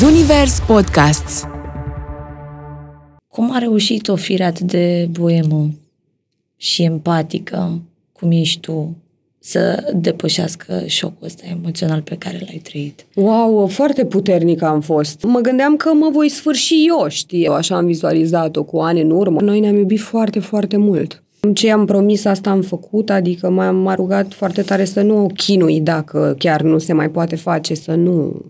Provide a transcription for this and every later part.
Zunivers Podcasts Cum a reușit o fire atât de boemă și empatică, cum ești tu, să depășească șocul ăsta emoțional pe care l-ai trăit? Wow, foarte puternic am fost. Mă gândeam că mă voi sfârși eu, știi? Eu așa am vizualizat-o cu ani în urmă. Noi ne-am iubit foarte, foarte mult. Ce am promis, asta am făcut, adică m-am rugat foarte tare să nu o chinui dacă chiar nu se mai poate face, să nu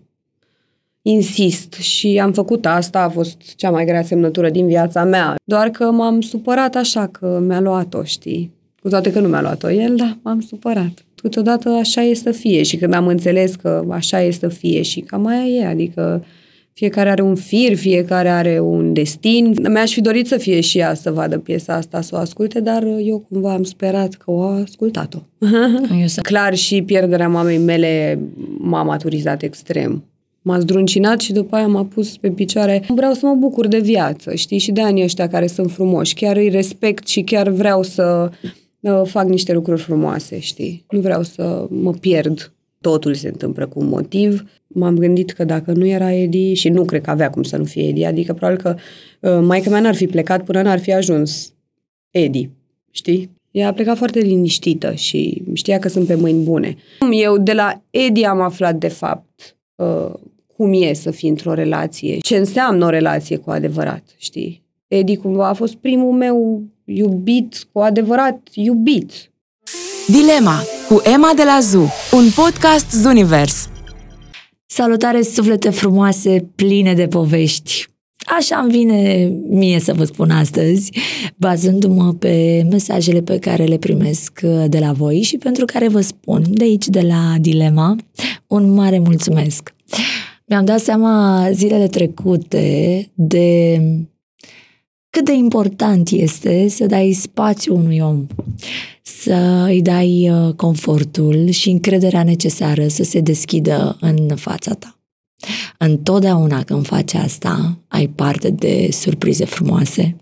insist și am făcut asta, a fost cea mai grea semnătură din viața mea. Doar că m-am supărat așa că mi-a luat-o, știi? Cu toate că nu mi-a luat-o el, dar m-am supărat. Câteodată așa e să fie și când am înțeles că așa e să fie și cam aia e, adică fiecare are un fir, fiecare are un destin. Mi-aș fi dorit să fie și ea să vadă piesa asta, să o asculte, dar eu cumva am sperat că o a ascultat-o. Clar și pierderea mamei mele m-a maturizat extrem m-a zdruncinat și după aia m-a pus pe picioare. Vreau să mă bucur de viață, știi, și de anii ăștia care sunt frumoși. Chiar îi respect și chiar vreau să uh, fac niște lucruri frumoase, știi. Nu vreau să mă pierd. Totul se întâmplă cu un motiv. M-am gândit că dacă nu era Edi, și nu cred că avea cum să nu fie Edi, adică probabil că uh, maica mea n-ar fi plecat până n-ar fi ajuns Edi, știi? Ea a plecat foarte liniștită și știa că sunt pe mâini bune. Eu de la Edi am aflat, de fapt, uh, cum e să fii într-o relație, ce înseamnă o relație cu adevărat, știi? Edi cumva a fost primul meu iubit, cu adevărat iubit. Dilema cu Emma de la ZU, un podcast Zunivers. Salutare, suflete frumoase, pline de povești. Așa îmi vine mie să vă spun astăzi, bazându-mă pe mesajele pe care le primesc de la voi și pentru care vă spun de aici, de la Dilema, un mare mulțumesc. Mi-am dat seama zilele trecute de cât de important este să dai spațiu unui om, să îi dai uh, confortul și încrederea necesară să se deschidă în fața ta. Întotdeauna când faci asta, ai parte de surprize frumoase.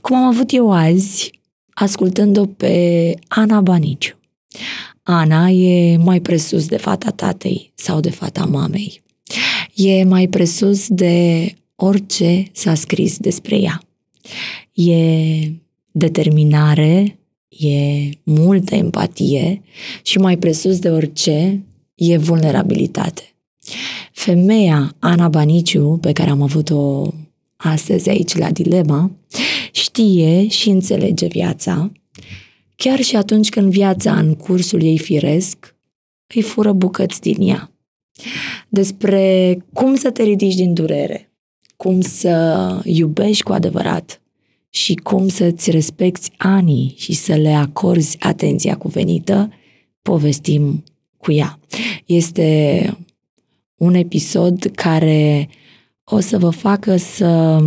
Cum am avut eu azi, ascultând-o pe Ana Baniciu. Ana e mai presus de fata tatei sau de fata mamei e mai presus de orice s-a scris despre ea. E determinare, e multă empatie și mai presus de orice e vulnerabilitate. Femeia Ana Baniciu, pe care am avut-o astăzi aici la Dilema, știe și înțelege viața, chiar și atunci când viața în cursul ei firesc îi fură bucăți din ea despre cum să te ridici din durere, cum să iubești cu adevărat și cum să-ți respecti anii și să le acorzi atenția cuvenită, povestim cu ea. Este un episod care o să vă facă să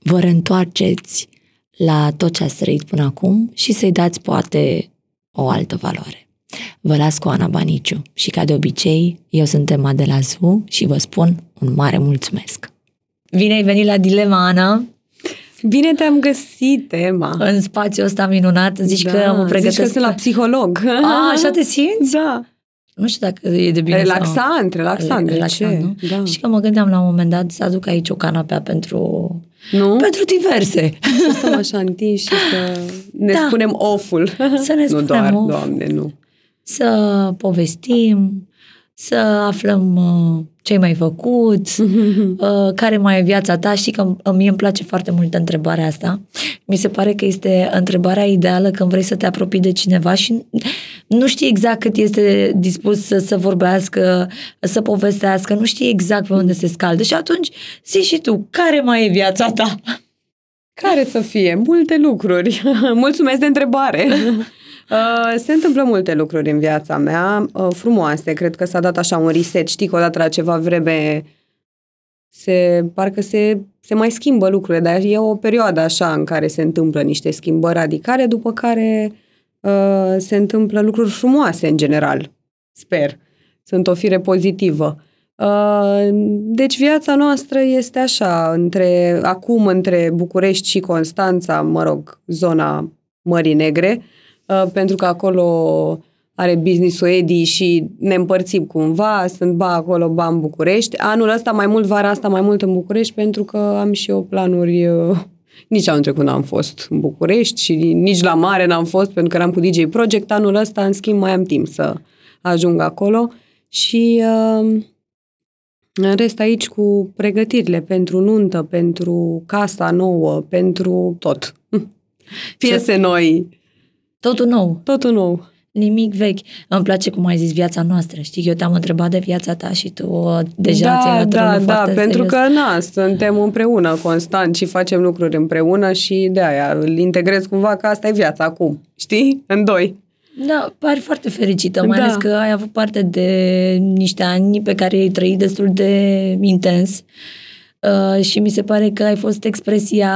vă reîntoarceți la tot ce ați trăit până acum și să-i dați poate o altă valoare. Vă las cu Ana Baniciu și ca de obicei, eu sunt Emma de la ZU și vă spun un mare mulțumesc. Bine ai venit la Dilema, Ana! Bine te-am găsit, Emma! În spațiul ăsta minunat, zici da, că mă pregătesc... Zici că sunt la psiholog. A, așa te simți? Da. Nu știu dacă e de bine Relaxant, sau... relaxant, relaxant, de ce? Nu? Da. Și că mă gândeam la un moment dat să aduc aici o canapea pentru... Nu? Pentru diverse. Să stăm așa întinși și să ne da. spunem oful. Să ne spunem Nu doar, of. doamne, nu să povestim, să aflăm uh, ce mai făcut, uh, care mai e viața ta. Știi că mie îmi place foarte mult întrebarea asta. Mi se pare că este întrebarea ideală când vrei să te apropii de cineva și nu știi exact cât este dispus să, să vorbească, să povestească, nu știi exact pe unde se scaldă și atunci zici și tu, care mai e viața ta? Care să fie? Multe lucruri. Mulțumesc de întrebare. Uh, se întâmplă multe lucruri în viața mea, uh, frumoase. Cred că s-a dat așa un reset. Știi că odată la ceva vreme se, parcă se, se mai schimbă lucrurile, dar e o perioadă așa în care se întâmplă niște schimbări radicale, după care uh, se întâmplă lucruri frumoase în general. Sper. Sunt o fire pozitivă. Uh, deci viața noastră este așa, între, acum între București și Constanța, mă rog, zona Mării Negre, uh, Uh, pentru că acolo are business-ul Edi și ne împărțim cumva, sunt ba acolo, ba în București. Anul ăsta mai mult, vara asta mai mult în București pentru că am și eu planuri uh, nici anul trecut n-am fost în București și nici la mare n-am fost pentru că eram cu DJ Project. Anul ăsta, în schimb, mai am timp să ajung acolo și uh, în rest aici cu pregătirile pentru nuntă, pentru casa nouă, pentru tot. Piese noi. Totul nou. Totul nou. Nimic vechi. Îmi place cum ai zis viața noastră. Știi, eu te-am întrebat de viața ta și tu uh, deja da, ți-ai Da, da, foarte pentru serios. că, na, suntem împreună constant și facem lucruri împreună și de aia îl integrez cumva că asta e viața acum. Știi? În doi. Da, pari foarte fericită, mai Da. ales că ai avut parte de niște ani pe care ai trăit destul de intens uh, și mi se pare că ai fost expresia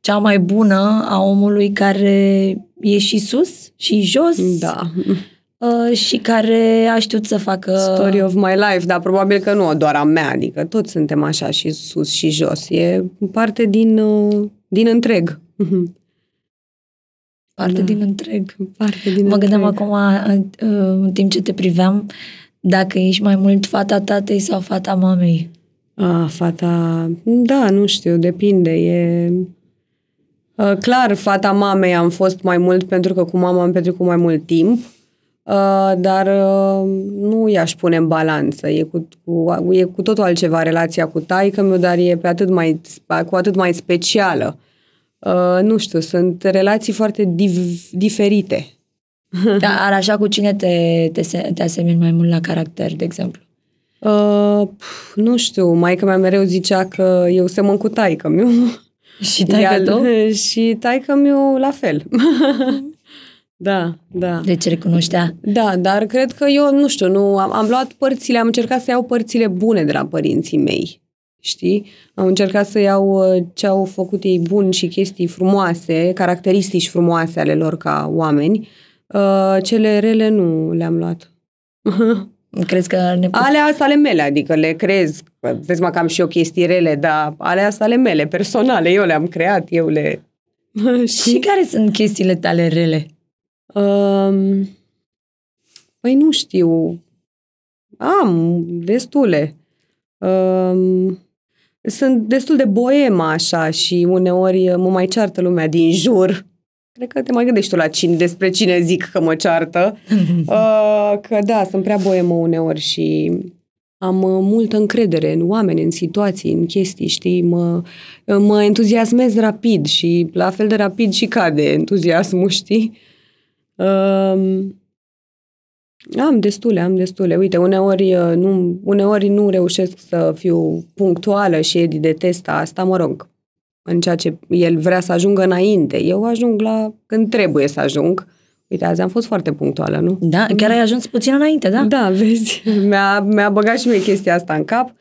cea mai bună a omului care e și sus și jos Da. uh, și care a știut să facă... Story of my life, dar probabil că nu doar a mea, adică toți suntem așa și sus și jos. E parte din, uh, din întreg. parte Da. din întreg. Parte din Mă gândeam întreg. acum, uh, în timp ce te priveam, dacă ești mai mult fata tatei sau fata mamei. A, fata... Da, nu știu, depinde. E... Uh, clar, fata mamei am fost mai mult pentru că cu mama am petrecut mai mult timp, uh, dar uh, nu i-aș pune în balanță. E cu, cu, e cu totul altceva relația cu taică meu, dar e pe atât mai, cu atât mai specială. Uh, nu știu, sunt relații foarte div, diferite. Dar așa cu cine te, te, se- te asemeni mai mult la caracter, de exemplu? Uh, pf, nu știu, maica mea mereu zicea că eu semăn cu taică meu. Și taică tu? Și taică meu la fel. da, da. Deci recunoștea. Da, dar cred că eu, nu știu, nu, am, am luat părțile, am încercat să iau părțile bune de la părinții mei. Știi? Am încercat să iau uh, ce au făcut ei bun și chestii frumoase, caracteristici frumoase ale lor ca oameni. Uh, cele rele nu le-am luat. Crezi că ne put... Alea sunt ale mele, adică le creez. Vezi mă că am și eu chestii rele, dar alea sunt ale mele, personale. Eu le-am creat, eu le... Și care sunt chestiile tale rele? Um, păi nu știu. Am destule. Um, sunt destul de boemă așa și uneori mă mai ceartă lumea din jur. Cred că te mai gândești tu la cine, despre cine zic că mă ceartă. Uh, că da, sunt prea boemă uneori și am uh, multă încredere în oameni, în situații, în chestii, știi? Mă, mă entuziasmez rapid și la fel de rapid și cade entuziasmul, știi? Um, am destule, am destule. Uite, uneori uh, nu, uneori nu reușesc să fiu punctuală și Edi detestă asta, mă rog, în ceea ce el vrea să ajungă înainte. Eu ajung la când trebuie să ajung. Uite, azi am fost foarte punctuală, nu? Da, chiar ai ajuns puțin înainte, da? Da, vezi, mi-a, mi-a băgat și mie chestia asta în cap.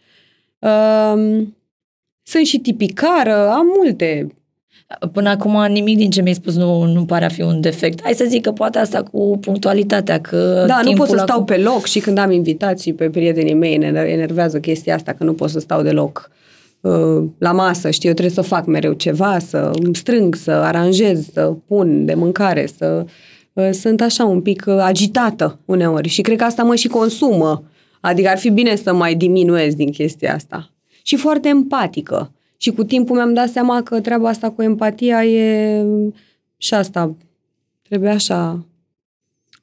Um, sunt și tipicară, am multe. Până acum nimic din ce mi-ai spus nu, nu pare a fi un defect. Hai să zic că poate asta cu punctualitatea, că Da, nu timpul pot să stau acum- pe loc și când am invitații pe prietenii mei, ne enervează chestia asta, că nu pot să stau deloc uh, la masă, știu, eu trebuie să fac mereu ceva, să îmi strâng, să aranjez, să pun de mâncare, să uh, sunt așa un pic uh, agitată uneori și cred că asta mă și consumă. Adică ar fi bine să mai diminuez din chestia asta. Și foarte empatică. Și cu timpul mi-am dat seama că treaba asta cu empatia e și asta trebuie așa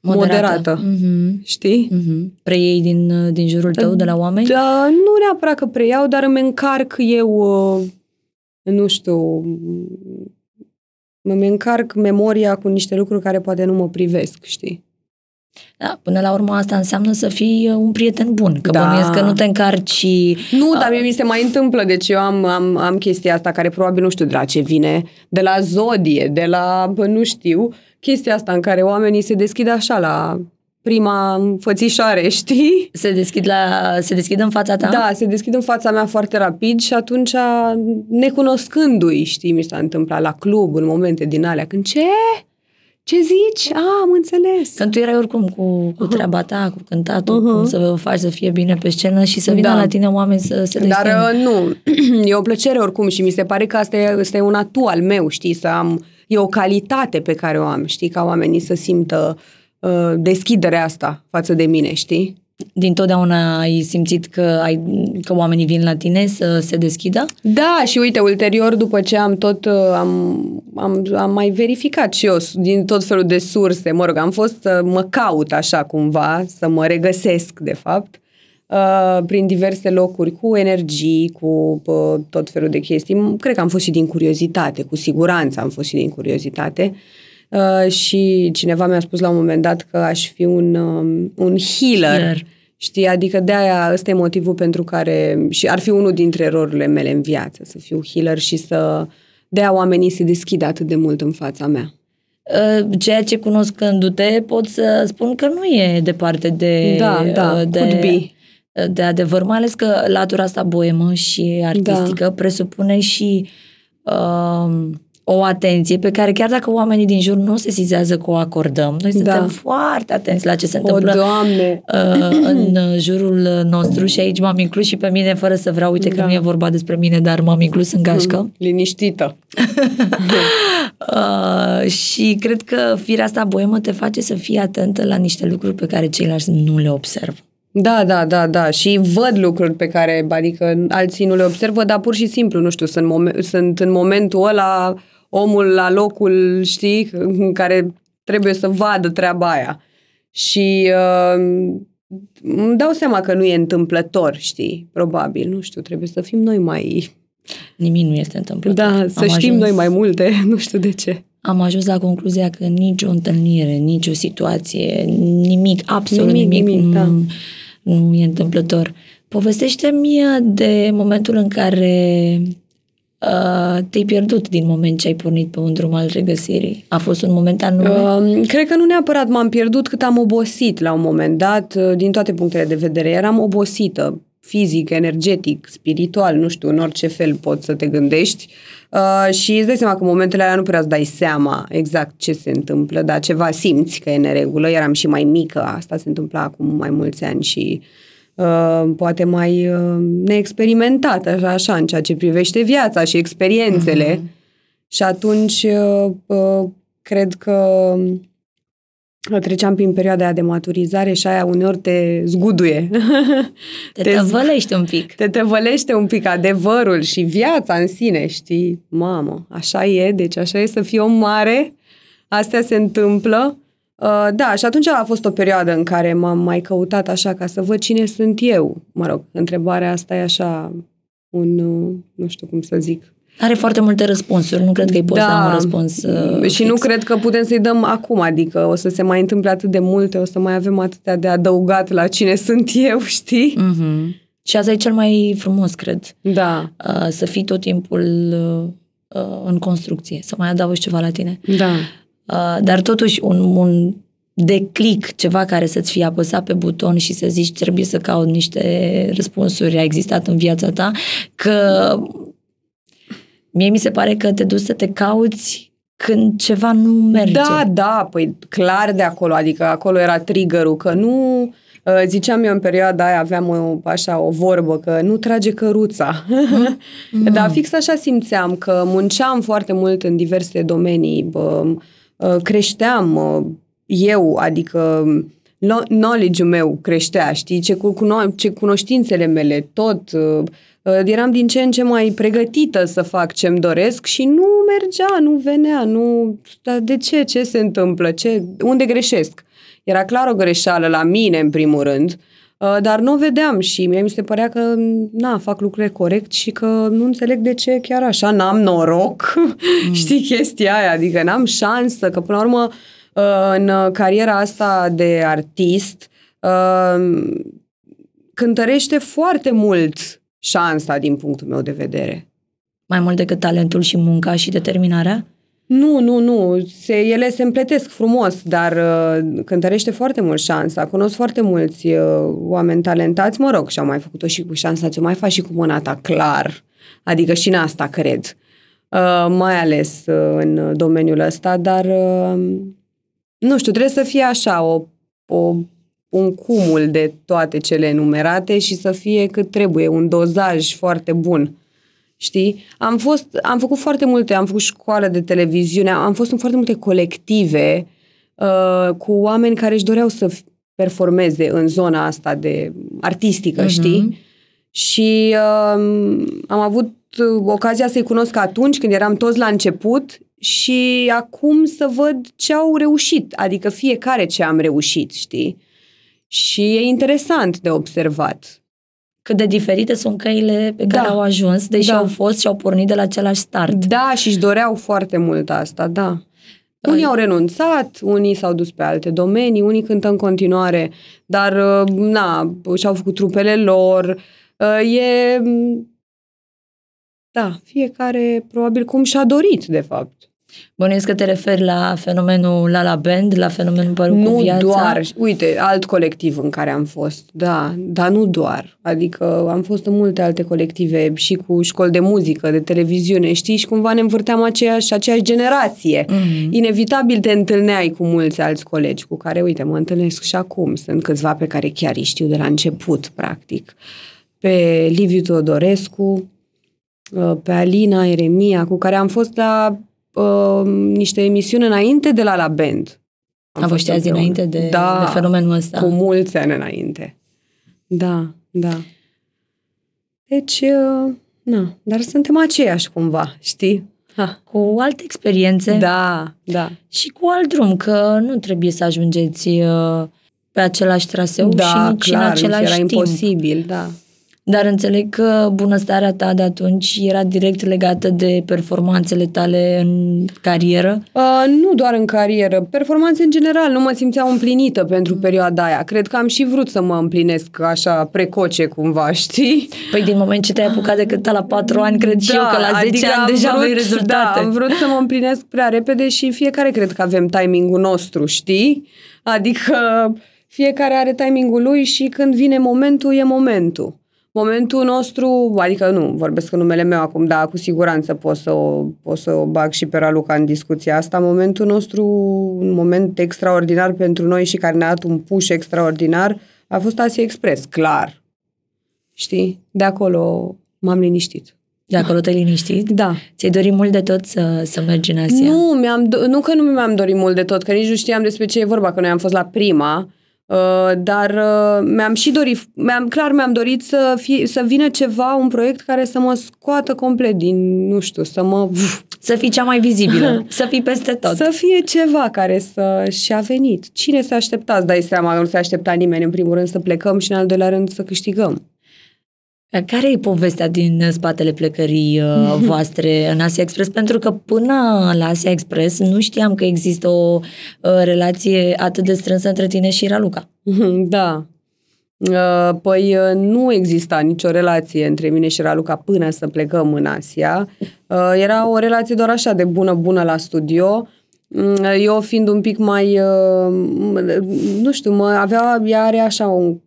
moderată. Mhm, știi? mhm. Preiei din, din jurul tău, de la oameni? Da, nu neapărat că preiau, dar îmi încarc eu, uh, nu știu, îmi încarc memoria cu niște lucruri care poate nu mă privesc, știi? Da, până la urmă asta înseamnă să fii uh, un prieten bun, că Da. bănuiesc că nu te încarci Nu, dar mie mi se mai întâmplă, deci eu am, am, am chestia asta care probabil nu știu de la ce vine, de la zodie, de la, bă, nu știu, chestia asta în care oamenii se deschid așa la prima înfățișare, știi? se deschid, la, se deschid în fața ta? Da, se deschid în fața mea foarte rapid și atunci, necunoscându-i, știi, mi s-a întâmplat la club, în momente din alea, când ce? Ce zici? A, am înțeles. Când tu erai oricum cu, cu treaba ta, cu cântatul, Mhm. cum să faci să fie bine pe scenă și să vină Da. la tine oameni să se Dar destină. uh, nu, e o plăcere oricum și mi se pare că asta e, asta e un atu al meu, știi, să am, e o calitate pe care o am, știi, ca oamenii să simtă uh, deschiderea asta față de mine, știi? Din totdeauna ai simțit că, ai, că oamenii vin la tine să se deschidă? Da, și uite, ulterior, după ce am tot, uh, am, am, am mai verificat și eu din tot felul de surse, mă rog, am fost să mă caut așa cumva, să mă regăsesc, de fapt, uh, prin diverse locuri, cu energii, cu uh, tot felul de chestii. Cred că am fost și din curiozitate, cu siguranță am fost și din curiozitate. Uh, și cineva mi-a spus la un moment dat că aș fi un, um, un healer. healer. Știi, adică de aia ăsta e motivul pentru care și ar fi unul dintre erorile mele în viață, să fiu healer și să de aia oamenii se deschid atât de mult în fața mea. Uh, ceea ce cunoscându-te pot să spun că nu e departe de... Da, da, de, could be. De adevăr, mai ales că latura asta boemă și artistică da. presupune și uh, o atenție pe care chiar dacă oamenii din jur nu se sizează că o acordăm, noi suntem da. foarte atenți la ce se întâmplă o, Doamne. Uh, în jurul nostru și aici m-am inclus și pe mine fără să vreau, uite da. că nu e vorba despre mine, dar m-am inclus în gașcă. Liniștită. uh, și cred că firea asta boemă te face să fii atentă la niște lucruri pe care ceilalți nu le observă. Da, da, da, da. Și văd lucruri pe care, adică alții nu le observă, dar pur și simplu, nu știu, sunt, momen- sunt în momentul ăla omul la locul, știi, în care trebuie să vadă treaba aia. Și uh, îmi dau seama că nu e întâmplător, știi, probabil, nu știu, trebuie să fim noi mai... Nimic nu este întâmplător. Da, să Am știm ajuns... noi mai multe, nu știu de ce. Am ajuns la concluzia că nicio întâlnire, nicio situație, nimic, absolut nimic, nimic, nimic nu, da. Nu e întâmplător. Povestește-mi de momentul în care uh, te-ai pierdut din moment ce ai pornit pe un drum al regăsirii? A fost un moment anume? Uh, cred că nu neapărat m-am pierdut cât am obosit la un moment dat, uh, din toate punctele de vedere. Eram obosită, fizic, energetic, spiritual, nu știu, în orice fel poți să te gândești. Uh, și îți dai seama că în momentele alea nu prea îți dai seama exact ce se întâmplă, dar ceva simți că e neregulă. Eram și mai mică, asta se întâmpla acum mai mulți ani și uh, Uh, poate mai uh, neexperimentată, așa, așa, în ceea ce privește viața și experiențele. Uh-huh. Și atunci uh, uh, cred că treceam prin perioada aia de maturizare și aia uneori te zguduie. Te, te tăvălește un pic. Te tăvălește un pic adevărul și viața în sine, știi? Mamă, așa e, deci așa e să fii om mare, astea se întâmplă Uh, da, și atunci a fost o perioadă în care m-am mai căutat așa ca să văd cine sunt eu. Mă rog, întrebarea asta e așa un, uh, nu știu cum să zic, are foarte multe răspunsuri, nu cred că îi poți da. da un răspuns uh, Și fix. nu cred că putem să-i dăm acum, adică o să se mai întâmple atât de multe, o să mai avem atâtea de adăugat la cine sunt eu, știi? Mm-hmm. Și asta e cel mai frumos, cred. Da. Uh, să fii tot timpul uh, în construcție, să mai adaugi ceva la tine. Da. Uh, dar totuși un, un declic, ceva care să-ți fie apăsat pe buton și să zici trebuie să caut niște răspunsuri, a existat în viața ta, că mie mi se pare că te duci să te cauți când ceva nu merge. Da, da, păi clar de acolo, adică acolo era triggerul, că nu... Uh, ziceam eu în perioada aia, aveam o, așa o vorbă că nu trage căruța. Mm. Dar fix așa simțeam că munceam foarte mult în diverse domenii, bă, Uh, creșteam uh, eu, adică knowledge-ul meu creștea, știi, ce, cuno- ce cunoștințele mele, tot. Uh, eram din ce în ce mai pregătită să fac ce-mi doresc și nu mergea, nu venea, nu... Dar de ce? Ce se întâmplă? Ce? Unde greșesc? Era clar o greșeală la mine, în primul rând, dar nu o vedeam și mie mi se părea că, na, fac lucrurile corect și că nu înțeleg de ce chiar așa, n-am noroc, mm. știi chestia aia, adică n-am șansă, că până la urmă uh, în cariera asta de artist uh, cântărește foarte mult șansa din punctul meu de vedere. Mai mult decât talentul și munca și determinarea? Nu, nu, nu. Se, ele se împletesc frumos, dar uh, cântărește foarte mult șansa. Cunosc foarte mulți uh, oameni talentați, mă rog, și-au mai făcut-o și cu șansa, ți-o mai faci și cu mâna ta, clar. Adică și în asta cred. Uh, mai ales uh, în domeniul ăsta, dar uh, nu știu, trebuie să fie așa, o, o, un cumul de toate cele enumerate și să fie cât trebuie, un dozaj foarte bun știi? Am fost, am făcut foarte multe, am făcut școală de televiziune, am fost în foarte multe colective uh, cu oameni care își doreau să performeze în zona asta de artistică, uh-huh. știi? Și uh, am avut ocazia să-i cunosc atunci, când eram toți la început și acum să văd ce au reușit, adică fiecare ce am reușit, știi? Și e interesant de observat. Cât de diferite sunt căile pe care da. au ajuns, deși da. au fost și au pornit de la același start. Da, și își doreau foarte mult asta, da. Unii au renunțat, unii s-au dus pe alte domenii, unii cântă în continuare, dar, uh, na, și-au făcut trupele lor. Uh, e... Da, fiecare probabil cum și-a dorit, de fapt. Bănuiesc că te referi la fenomenul La La Band, la fenomenul Părul nu cu viața? doar, uite, alt colectiv în care am fost, da, dar nu doar. Adică am fost în multe alte colective și cu școli de muzică, de televiziune, știi, și cumva ne învârteam aceeași, aceeași generație. Mm-hmm. Inevitabil te întâlneai cu mulți alți colegi cu care, uite, mă întâlnesc și acum. Sunt câțiva pe care chiar îi știu de la început, practic. Pe Liviu Teodorescu, pe Alina Eremia, cu care am fost la uh, niște emisiuni înainte de la la band. Am, fost azi înainte de, da, de fenomenul ăsta. cu mulți ani înainte. Da, da. Deci, uh, na, dar suntem aceiași cumva, știi? Ha. Cu alte experiențe. Da, da. Și cu alt drum, că nu trebuie să ajungeți uh, pe același traseu da, și nici clar, în același era timp. imposibil, da. Dar înțeleg că bunăstarea ta de atunci era direct legată de performanțele tale în carieră? Uh, nu doar în carieră, performanțe în general. Nu mă simțeam împlinită pentru perioada aia. Cred că am și vrut să mă împlinesc așa precoce cumva, știi? Păi din moment ce te-ai apucat de cânta la patru ani, cred da, și eu că la 10 adică ani deja vrut, aveai rezultate. Da, am vrut să mă împlinesc prea repede și fiecare cred că avem timingul nostru, știi? Adică fiecare are timingul lui și când vine momentul, e momentul. Momentul nostru, adică nu, vorbesc în numele meu acum, dar cu siguranță pot să o, pot să o bag și pe Raluca în discuția asta. Momentul nostru, un moment extraordinar pentru noi și care ne-a dat un push extraordinar, a fost Asia Express, clar. Știi? De acolo m-am liniștit. De acolo te-ai liniștit? Da. Ți-ai dorit mult de tot să, să mergi în Asia? Nu, mi-am, nu că nu mi-am dorit mult de tot, că nici nu știam despre ce e vorba, că noi am fost la prima, Uh, dar uh, mi-am și dorit, mi-am, clar mi-am dorit să, fie, să vină ceva, un proiect care să mă scoată complet din, nu știu, să mă... Să fii cea mai vizibilă, să fii peste tot. Să fie ceva care să... și a venit. Cine se aștepta, îți dai seama, nu se aștepta nimeni, în primul rând, să plecăm și în al doilea rând să câștigăm. Care e povestea din spatele plecării uh, voastre în Asia Express? Pentru că până la Asia Express nu știam că există o uh, relație atât de strânsă între tine și Raluca. Da. Uh, păi nu exista nicio relație între mine și Raluca până să plecăm în Asia. Era o relație doar așa de bună-bună la studio. Mm, eu fiind un pic mai, nu știu, mă avea, ea are așa un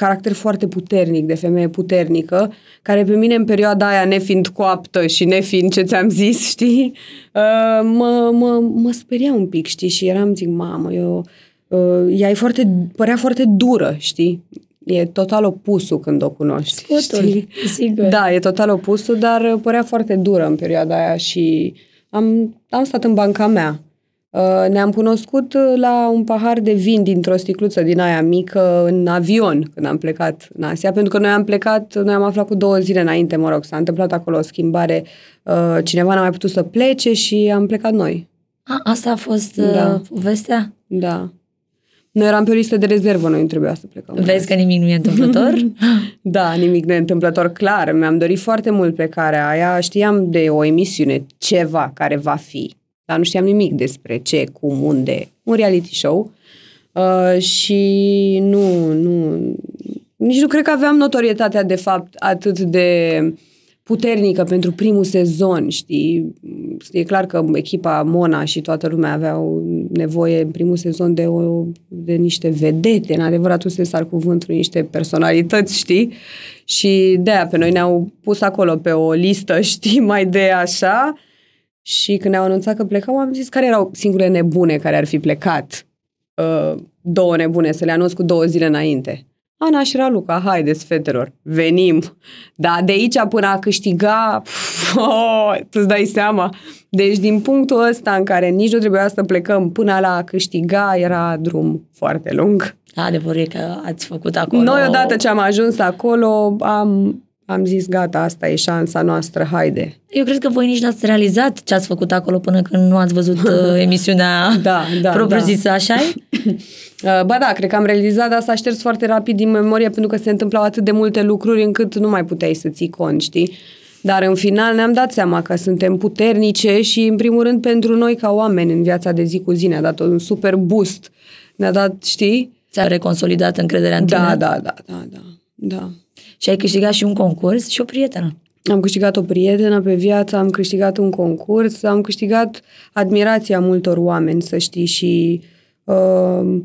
caracter foarte puternic, de femeie puternică, care pe mine în perioada aia, nefiind coaptă și nefiind ce ți-am zis, știi, uh, mă, mă, mă speria un pic, știi, și eram, zic, mamă, eu, uh, ea e foarte, părea foarte dură, știi, e total opusul când o cunoști. Scutul, știi? sigur. Da, e total opusul, dar părea foarte dură în perioada aia și am, am stat în banca mea Uh, ne-am cunoscut uh, la un pahar de vin dintr-o sticluță din aia mică în avion când am plecat în Asia, pentru că noi am plecat, noi am aflat cu două zile înainte, mă rog, s-a întâmplat acolo o schimbare, uh, cineva n-a mai putut să plece și am plecat noi. A, asta a fost da. povestea? Da. Noi eram pe o listă de rezervă, noi nu trebuia să plecăm. Vezi că nimic nu e întâmplător? da, nimic nu e întâmplător, clar. Mi-am dorit foarte mult plecarea aia. Știam de o emisiune, ceva care va fi dar nu știam nimic despre ce, cum, unde. Un reality show. Uh, și nu, nu, nici nu cred că aveam notorietatea de fapt atât de puternică pentru primul sezon, știi? E clar că echipa Mona și toată lumea aveau nevoie în primul sezon de, o, de niște vedete, în adevăratul sens al cuvântului, niște personalități, știi? Și de-aia pe noi ne-au pus acolo pe o listă, știi, mai de așa, și când ne-au anunțat că plecau, am zis care erau singurele nebune care ar fi plecat. Uh, două nebune, să le anunț cu două zile înainte. Ana și Raluca, haideți, fetelor, venim. Dar de aici până a câștiga, oh, tu-ți dai seama. Deci din punctul ăsta în care nici nu trebuia să plecăm până la a câștiga, era drum foarte lung. Adevărul e că ați făcut acolo... Noi, odată ce am ajuns acolo, am, am zis, gata, asta e șansa noastră, haide. Eu cred că voi nici n-ați realizat ce ați făcut acolo până când nu ați văzut uh, emisiunea Da, da, propriu-zisă, da. așa Uh, Ba da, cred că am realizat, dar s-a șters foarte rapid din memorie pentru că se întâmplau atât de multe lucruri încât nu mai puteai să ții cont, știi? Dar în final ne-am dat seama că suntem puternice și, în primul rând, pentru noi ca oameni în viața de zi cu zi ne-a dat un super boost. Ne-a dat, știi? Ți-a reconsolidat încrederea în tine. Da, da, da, da, da, da. Și ai câștigat și un concurs și o prietenă. Am câștigat o prietenă pe viață, am câștigat un concurs, am câștigat admirația multor oameni, să știi, și uh,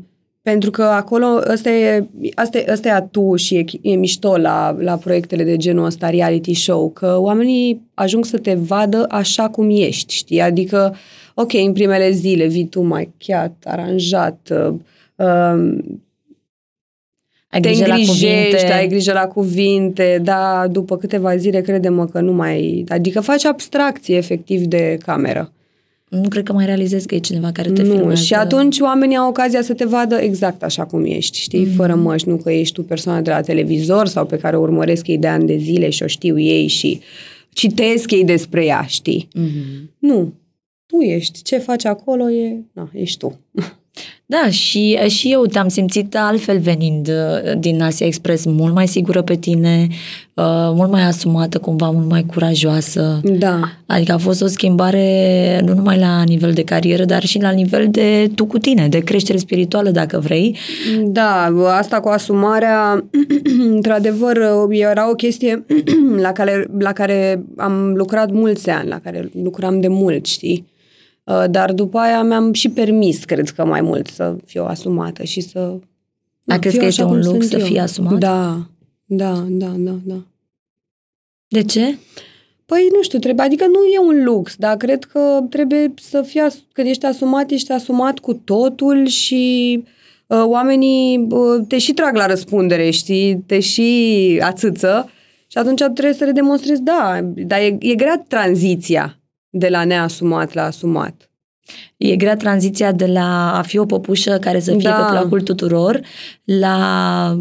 pentru că acolo ăsta e, asta, e, ăsta e atu și e, e mișto la, la proiectele de genul ăsta, reality show, că oamenii ajung să te vadă așa cum ești, știi? Adică, ok, în primele zile vii tu machiat, aranjat, uh, uh, Ai te grijă la îngrijești, cuvinte. ai grijă la cuvinte, da, după câteva zile crede-mă că nu mai... Adică faci abstracție efectiv de cameră. Nu cred că mai realizezi că e cineva care te nu, filmează. și atunci oamenii au ocazia să te vadă exact așa cum ești, știi, mm-hmm. fără măști, nu că ești tu persoana de la televizor sau pe care o urmăresc ei de ani de zile și o știu ei și citesc ei despre ea, știi. Mhm. Nu, tu ești, ce faci acolo e, na, ești tu. Da, și, și eu te-am simțit altfel venind uh, din Asia Express, mult mai sigură pe tine, uh, mult mai asumată, cumva mult mai curajoasă. Da, Adică a fost o schimbare nu numai la nivel de carieră, dar și la nivel de tu cu tine, de creștere spirituală, dacă vrei. Da, asta cu asumarea, într-adevăr, era o chestie la care, la care am lucrat mulți ani, la care lucram de mult, știi? Uh, Dar după aia mi-am și permis, cred că mai mult, să fiu asumată și să... Dar crezi fiu că așa este un cum lux sunt să fii asumat? Da, da, da, da, da. De ce? Păi, nu știu, trebuie, adică nu e un lux, dar cred că trebuie să fii, as, când ești asumat, ești asumat cu totul și uh, oamenii uh, te și trag la răspundere, știi, te și ațâță și atunci trebuie să le demonstrezi, da, dar e, e grea tranziția de la neasumat la asumat. E grea tranziția de la a fi o păpușă care să fie Da. pe placul tuturor la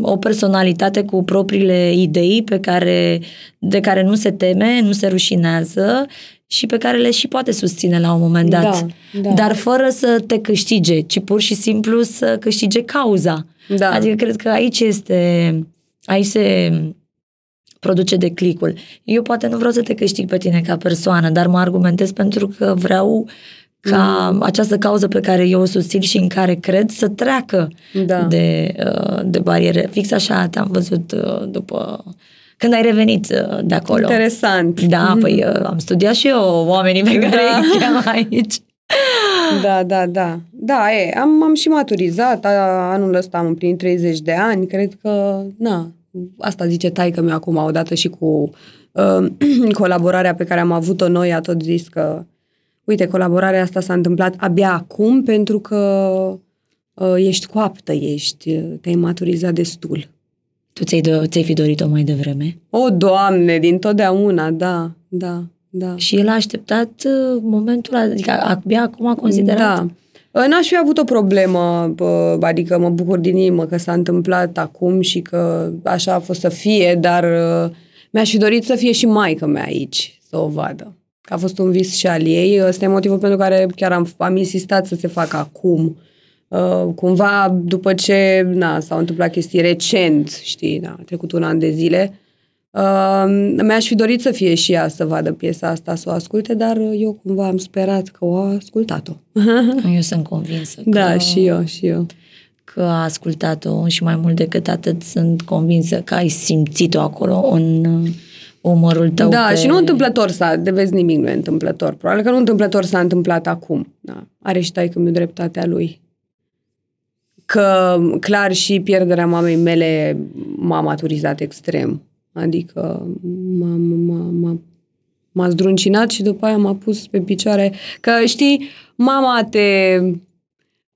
o personalitate cu propriile idei pe care, de care nu se teme, nu se rușinează și pe care le și poate susține la un moment dat. Da, da. Dar fără să te câștige, ci pur și simplu să câștige cauza. Da. Adică cred că aici este, aici se produce declicul. Eu poate nu vreau să te câștig pe tine ca persoană, dar mă argumentez pentru că vreau ca Mm. această cauză pe care eu o susțin și în care cred să treacă Da. de, uh, de bariere. Fix așa te-am văzut uh, după când ai revenit uh, de acolo. Interesant. Da, păi uh, am studiat și eu oamenii pe care Da. îi cheam aici. Da, da, da. Da, e, am, am și maturizat. A, anul ăsta am împlinit 30 de ani. Cred că, na, asta zice taică meu acum, odată și cu uh, colaborarea pe care am avut-o noi, a tot zis că, uite, colaborarea asta s-a întâmplat abia acum pentru că uh, ești coaptă, ești, te-ai maturizat destul. Tu ți-ai, do- ți-ai fi dorit-o mai devreme? O, Doamne, din totdeauna, da, da, da. Și el a așteptat uh, momentul, adică abia acum a considerat. Da. N-aș fi avut o problemă, bă, adică mă bucur din inimă că s-a întâmplat acum și că așa a fost să fie, dar uh, mi-aș fi dorit să fie și maică mea aici, să o vadă. Că a fost un vis și al ei. Ăsta e motivul pentru care chiar am, am insistat să se facă acum. Uh, cumva, după ce na, s-au întâmplat chestii recent, știi, da, a trecut un an de zile, uh, mi-aș fi dorit să fie și ea să vadă piesa asta, să o asculte, dar eu cumva am sperat că o a ascultat-o. Eu sunt convinsă că, Da, și eu, și eu. că a ascultat-o și mai mult decât atât sunt convinsă că ai simțit-o acolo în uh, umărul tău. Da, pe... și nu întâmplător s-a, de vezi nimic nu e întâmplător. Probabil că nu întâmplător s-a întâmplat acum. Da. Are și taică mi dreptatea lui. Că, clar, și pierderea mamei mele m-a maturizat extrem. Adică m-a, m-a, m-a, m-a zdruncinat și după aia m-a pus pe picioare. Că, știi, mama te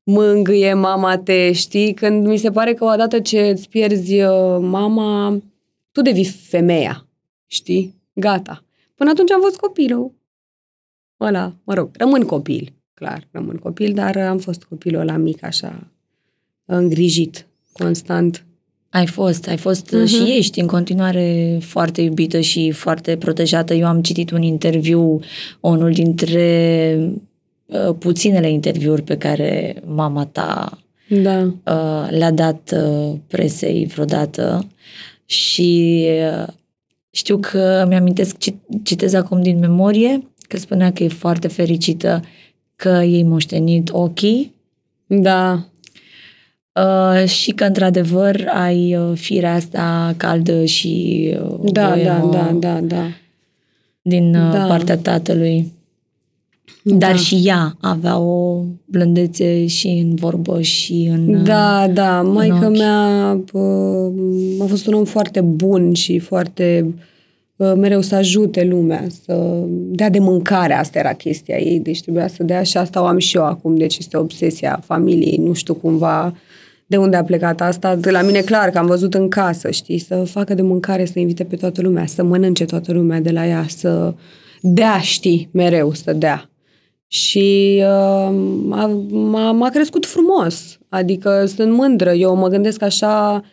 mângâie, mama te, știi? Când mi se pare că odată ce îți pierzi uh, mama, tu devii femeia, știi? Gata. Până atunci am fost copilul. Ăla, mă rog, rămân copil, clar, rămân copil, dar am fost copilul ăla mic, așa, îngrijit, constant. Ai fost, ai fost uh-huh. și ești în continuare foarte iubită și foarte protejată. Eu am citit un interviu, unul dintre uh, puținele interviuri pe care mama ta da. uh, le-a dat uh, presei vreodată și uh, știu că mi-amintesc, citez acum din memorie, că spunea că e foarte fericită că ei moștenit ochii. Da. Uh, și că, într-adevăr, ai uh, firea asta caldă și uh, da, da, da, da, da. din uh, da. partea tatălui. Da. Dar și ea avea o blândețe și în vorbă și în uh, Da, da, maica mea uh, a fost un om foarte bun și foarte uh, mereu să ajute lumea, să dea de mâncare, asta era chestia ei, deci trebuia să dea și asta o am și eu acum, deci este obsesia familiei, nu știu cumva de unde a plecat asta, de la mine clar că am văzut în casă, știi, să facă de mâncare, să invite pe toată lumea, să mănânce toată lumea de la ea, să dea, știi, mereu să dea. Și uh, m-a, m-a crescut frumos, adică sunt mândră, eu mă gândesc așa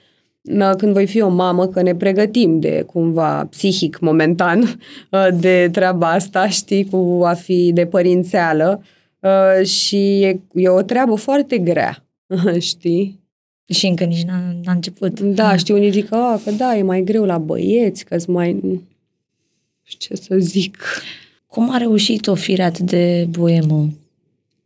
când voi fi o mamă, că ne pregătim de cumva psihic momentan uh, de treaba asta, știi, cu a fi de părințeală. Uh, și e, e o treabă foarte grea, știi? Și încă nici n-a, n-a început. Da, știi, unii zic că, că da, e mai greu la băieți, că mai... Ce să zic... Cum a reușit o fire atât de boemă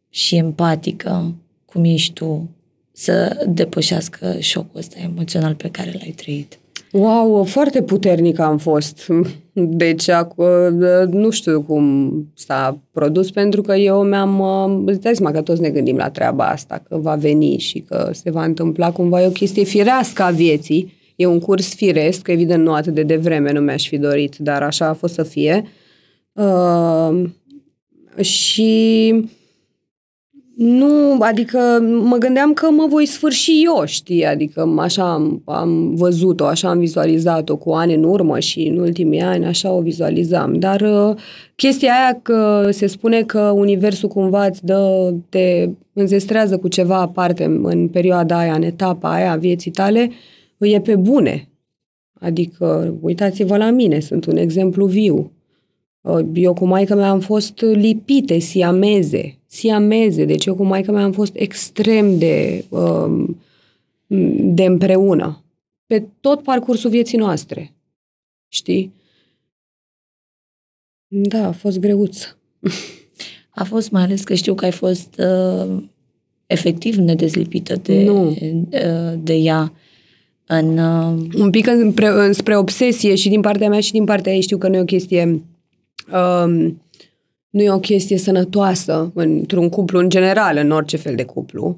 și empatică, cum ești tu, să depășească șocul ăsta emoțional pe care l-ai trăit? Wow, foarte puternic am fost. Deci, nu știu cum s-a produs, pentru că eu mi-am... Îți dai seama că toți ne gândim la treaba asta, că va veni și că se va întâmpla cumva. E o chestie firească a vieții. E un curs firesc, evident nu atât de devreme, nu mi-aș fi dorit, dar așa a fost să fie. Uh, și nu, adică mă gândeam că mă voi sfârși eu, știi, adică așa am, am văzut-o, așa am vizualizat-o cu ani în urmă și în ultimii ani, așa o vizualizam. Dar uh, chestia aia că se spune că universul cumva îți dă, te înzestrează cu ceva aparte în perioada aia, în etapa aia a vieții tale, e pe bune. Adică, uitați-vă la mine, sunt un exemplu viu. Uh, eu cu maica mea am fost lipite, siameze, siameze. Deci eu cu maica mea am fost extrem de, um, de împreună. Pe tot parcursul vieții noastre. Știi? Da, a fost greuț. A fost mai ales că știu că ai fost uh, efectiv nedezlipită de, nu. Uh, de ea. În, uh... Un pic înspre, spre obsesie și din partea mea și din partea ei știu că nu e o chestie um, nu e o chestie sănătoasă într-un cuplu în general, în orice fel de cuplu.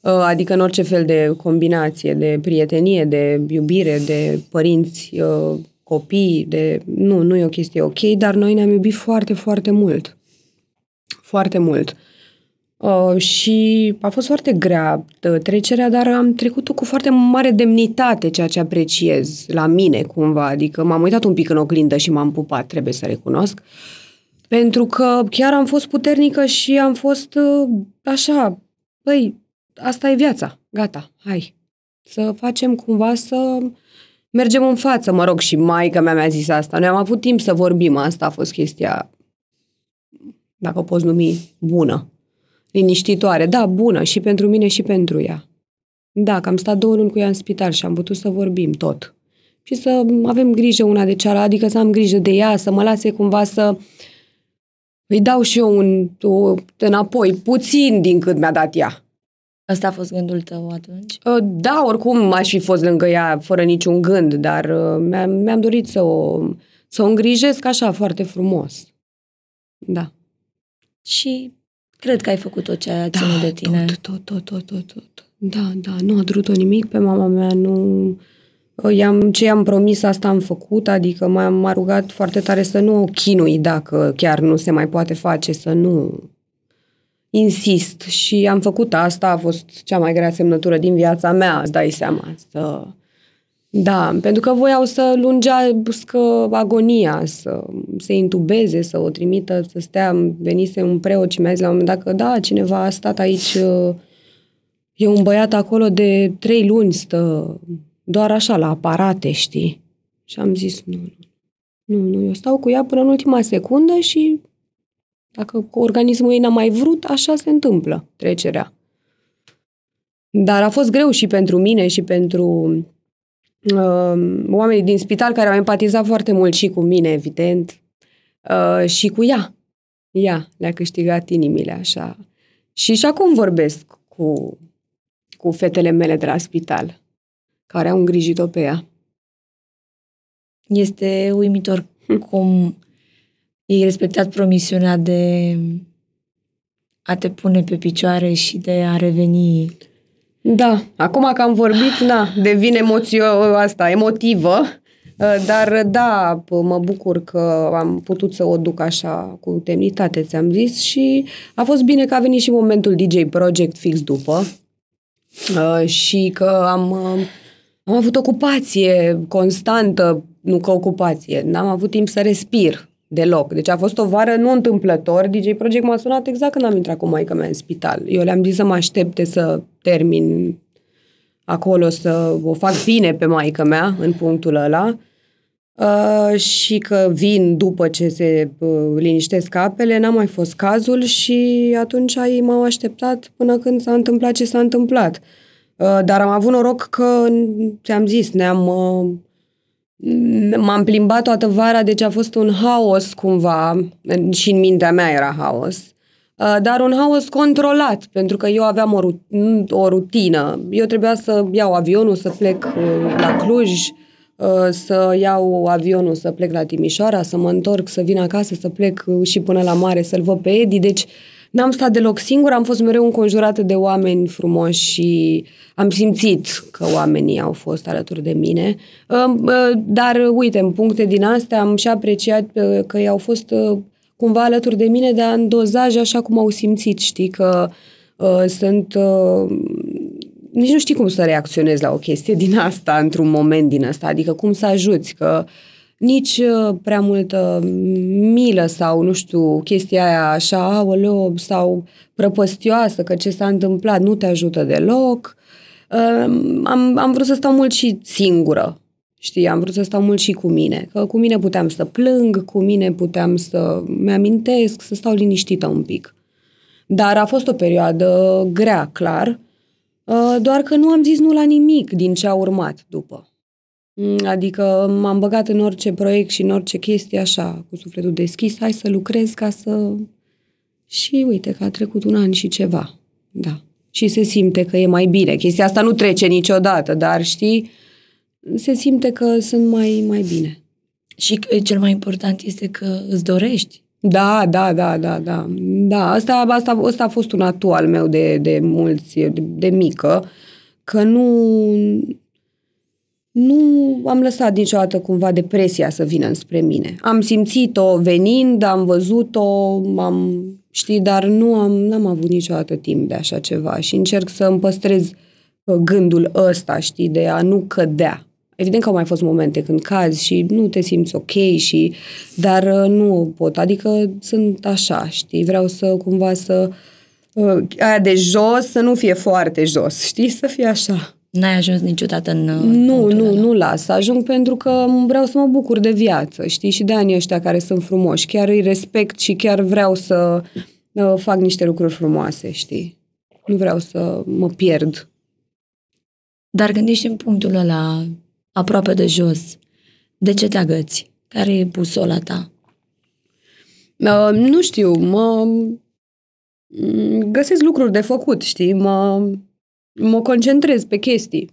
Uh, adică în orice fel de combinație de prietenie, de iubire, de părinți, uh, copii, de... Nu, nu e o chestie ok, dar noi ne-am iubit foarte, foarte mult. Foarte mult. Uh, și a fost foarte grea uh, trecerea, dar am trecut-o cu foarte mare demnitate, ceea ce apreciez la mine cumva. Adică m-am uitat un pic în oglindă și m-am pupat, trebuie să recunosc. Pentru că chiar am fost puternică și am fost uh, așa, băi, asta e viața, gata, hai. Să facem cumva să mergem în față, mă rog, și maica mea mi-a zis asta. Noi am avut timp să vorbim, asta a fost chestia, dacă o poți numi, bună liniștitoare. Da, bună, și pentru mine și pentru ea. Da, că am stat două luni cu ea în spital și am putut să vorbim tot. Și să avem grijă una de cealaltă, adică să am grijă de ea, să mă lase cumva să îi dau și eu un, o, înapoi, puțin din cât mi-a dat ea. Asta a fost gândul tău atunci? Ă, da, oricum aș fi fost lângă ea fără niciun gând, dar ă, mi-am, mi-am dorit să o, să o îngrijesc așa foarte frumos. Da. Și Cred că ai făcut tot ce ai da, ținut de tine. Tot, tot, tot, tot, tot, tot. Da, da, nu a durut-o nimic pe mama mea, nu... I-am, ce i-am promis, asta am făcut, adică m-am m-a rugat foarte tare să nu o chinui dacă chiar nu se mai poate face, să nu... insist și am făcut asta, a fost cea mai grea semnătură din viața mea, îți dai seama. Să... Da, pentru că voiau să lungească agonia, să se intubeze, să o trimită, să stea, venise un preot și mi-a zis la un moment dat că da, cineva a stat aici, e un băiat acolo de trei luni, stă doar așa la aparate, știi? Și am zis, nu, nu, nu, eu stau cu ea până în ultima secundă și dacă organismul ei n-a mai vrut, așa se întâmplă trecerea. Dar a fost greu și pentru mine și pentru uh, oamenii din spital care au empatizat foarte mult și cu mine, evident, uh, și cu ea. Ea le-a câștigat inimile așa. Și și acum vorbesc cu, cu fetele mele de la spital, care au îngrijit-o pe ea. Este uimitor hm. cum ei respectat promisiunea de a te pune pe picioare și de a reveni. Da, acum că am vorbit, da, devine emoțio asta, emotivă, dar da, mă bucur că am putut să o duc așa cu temnitate, ți-am zis, și a fost bine că a venit și momentul DJ Project fix după și că am, am avut ocupație constantă, nu că ocupație, n-am avut timp să respir Deloc. Deci a fost o vară nu întâmplător. DJ Project m-a sunat exact când am intrat cu maica mea în spital. Eu le-am zis să mă aștepte să termin acolo, să o fac bine pe maica mea în punctul ăla. Uh, și că vin după ce se uh, liniștesc apele, n-a mai fost cazul și atunci ei m-au așteptat până când s-a întâmplat ce s-a întâmplat. Uh, dar am avut noroc că, ți-am zis, ne-am uh, M-am plimbat toată vara, deci a fost un haos cumva, și în mintea mea era haos, uh, dar un haos controlat, pentru că eu aveam o, o rutină. Eu trebuia să iau avionul, să plec uh, la Cluj, uh, să iau avionul, să plec la Timișoara, să mă întorc, să vin acasă, să plec și până la mare să-l văd pe Edi, deci N-am stat deloc singur, am fost mereu înconjurată de oameni frumoși și am simțit că oamenii au fost alături de mine. Dar, uite, în puncte din astea am și apreciat uh, că ei au fost uh, cumva alături de mine, dar în dozaj așa cum au simțit, știi, că uh, sunt... Uh, nici nu știi cum să reacționezi la o chestie din asta într-un moment din asta, adică cum să ajuți, că uh, nici uh, prea multă milă sau, nu știu, chestia aia așa, aoleo, sau prăpăstioasă, că ce s-a întâmplat nu te ajută deloc. Um, am, am vrut să stau mult și singură, știi, am vrut să stau mult și cu mine, că cu mine puteam să plâng, cu mine puteam să mi-amintesc, să stau liniștită un pic. Dar a fost o perioadă grea, clar, uh, doar că nu am zis nu la nimic din ce a urmat după. Mm, adică m-am băgat în orice proiect și în orice chestie așa, cu sufletul deschis, hai să lucrez ca să... Și uite că a trecut un an și ceva, da. Și se simte că e mai bine. Chestia asta nu trece niciodată, dar știi, se simte că sunt mai, mai bine. Și cel mai important este că îți dorești. Da, da, da, da, da. Da, asta, asta, asta a fost un atu al meu de, de mulți, de, de mică, că nu, nu am lăsat niciodată cumva depresia să vină înspre mine. Am simțit-o venind, am văzut-o, am, știi, dar nu am, n-am avut niciodată timp de așa ceva și încerc să îmi păstrez uh, gândul ăsta, știi, de a nu cădea. Evident că au mai fost momente când cazi și nu te simți ok și, dar uh, nu pot, adică sunt așa, știi, vreau să cumva să uh, aia de jos să nu fie foarte jos, știi, să fie așa. N-ai ajuns niciodată în uh, Nu, nu, ăla. nu las. Ajung pentru că vreau să mă bucur de viață, știi, și de anii ăștia care sunt frumoși. Chiar îi respect și chiar vreau să uh, fac niște lucruri frumoase, știi. Nu vreau să mă pierd. Dar gândești în punctul ăla aproape de jos. De ce te agăți? Care e busola ta? Uh, nu știu, mă găsesc lucruri de făcut, știi, mă mă concentrez pe chestii.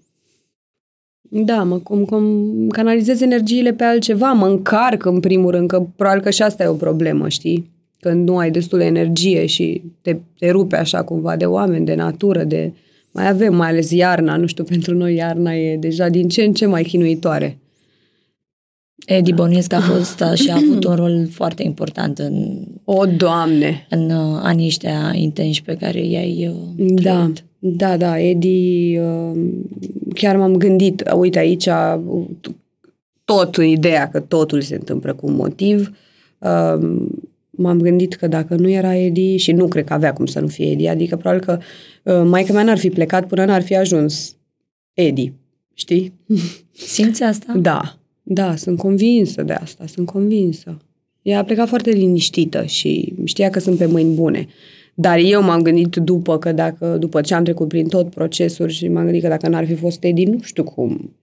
Da, mă cum, cum canalizez energiile pe altceva, mă încarc în primul rând, că probabil că și asta e o problemă, știi? Când nu ai destul de energie și te, te rupe așa cumva de oameni, de natură, de... Mai avem, mai ales iarna, nu știu, pentru noi iarna e deja din ce în ce mai chinuitoare. Edi Bănuiesc a fost și a avut un rol foarte important în O, Doamne! în uh, anii ăștia intenși pe care i-ai uh, Da, trăit. da, da, Edi, uh, chiar m-am gândit, uite aici, uh, tot în ideea că totul se întâmplă cu un motiv, uh, m-am gândit că dacă nu era Edi, și nu cred că avea cum să nu fie Edi, adică probabil că uh, maica mea n-ar fi plecat până n-ar fi ajuns Edi, știi? Simți asta? Da, da, sunt convinsă de asta, sunt convinsă. Ea a plecat foarte liniștită și știa că sunt pe mâini bune. Dar eu m-am gândit după că dacă, după ce am trecut prin tot procesul și m-am gândit că dacă n-ar fi fost Edi, nu știu cum.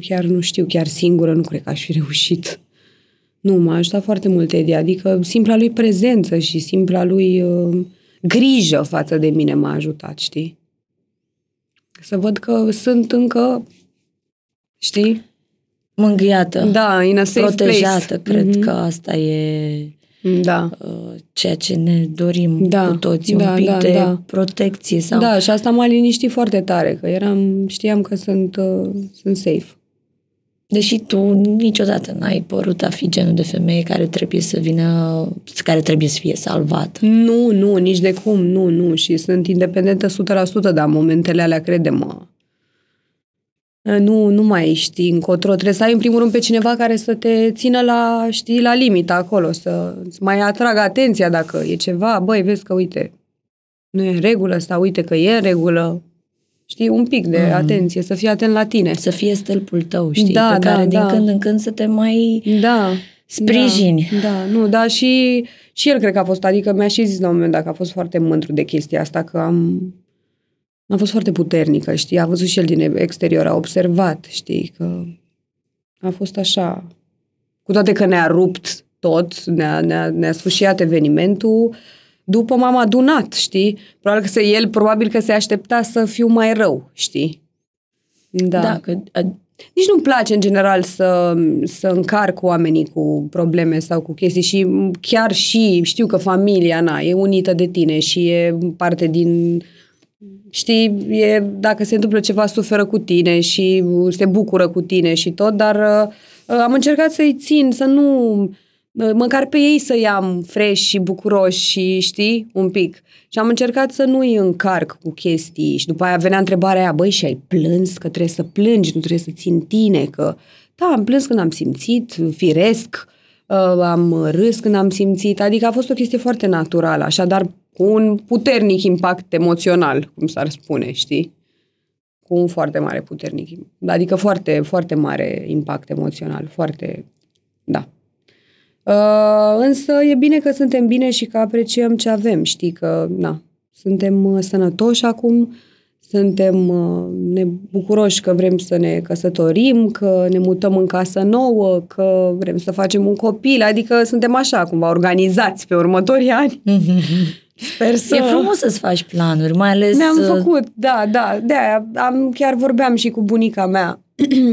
Chiar nu știu, chiar singură nu cred că aș fi reușit. Nu, m-a ajutat foarte mult Edi, adică simpla lui prezență și simpla lui uh, grijă față de mine m-a ajutat, știi? Să văd că sunt încă, știi? Mângâiată, Da, in a safe protejată, place. cred Mhm. că asta e Da. uh, ceea ce ne dorim Da, cu toții, da, un pic da, de da. protecție sau Da, și asta m-a liniștit foarte tare, că eram, știam că sunt, uh, sunt safe. Deși tu niciodată n-ai părut a fi genul de femeie care trebuie să vină, care trebuie să fie salvată. Nu, nu, nici de cum, nu, nu. Și sunt independentă 100%, dar momentele alea, crede-mă, nu, nu mai știi încotro. Trebuie să ai în primul rând pe cineva care să te țină la, știi, la limita acolo, să îți mai atragă atenția dacă e ceva. Băi, vezi că, uite, nu e în regulă sau uite că e în regulă. Știi, un pic de Mhm. atenție, să fii atent la tine. Să fie stâlpul tău, știi, Da, pe care da, din da. când în când să te mai Da. sprijini. Da, da, nu, da, și, și el cred că a fost, adică mi-a și zis la un moment dat că a fost foarte mândru de chestia asta, că am, am fost foarte puternică, știi, a văzut și el din exterior, a observat, știi, că a fost așa, cu toate că ne-a rupt tot, ne-a, ne-a, ne-a sfârșit evenimentul, după m-am adunat, știi? Probabil că se, el probabil că se aștepta să fiu mai rău, știi? Da. da că, a, Nici nu-mi place în general să, să încarc oamenii cu probleme sau cu chestii și chiar și știu că familia na, e unită de tine și e parte din... Știi, e, dacă se întâmplă ceva, suferă cu tine și se bucură cu tine și tot, dar uh, am încercat să-i țin, să nu... uh, Măcar pe ei să-i am fresh și bucuroși și știi, un pic. Și am încercat să nu-i încarc cu chestii și după aia venea întrebarea aia, băi, și ai plâns că trebuie să plângi, nu trebuie să țin tine, că da, am plâns când am simțit, firesc, uh, am râs când am simțit, adică a fost o chestie foarte naturală, așadar cu un puternic impact emoțional, cum s-ar spune, știi? Cu un foarte mare puternic, adică foarte, foarte mare impact emoțional, foarte, da. Uh, însă e bine că suntem bine și că apreciem ce avem, știi că, na, suntem uh, sănătoși acum, suntem uh, ne bucuroși că vrem să ne căsătorim, că ne mutăm în casă nouă, că vrem să facem un copil, adică suntem așa cumva organizați pe următorii ani. Sper să... e frumos să-ți faci planuri, mai ales... Ne-am uh, făcut, da, da, de-aia am, chiar vorbeam și cu bunica mea,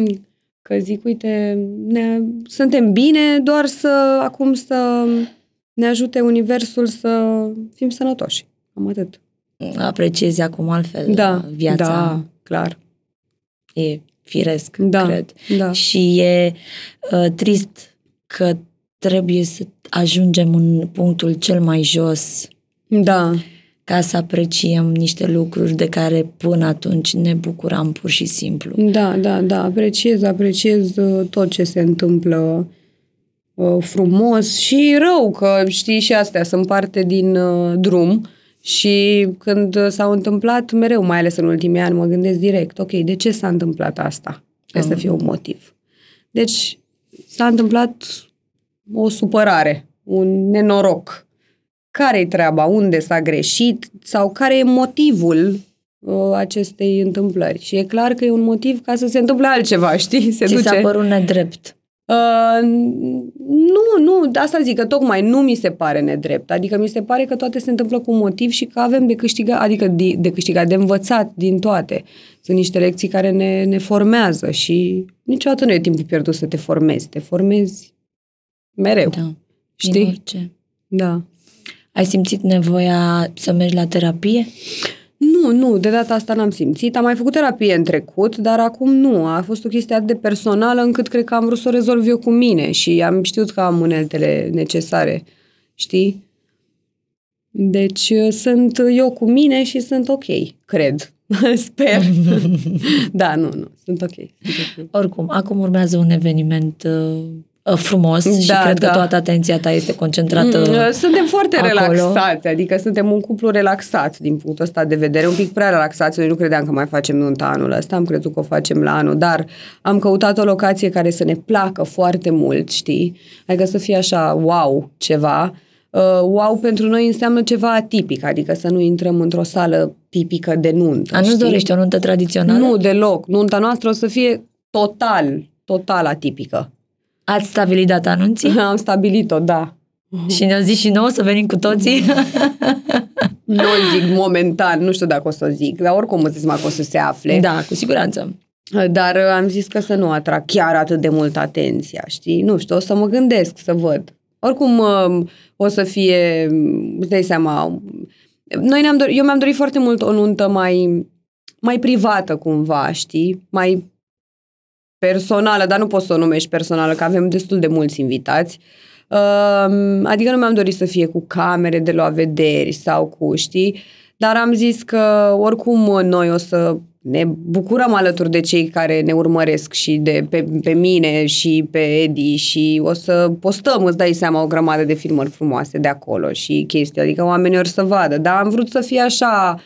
că zic, uite, ne, suntem bine, doar să, acum să ne ajute Universul să fim sănătoși. Am atât. Apreciezi acum altfel Da, uh, viața. da, clar. E firesc, Da, cred. da. Și e uh, trist că trebuie să ajungem în punctul cel mai jos Da, ca să apreciem niște lucruri de care până atunci ne bucuram pur și simplu. da, da, da, apreciez, apreciez uh, tot ce se întâmplă uh, frumos și rău, că știi și astea sunt parte din uh, drum și când uh, s-au întâmplat mereu, mai ales în ultimii ani, mă gândesc direct, ok, de ce s-a întâmplat asta? Trebuie să fie un motiv. Deci s-a întâmplat o supărare, un nenoroc. Care-i treaba? Unde s-a greșit? Sau care e motivul uh, acestei întâmplări? Și e clar că e un motiv ca să se întâmple altceva, știi? Se Ți duce... s-a părut nedrept. Uh, nu, nu, de asta zic că tocmai nu mi se pare nedrept. Adică mi se pare că toate se întâmplă cu un motiv și că avem de câștigat, adică de, de câștigat, de învățat din toate. Sunt niște lecții care ne, ne formează și niciodată nu e timpul pierdut să te formezi. Te formezi mereu. Da. Din Știi? orice. Da. Ai simțit nevoia să mergi la terapie? Nu, nu, de data asta n-am simțit. Am mai făcut terapie în trecut, dar acum nu. A fost o chestie atât de personală încât cred că am vrut să o rezolv eu cu mine și am știut că am uneltele necesare, știi? Deci uh, sunt eu cu mine și sunt ok, cred. Sper. da, nu, nu, sunt ok. Sunt okay. Oricum, acum urmează un eveniment uh, uh frumos da, și cred da. că toată atenția ta este concentrată mm, uh, Suntem foarte acolo. relaxați, adică suntem un cuplu relaxat din punctul ăsta de vedere, un pic prea relaxați. Noi nu credeam că mai facem nunta anul ăsta, am crezut că o facem la anul, dar am căutat o locație care să ne placă foarte mult, știi? Adică să fie așa, wow, ceva uh, wow pentru noi înseamnă ceva atipic, adică să nu intrăm într-o sală tipică de nuntă. A, nu-ți dorești o nuntă tradițională? Nu, deloc. Nunta noastră o să fie total, total atipică. Ați stabilit data anunții? Am stabilit-o, da. Și ne-au zis și nouă să venim cu toții? nu zic momentan, nu știu dacă o să o zic, dar oricum îți seama că o să se afle. Da, cu siguranță. Dar uh, am zis că să nu atrag chiar atât de mult atenția, știi? Nu știu, o să mă gândesc să văd. Oricum uh, o să fie, îți dai seama, noi ne-am dorit, eu mi-am dorit foarte mult o nuntă mai, mai privată cumva, știi? Mai personală, dar nu poți să o numești personală, că avem destul de mulți invitați. Uh, adică nu mi-am dorit să fie cu camere de la vederi sau cu, știi? Dar am zis că oricum noi o să ne bucurăm alături de cei care ne urmăresc și de pe, pe mine și pe Edi și o să postăm, îți dai seama, o grămadă de filmări frumoase de acolo și chestii, adică oamenii or să vadă. Dar am vrut să fie așa, uh,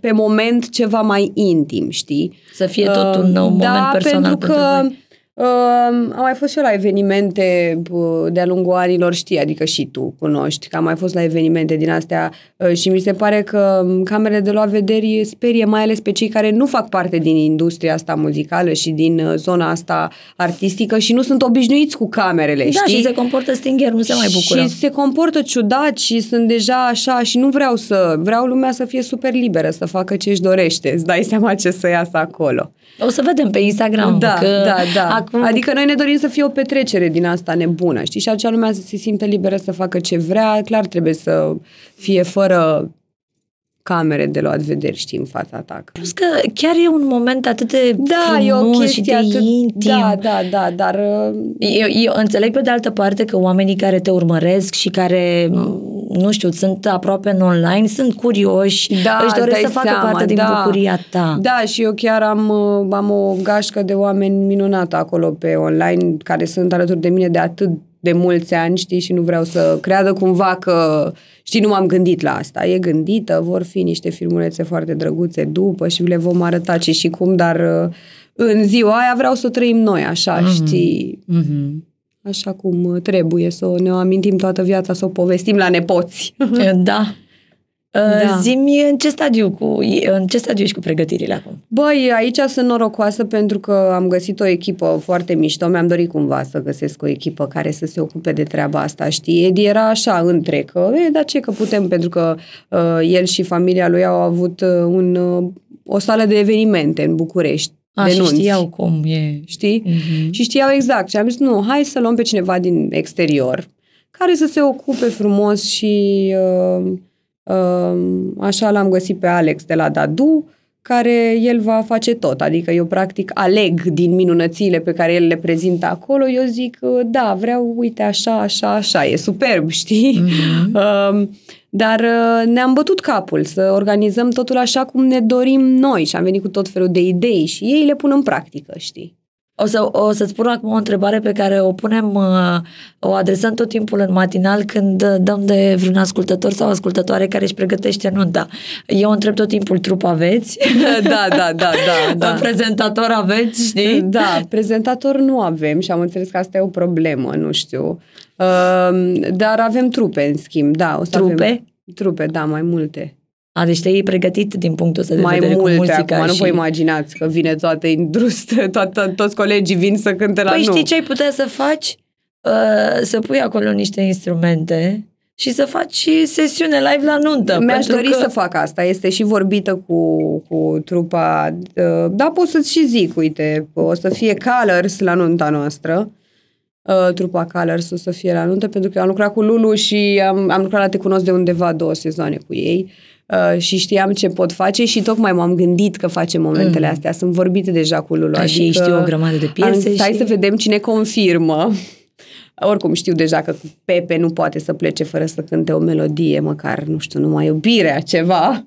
pe moment, ceva mai intim, știi? Să fie tot un nou uh, moment da, personal pentru că pentru Uh, am mai fost și eu la evenimente uh, de-a lungul anilor, știi, adică și tu cunoști, că am mai fost la evenimente din astea uh, și mi se pare că um, camerele de luat vederi sperie mai ales pe cei care nu fac parte din industria asta muzicală și din uh, zona asta artistică și nu sunt obișnuiți cu camerele, da, știi? și se comportă stinger, nu se mai bucură. Și se comportă ciudat și sunt deja așa și nu vreau să, vreau lumea să fie super liberă, să facă ce își dorește, îți dai seama ce să iasă acolo. O să vedem pe Instagram. Da, că da, da. Acum... Adică noi ne dorim să fie o petrecere din asta nebună, știi? Și acea lumea să se simtă liberă să facă ce vrea. Clar trebuie să fie fără camere de luat vederi, știi, în fața ta. Plus că chiar e un moment atât de da, frumos e o chestie și de atât, intim. Da, da, da, dar... Uh, eu, eu înțeleg pe de altă parte că oamenii care te urmăresc și care, nu știu, sunt aproape în online, sunt curioși, da, își doresc să facă seama, parte din da. bucuria ta. Da, și eu chiar am, uh, am o gașcă de oameni minunată acolo pe online, care sunt alături de mine de atât de mulți ani, știi, și nu vreau să creadă cumva că, știi, nu m-am gândit la asta. E gândită, vor fi niște filmulețe foarte drăguțe după și le vom arăta ce și cum, dar uh, în ziua aia vreau să o trăim noi așa, mm-hmm. știi? Mm-hmm. Așa cum trebuie, să ne o amintim toată viața, să o povestim la nepoți. Da, da. Zimi în ce stadiu cu în ce stadiu ești cu pregătirile acum? Băi, aici sunt norocoasă pentru că am găsit o echipă foarte mișto. Mi-am dorit cumva să găsesc o echipă care să se ocupe de treaba asta, știi? Edi era așa între că, e, dar ce că putem, pentru că uh, el și familia lui au avut uh, un, uh, o sală de evenimente în București. A, de și nunți. știau cum e. Știi? Uh-huh. Și știau exact. Și am zis, nu, hai să luăm pe cineva din exterior care să se ocupe frumos și... Uh, Așa l-am găsit pe Alex de la Dadu, care el va face tot. Adică eu practic aleg din minunățile pe care el le prezintă acolo, eu zic, da, vreau, uite, așa, așa, așa, e superb, știi? Mm-hmm. Dar uh, ne-am bătut capul să organizăm totul așa cum ne dorim noi și am venit cu tot felul de idei și ei le pun în practică, știi? O, să, o să-ți pun acum o întrebare pe care o punem, uh, o adresăm tot timpul în matinal când uh, dăm de vreun ascultător sau ascultătoare care își pregătește nunta. Eu întreb tot timpul trup aveți? Da, da, da, da. da. Prezentator aveți, știi? Da, prezentator nu avem și am înțeles că asta e o problemă, nu știu. Uh, dar avem trupe, în schimb, da. O să trupe? Avem trupe, da, mai multe. A, deci te-ai pregătit din punctul ăsta de mai vedere multe cu muzica acum, și... nu vă imaginați că vine toată industria, toată, toți colegii vin să cânte la păi nu. știi ce ai putea să faci? Uh, să pui acolo niște instrumente și să faci sesiune live la nuntă. Mi-aș dori că... să fac asta. Este și vorbită cu, cu trupa. Uh, da, pot să-ți și zic, uite, o să fie Colors la nunta noastră. Uh, trupa Colors o să fie la nuntă, pentru că am lucrat cu Lulu și am, am lucrat la Te Cunosc de undeva două sezoane cu ei. Uh, și știam ce pot face și tocmai m-am gândit că facem momentele mm. astea. Sunt vorbite deja cu Lulu. Da, adică și ei știu o grămadă de piese. Am, stai și... să vedem cine confirmă. oricum știu deja că Pepe nu poate să plece fără să cânte o melodie, măcar, nu știu, numai iubirea, ceva.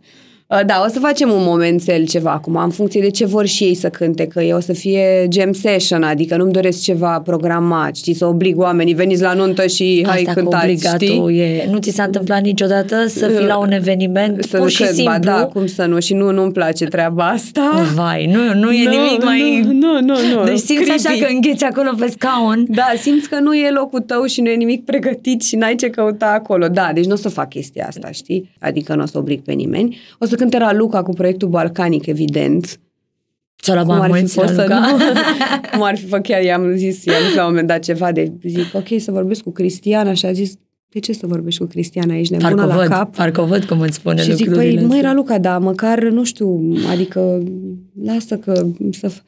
Uh, Da, o să facem un momențel ceva acum, în funcție de ce vor și ei să cânte, că e o să fie jam session, adică nu-mi doresc ceva programat, știți, să oblig oamenii, veniți la nuntă și hai Asta cu cântați, obligatul știi? e... Nu ți s-a întâmplat niciodată să fii la un eveniment Să pur și cânt, simplu? Ba, da, cum să nu, și nu, nu-mi place treaba asta. Vai, nu, nu e Nu, nimic mai... Nu, nu, nu. nu. Deci simți așa Creepy. că îngheți acolo pe scaun. Da, simți că nu e locul tău și nu e nimic pregătit și n-ai ce căuta acolo. Da, deci nu o să fac chestia asta, știi? Adică nu o să oblig pe nimeni. O să cânte Raluca cu proiectul Balcanic, evident. Ți-o la Cum ar fi bani fost să nu? Cum ar fi fost, chiar i-am zis, i-am zis la un moment dat ceva de, zic, ok, să vorbesc cu Cristiana și a zis, de ce să vorbești cu Cristiana, ești nebună Parcă o la văd, cap? parcă o văd cum îți spune Și zic, lucrurile păi, măi, astea. Raluca, da, măcar, nu știu, adică, lasă că, să, f-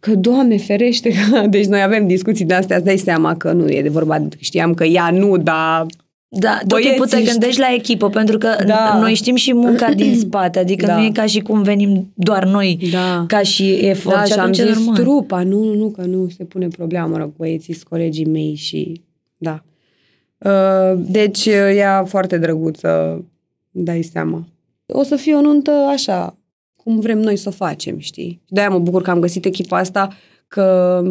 că, Doamne, ferește, că... Deci noi avem discuții de astea, îți dai seama că nu e de vorba, de- știam că ea nu, dar... Da, tot Băieții, timpul te știi? gândești la echipă, pentru că Da. noi știm și munca din spate, adică Da. nu e ca și cum venim doar noi, Da. ca și efort da, și și am atunci e zis normal. trupa, nu, nu, nu, că nu se pune problema, mă rog, băieții sunt colegii mei și, da. Uh, Deci, ea foarte drăguță, dai seama. O să fie o nuntă așa, cum vrem noi să o facem, știi? De-aia mă bucur că am găsit echipa asta, că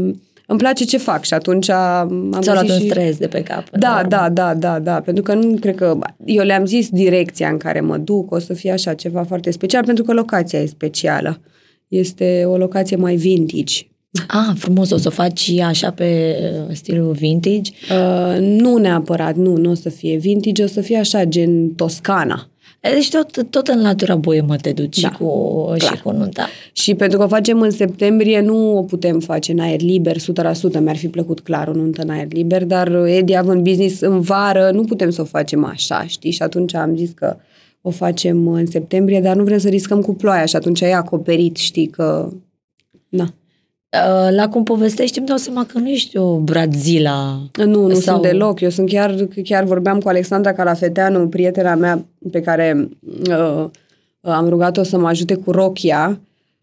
îmi place ce fac și atunci am Ți-a luat găsit un și... stres de pe cap. Da, normal. da, da, da, da, pentru că nu cred că... Eu le-am zis direcția în care mă duc, o să fie așa ceva foarte special, pentru că locația e specială. Este o locație mai vintage. Ah, frumos, o să o faci și așa pe uh, stilul vintage. Uh, nu neapărat, nu, nu o să fie vintage, o să fie așa, gen Toscana. E, Deci tot, tot în latura boemă te duci Da, și, cu, clar. și cu nunta. Și pentru că o facem în septembrie, nu o putem face în aer liber, 100%. Mi-ar fi plăcut clar o nuntă în aer liber, dar Edi având business în vară, nu putem să o facem așa, știi? Și atunci am zis că o facem în septembrie, dar nu vrem să riscăm cu ploaia și atunci e acoperit, știi, că... Na. Uh, La cum povestești, îmi dau seama că nu ești o Brazila. Nu, nu Sau- sunt deloc. Eu sunt chiar, chiar vorbeam cu Alexandra Calafeteanu, prietena mea pe care uh, am rugat-o să mă ajute cu rochia,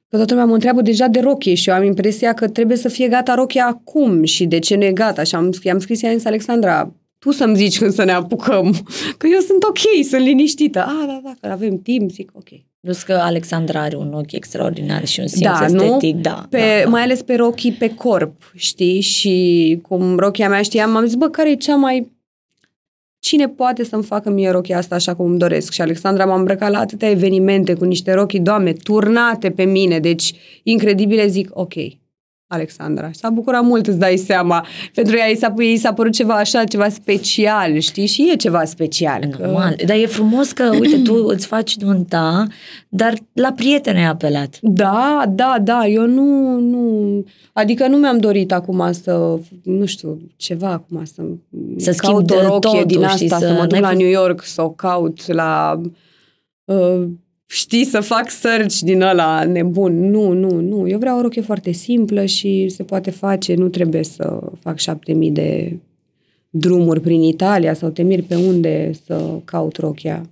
că toată lumea mă întreabă deja de rochie și eu am impresia că trebuie să fie gata rochia acum și de ce nu e gata. Și am, i-am scris ea Alexandra, tu să-mi zici când să ne apucăm, că eu sunt ok, sunt liniștită. Ah, da, da, că avem timp, zic ok. Plus că Alexandra are un ochi extraordinar și un simț Da, nu? estetic. Da, Pe, da, da. Mai ales pe rochii pe corp, știi? Și cum rochia mea știam, am zis, bă, care e cea mai... Cine poate să-mi facă mie rochia asta așa cum îmi doresc? Și Alexandra m-a îmbrăcat la atâtea evenimente cu niște rochii, doamne, turnate pe mine, deci incredibile, zic, ok, Alexandra. S-a bucurat mult, îți dai seama. Pentru ea i s-a, i s-a părut ceva așa, ceva special, știi? Și e ceva special. că- Normal. Dar e frumos că, uite, tu îți faci nunta, dar la prietene ai apelat. Da, da, da, eu nu, nu, adică nu mi-am dorit acum să, nu știu, ceva acum să, Să caut schimbi o de rochie totul, din știi, asta, să să, mă duc n-ai la fost- New York, să o caut la, uh, știi, să fac search din ăla nebun. Nu, nu, nu, eu vreau o rochie foarte simplă și se poate face, nu trebuie să fac șapte mii de drumuri prin Italia sau te miri pe unde să caut rochia.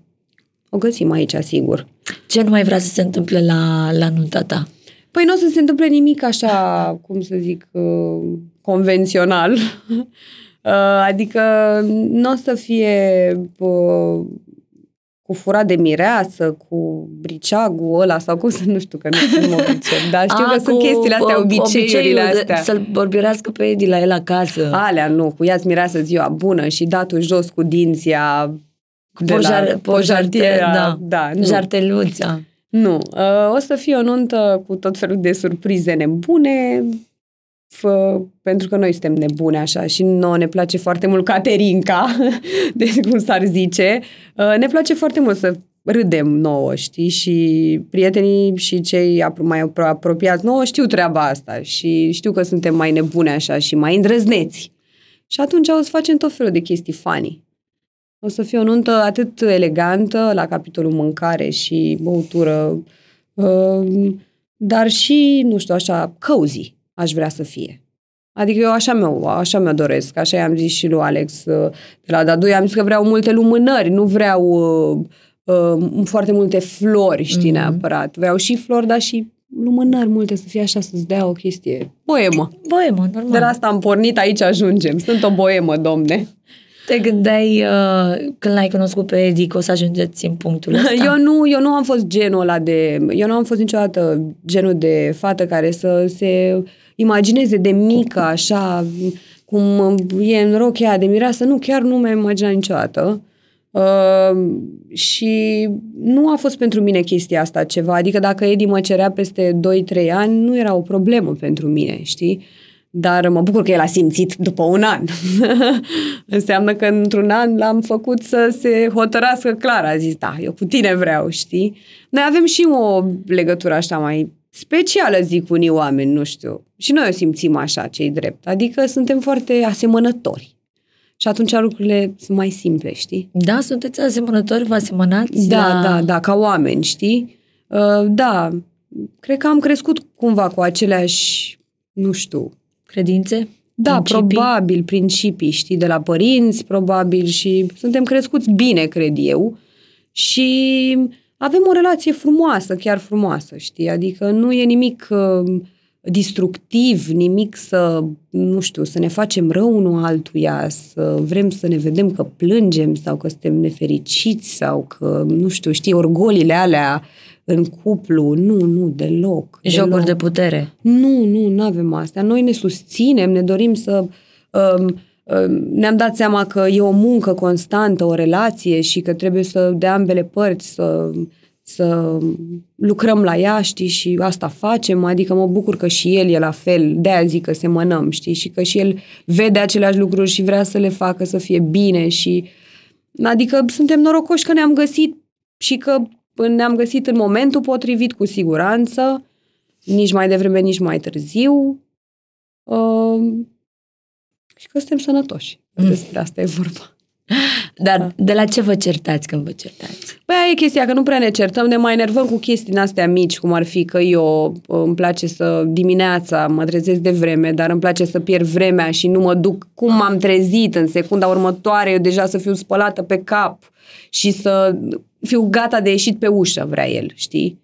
O găsim aici, sigur. Ce nu mai vrea să se întâmple la, la nunta ta? Păi nu o să se întâmple nimic așa, cum să zic, uh, convențional. Uh, Adică nu o să fie uh, cu furat de mireasă, cu briceagul ăla sau cum să nu știu că nu, nu mă pricep, dar știu A, că sunt cu, chestiile astea, uh, obiceiurile obiceiul de- astea. Să-l borbirească pe Edi la el acasă. Alea nu, cu ia-ți mireasă ziua bună și datul jos cu dinția de la Pojar- pojartiera. da. da nu. Jarteluța. Nu, uh, o să fie o nuntă cu tot felul de surprize nebune, fă, pentru că noi suntem nebune așa și nouă ne place foarte mult Caterinca, de cum s-ar zice. Uh, ne place foarte mult să râdem nouă, știi, și prietenii și cei apro- mai apro- apropiați nouă știu treaba asta și știu că suntem mai nebune așa și mai îndrăzneți. Și atunci o să facem tot felul de chestii funny. O să fie o nuntă atât elegantă la capitolul mâncare și băutură, uh, dar și, nu știu, așa, cozy aș vrea să fie. Adică eu așa mi-o, așa mi-o doresc, așa i-am zis și lui Alex uh, de la Dadu, i-am zis că vreau multe lumânări, nu vreau uh, uh, foarte multe flori, știi, Mhm. mm-hmm. neapărat. Vreau și flori, dar și lumânări multe, să fie așa, să-ți dea o chestie. Boemă. Boemă, normal. De la asta am pornit, aici ajungem. Sunt o boemă, domne. Te gândeai uh, când l-ai cunoscut pe Edi că o să ajungeți în punctul ăsta? Eu nu, eu nu am fost genul ăla de... Eu nu am fost niciodată genul de fată care să se imagineze de mică, așa, cum e în rochia de mireasă. Nu, chiar nu mi-am imaginat niciodată. Uh, și nu a fost pentru mine chestia asta ceva. Adică dacă Edi mă cerea peste 2-3 ani, nu era o problemă pentru mine, știi? Dar mă bucur că el a simțit după un an. Înseamnă că într-un an l-am făcut să se hotărască clar. A zis, da, eu cu tine vreau, știi? Noi avem și o legătură așa mai specială, zic unii oameni, nu știu. Și noi o simțim așa, cei drept. Adică suntem foarte asemănători. Și atunci lucrurile sunt mai simple, știi? Da, sunteți asemănători, vă asemănați? Da, la... da, da, ca oameni, știi? Uh, da, cred că am crescut cumva cu aceleași, nu știu... Credințe? Da, principii? probabil principii, știi, de la părinți, probabil și suntem crescuți bine, cred eu. Și avem o relație frumoasă, chiar frumoasă, știi? Adică nu e nimic uh, destructiv, nimic să, nu știu, să ne facem rău unul altuia, să vrem să ne vedem că plângem sau că suntem nefericiți sau că, nu știu, știi, orgolile alea în cuplu. Nu, nu, deloc. Jocuri deloc. de putere. Nu, nu, nu avem astea. Noi ne susținem, ne dorim să... Um, um, ne-am dat seama că e o muncă constantă, o relație și că trebuie să, de ambele părți, să să lucrăm la ea, știi, și asta facem, adică mă bucur că și el e la fel, de-aia zic că semănăm, știi, și că și el vede aceleași lucruri și vrea să le facă să fie bine și adică suntem norocoși că ne-am găsit și că ne-am găsit în momentul potrivit cu siguranță, nici mai devreme, nici mai târziu. Uh, și că suntem sănătoși. Mm. Despre asta e vorba. Dar de la ce vă certați când vă certați? Păi aia e chestia, că nu prea ne certăm, ne mai enervăm cu chestii din astea mici, cum ar fi că eu îmi place să dimineața mă trezesc de vreme, dar îmi place să pierd vremea și nu mă duc cum m-am trezit în secunda următoare, eu deja să fiu spălată pe cap și să fiu gata de ieșit pe ușă, vrea el, știi?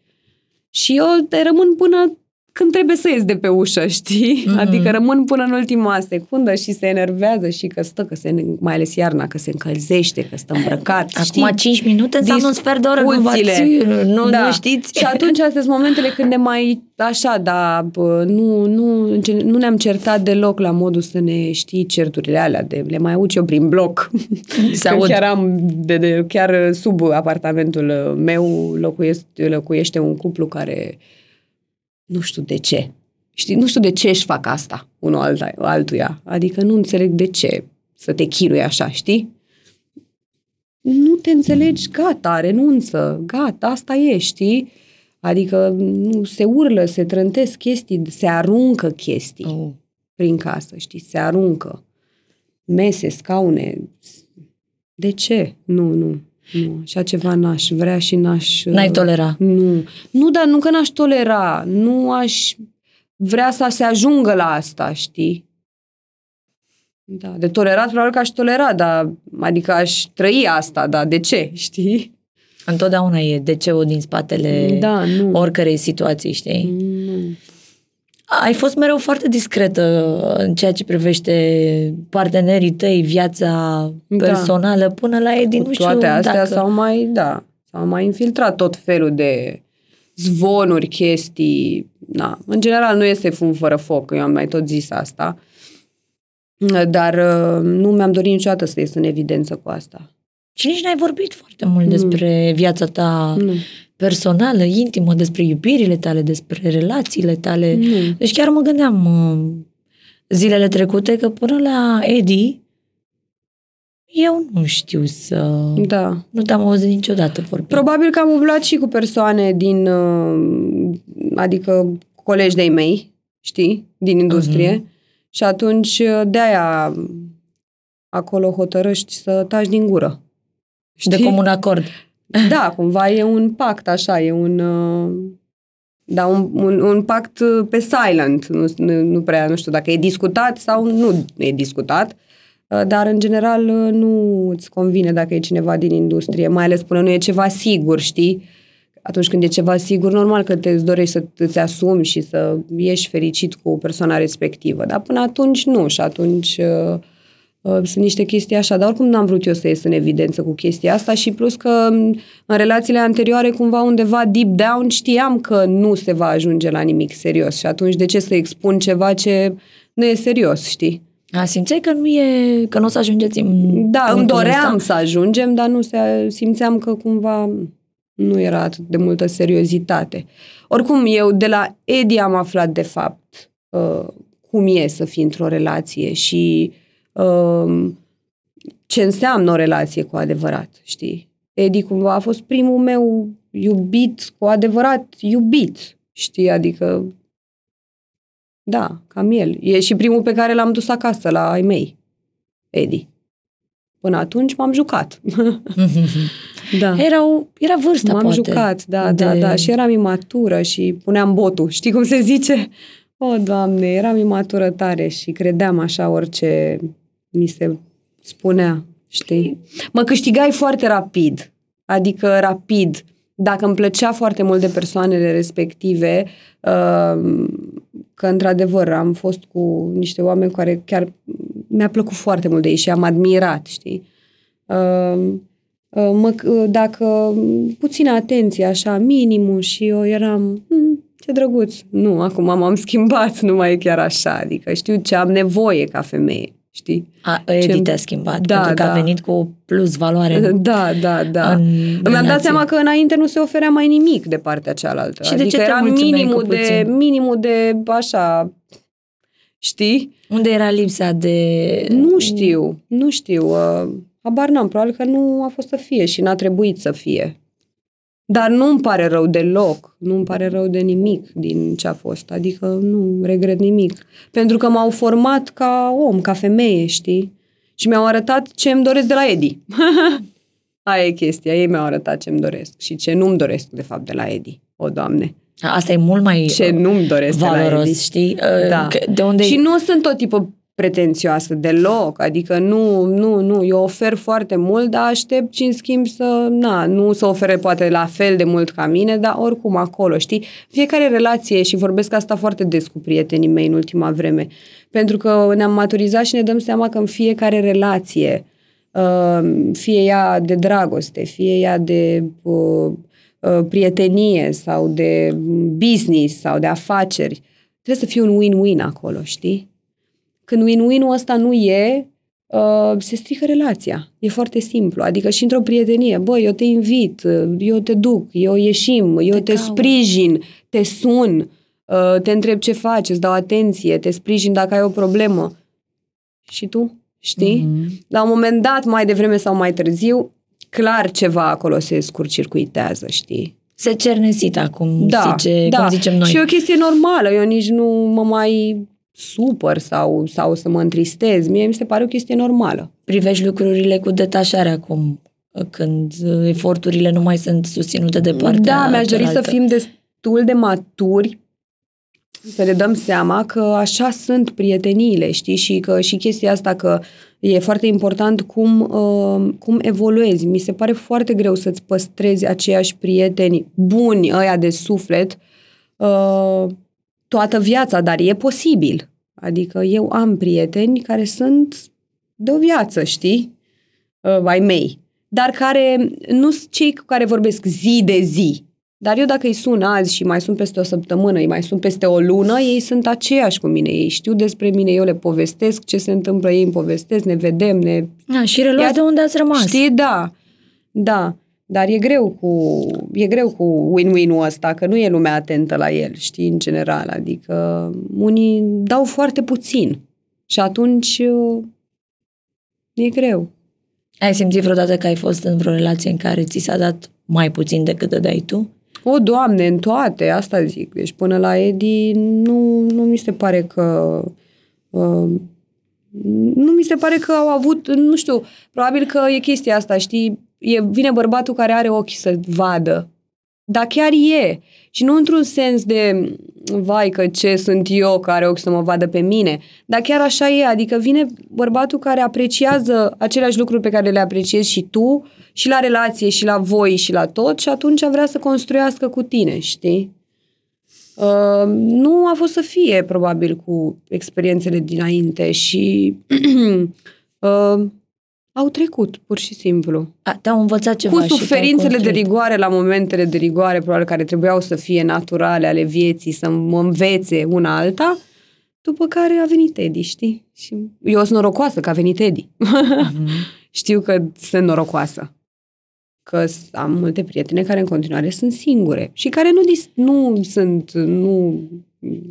Și eu rămân până când trebuie să ies de pe ușă, știi? Mm-hmm. Adică rămân până în ultima secundă și se enervează și că stă, că se, mai ales iarna, că se încălzește, că stă îmbrăcat, Acum știi? 5 minute înseamnă un sfert de oră, nu, Discuțiile. nu, Da. nu știți? Și atunci astea sunt momentele când ne mai, așa, da, bă, nu, nu, în gen- nu ne-am certat deloc la modul să ne știi certurile alea, de, le mai aud eu prin bloc. Se Că aud. chiar am, de, de, chiar sub apartamentul meu locuiește, locuiește un cuplu care nu știu de ce. Știi, nu știu de ce își fac asta unul alta, altuia. Adică nu înțeleg de ce să te chirui așa, știi? Nu te înțelegi, gata, renunță, gata, asta e, știi? Adică nu, se urlă, se trântesc chestii, se aruncă chestii Oh. prin casă, știi? Se aruncă. Mese, scaune. De ce? Nu, nu. Nu, așa ceva n-aș vrea și n-aș... N-ai uh, tolera. Nu. Nu, dar nu că n-aș tolera. Nu aș vrea să se ajungă la asta, știi? Da, de tolerat probabil că aș tolera, dar adică aș trăi asta, dar de ce, știi? Întotdeauna e de ce din spatele Da, nu. oricărei situații, știi? Nu. Ai fost mereu foarte discretă în ceea ce privește partenerii tăi, viața Da. personală, până la Edi, Cu nu știu toate astea dacă... s-au mai, da, s-au mai infiltrat tot felul de zvonuri, chestii. Na, în general nu este fum fără foc, eu am mai tot zis asta. Dar uh, nu mi-am dorit niciodată să ies în evidență cu asta. Și nici n-ai vorbit foarte mult Nu. despre viața ta Nu. Personală, intimă, despre iubirile tale, despre relațiile tale. Nu. Deci chiar mă gândeam uh, zilele trecute că până la Edi eu nu știu să... Da. Nu te-am auzit niciodată vorbind. Probabil că am umblat și cu persoane din, uh, adică colegi de-ai mei, știi, din industrie. Mhm. Și atunci uh, de-aia acolo hotărăști să taci din gură. de comun acord. Da, cumva e un pact așa, e un... uh, Da, un, un, un pact uh, pe silent. Nu, nu, nu prea, nu știu dacă e discutat sau nu e discutat, uh, dar în general uh, nu îți convine dacă e cineva din industrie, mai ales până nu e ceva sigur, știi? atunci când e ceva sigur, normal că te îți dorești să îți asumi și să ieși fericit cu persoana respectivă. Dar până atunci nu și atunci uh, uh, sunt niște chestii așa. Dar oricum n-am vrut eu să ies în evidență cu chestia asta și plus că în relațiile anterioare cumva undeva deep down știam că nu se va ajunge la nimic serios și atunci de ce să expun ceva ce nu e serios, știi? A, simțeai că nu e, că nu o să ajungeți în Da, îmi punctul doream ăsta? să ajungem, dar nu se, simțeam că cumva nu era atât de multă seriozitate. Oricum, eu de la Edi am aflat de fapt uh, cum e să fii într-o relație și uh, ce înseamnă o relație cu adevărat, știi? Edi cumva a fost primul meu iubit, cu adevărat iubit, știi? Adică, da, cam el. E și primul pe care l-am dus acasă la ai mei, Edi. Până atunci m-am jucat. da. Era, era vârsta, M-am poate. jucat, da, de... da, da. Și eram imatură și puneam botul. Știi cum se zice? O, Doamne, eram imatură tare și credeam așa orice mi se spunea, știi? Mă câștigai foarte rapid. Adică rapid. Dacă îmi plăcea foarte mult de persoanele respective, uh, că într-adevăr am fost cu niște oameni care chiar mi-a plăcut foarte mult de ei și am admirat, știi? Uh, Uh, mă, uh, dacă puțină atenție, așa, minimul și eu eram, hm, ce drăguț. Nu, acum m-am schimbat, nu mai e chiar așa, adică știu ce am nevoie ca femeie, știi? A, Edi Ce- te-a schimbat, Da, pentru că da. a venit cu o plus valoare. Da, da, da. În Mi-am dat relație. seama că înainte nu se oferea mai nimic de partea cealaltă. Și de adică ce te era mulțumeai minimul cu de, puțin? minimul de, așa, știi? Unde era lipsa de... Nu știu, nu știu. Uh, habar n-am, probabil că nu a fost să fie și n-a trebuit să fie. Dar nu îmi pare rău deloc, nu îmi pare rău de nimic din ce a fost, adică nu regret nimic. Pentru că m-au format ca om, ca femeie, știi? Și mi-au arătat ce îmi doresc de la Edi. Aia e chestia, ei mi-au arătat ce îmi doresc și ce nu-mi doresc, de fapt, de la Edi. O, Doamne! Asta e mult mai Ce nu-mi doresc de la valoros, Edi. știi? Da. Că- De unde Și nu sunt tot tipul pretențioasă deloc, adică nu, nu, nu, eu ofer foarte mult, dar aștept și în schimb să, na, nu să ofere poate la fel de mult ca mine, dar oricum acolo, știi? Fiecare relație, și vorbesc asta foarte des cu prietenii mei în ultima vreme, pentru că ne-am maturizat și ne dăm seama că în fiecare relație, uh, fie ea de dragoste, fie ea de uh, uh, prietenie sau de business sau de afaceri, trebuie să fie un win-win acolo, știi? Când win-win-ul ăsta nu e, uh, se strică relația. E foarte simplu. Adică și într-o prietenie, bă, eu te invit, uh, eu te duc, eu ieșim, eu te, Te te caut. sprijin, te sun, uh, te întreb ce faci, îți dau atenție, te sprijin dacă ai o problemă. Și tu? Știi? Mhm. La un moment dat, mai devreme sau mai târziu, clar ceva acolo se scurcircuitează, știi? se cernesit cum, Da, zice, da. cum zicem noi. Și e o chestie normală. Eu nici nu mă mai supăr sau, sau să mă întristez. Mie mi se pare o chestie normală. Privești lucrurile cu detașare acum, când uh, eforturile nu mai sunt susținute de partea Da, mi-aș dori să cealaltă. fim destul de maturi să ne dăm seama că așa sunt prieteniile, știi? Și că și chestia asta că e foarte important cum, uh, cum evoluezi. Mi se pare foarte greu să-ți păstrezi aceiași prieteni buni, ăia de suflet, uh, toată viața, dar e posibil. Adică eu am prieteni care sunt de o viață, știi? Uh, ai mei. Dar care nu sunt cei cu care vorbesc zi de zi. Dar eu dacă îi sun azi și mai sunt peste o săptămână, îi mai sunt peste o lună, ei sunt aceiași cu mine. Ei știu despre mine, eu le povestesc ce se întâmplă, ei îmi povestesc, ne vedem, ne... Da, și reluați Ia- de unde ați rămas. Știi? Da. Da. Dar e greu cu, e greu cu win-win-ul ăsta, că nu e lumea atentă la el, știi, în general. Adică unii dau foarte puțin. Și atunci uh, e greu. Ai simțit vreodată că ai fost în vreo relație în care ți s-a dat mai puțin decât dădeai tu? O, Doamne, în toate, asta zic. Deci până la Edi nu, nu mi se pare că... Uh, nu mi se pare că au avut, nu știu, probabil că e chestia asta, știi? E, vine bărbatul care are ochii să vadă. dar chiar e. Și nu într-un sens de, vai că ce sunt eu care ochi să mă vadă pe mine, dar chiar așa e, adică vine bărbatul care apreciază aceleași lucruri pe care le apreciezi și tu, și la relație, și la voi, și la tot, și atunci vrea să construiască cu tine, știi? Uh, nu a fost să fie, probabil, cu experiențele dinainte și uh, au trecut, pur și simplu. A, te-au învățat ceva Cu și te-au suferințele de construit. rigoare la momentele de rigoare, probabil care trebuiau să fie naturale ale vieții, să mă învețe una alta, după care a venit Teddy, știi? Și eu sunt norocoasă că a venit Teddy. Mhm. Știu că sunt norocoasă. Că s- am multe prietene care în continuare sunt singure și care nu, dis- nu sunt, nu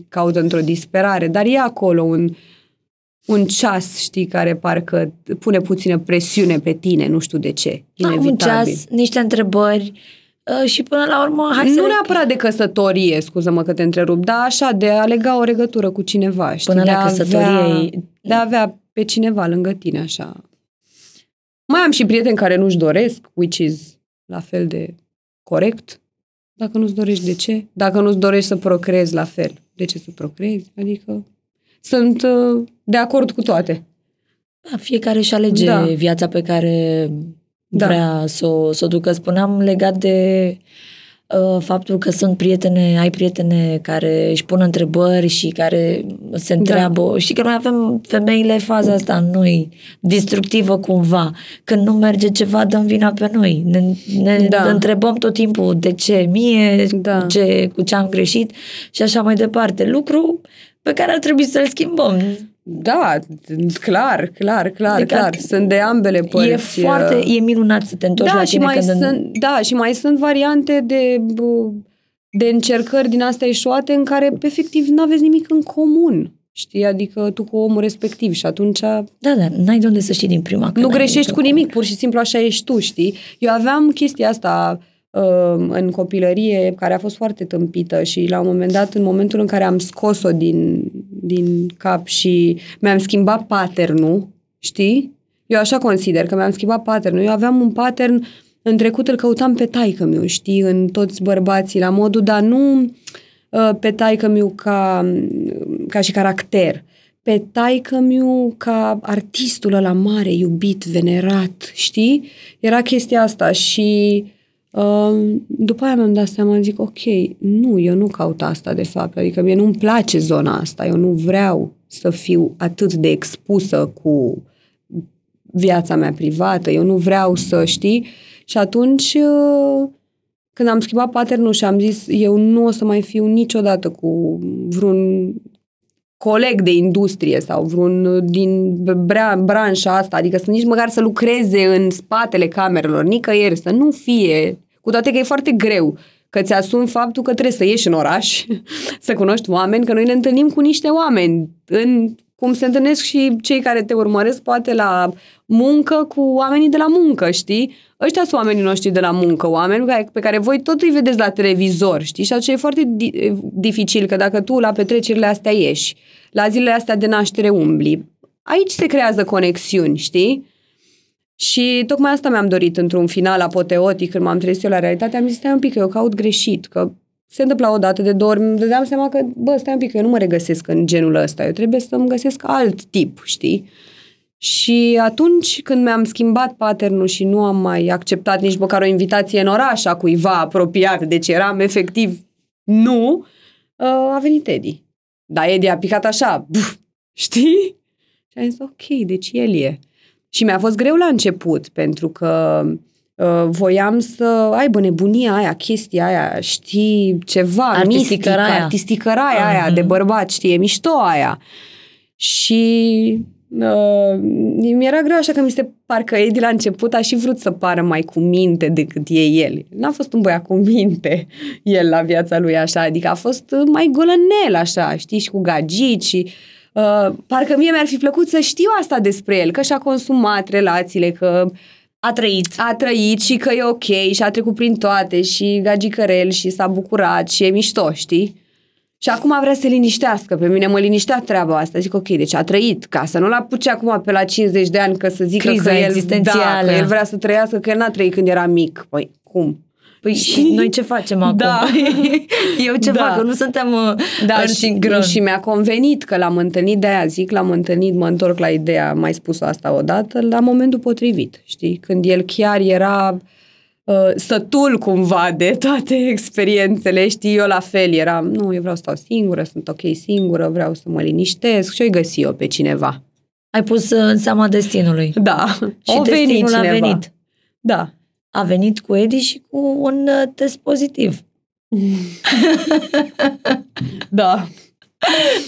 caută într-o disperare, dar e acolo un, un ceas, știi, care parcă pune puțină presiune pe tine, nu știu de ce. Da, un Inevitabil. ceas, niște întrebări uh, și până la urmă, hai să nu le- neapărat de căsătorie, scuză-mă că te întrerup, dar așa, de a lega o legătură cu cineva, știi? Până de la a căsătorie avea, e- De a avea pe cineva lângă tine, așa. Mai am și prieteni care nu-și doresc, which is la fel de corect. Dacă nu-ți dorești, de ce? Dacă nu-ți dorești să procrezi, la fel. De ce să procrezi? Adică sunt uh, de acord cu toate. Da, fiecare își alege Da. viața pe care Da. vrea să o, să o ducă. Spuneam legat de uh, faptul că sunt prietene, ai prietene care își pun întrebări și care se întreabă. Și că noi avem femeile faza asta în noi, destructivă cumva. Când nu merge ceva, dăm vina pe noi. Ne, ne Da. întrebăm tot timpul de ce mie, Da. ce, cu ce am greșit și așa mai departe. Lucru pe care ar trebui să-l schimbăm. Da, clar, clar, clar, Adică clar. Sunt de ambele părți. E foarte, uh, e minunat să te întorci da, la și tine mai când... sunt, da, și mai sunt variante de, bă, de încercări din astea eșuate în care, efectiv, nu aveți nimic în comun. Știi? Adică tu cu omul respectiv și atunci Da, da, n-ai de unde să știi din prima. că nu n-ai greșești cu în nimic, pur și simplu așa ești tu, știi? Eu aveam chestia asta uh, în copilărie care a fost foarte tâmpită și la un moment dat, în momentul în care am scos-o din, din cap și mi-am schimbat pattern-ul, știi? Eu așa consider că mi-am schimbat pattern-ul. Eu aveam un pattern în trecut, îl căutam pe taică meu, știi, în toți bărbații la modul, dar nu uh, pe taică meu ca, ca și caracter, pe taică meu ca artistul ăla mare, iubit, venerat, știi? Era chestia asta și uh, după aia mi-am dat seama, zic, ok, nu, eu nu caut asta de fapt, adică mie nu-mi place zona asta, eu nu vreau să fiu atât de expusă cu viața mea privată, eu nu vreau să știi. Și atunci, uh, când am schimbat patternul și am zis, eu nu o să mai fiu niciodată cu vreun coleg de industrie sau vreun uh, din bra- branșa asta, adică să nici măcar să lucreze în spatele camerelor, nicăieri, să nu fie, cu toate că e foarte greu, că ți-asumi faptul că trebuie să ieși în oraș, să cunoști oameni, că noi ne întâlnim cu niște oameni în cum se întâlnesc și cei care te urmăresc poate la muncă cu oamenii de la muncă, știi? Ăștia sunt oamenii noștri de la muncă, oameni pe care, pe care voi tot îi vedeți la televizor, știi? Și atunci e foarte di- dificil că dacă tu la petrecerile astea ieși, la zilele astea de naștere umbli, aici se creează conexiuni, știi? Și tocmai asta mi-am dorit într-un final apoteotic, când m-am trezit eu la realitate, am zis, stai un pic, că eu caut greșit, că se întâmpla o dată de două ori, îmi dădeam seama că, bă, stai un pic, că eu nu mă regăsesc în genul ăsta, eu trebuie să-mi găsesc alt tip, știi? Și atunci când mi-am schimbat patternul și nu am mai acceptat nici măcar o invitație în oraș a cuiva apropiat, deci eram efectiv nu, uh, a venit Eddie. Dar Eddie a picat așa, buf, știi? Și am zis, ok, deci el e. Și mi-a fost greu la început, pentru că uh, voiam să aibă nebunia aia, chestia aia, știi, ceva Artisticăraia. mistic, artisticăraia aia Mhm. de bărbat, știi, e mișto aia. Și uh, mi era greu așa că mi se parcă Eddie la început a și vrut să pară mai cu minte decât e el. N-a fost un băiat cu minte el la viața lui așa, adică a fost mai golănel așa, știi, și cu gagici și uh, parcă mie mi-ar fi plăcut să știu asta despre el, că și-a consumat relațiile, că A trăit. a trăit și că e ok și a trecut prin toate și gagicărel și s-a bucurat și e mișto, știi? Și acum vrea să se liniștească. Pe mine mă liniștea treaba asta. Zic, ok, deci a trăit ca să nu-l apuce acum pe la 50 de ani că să zică Criza că el, existențială. da, că el vrea să trăiască, că el n-a trăit când era mic. Păi, cum? Păi și noi ce facem acum? Da. Eu ce Da. fac? Că nu suntem uh, Da, în și, sincron. și mi-a convenit că l-am întâlnit, de aia zic, l-am întâlnit, mă întorc la ideea, am mai spus asta odată, la momentul potrivit, știi? Când el chiar era uh, sătul cumva de toate experiențele, știi? Eu la fel eram, nu, eu vreau să stau singură, sunt ok singură, vreau să mă liniștesc și o găsi eu pe cineva. Ai pus uh, în seama destinului. Da, Și o venit destinul a cineva. venit. Da. A venit cu Edi și cu un uh, test pozitiv. Da.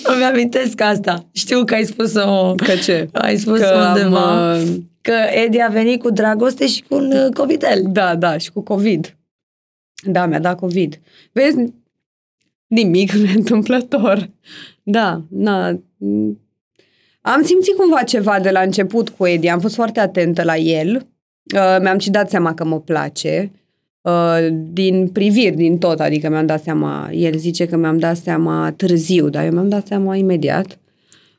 Îmi amintesc asta. Știu că ai spus-o... Că ce? Ai spus Că undeva am, uh, că Edi a venit cu dragoste și cu un uh, covidel. Da, da, și cu COVID. Da, mi-a dat COVID. Vezi, nimic întâmplător. Da, na. Am simțit cumva ceva de la început cu Edi, am fost foarte atentă la el. Uh, mi-am și dat seama că mă place. Uh, din priviri, din tot, adică mi-am dat seama, el zice că mi-am dat seama târziu, dar eu mi-am dat seama imediat.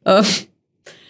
Uh,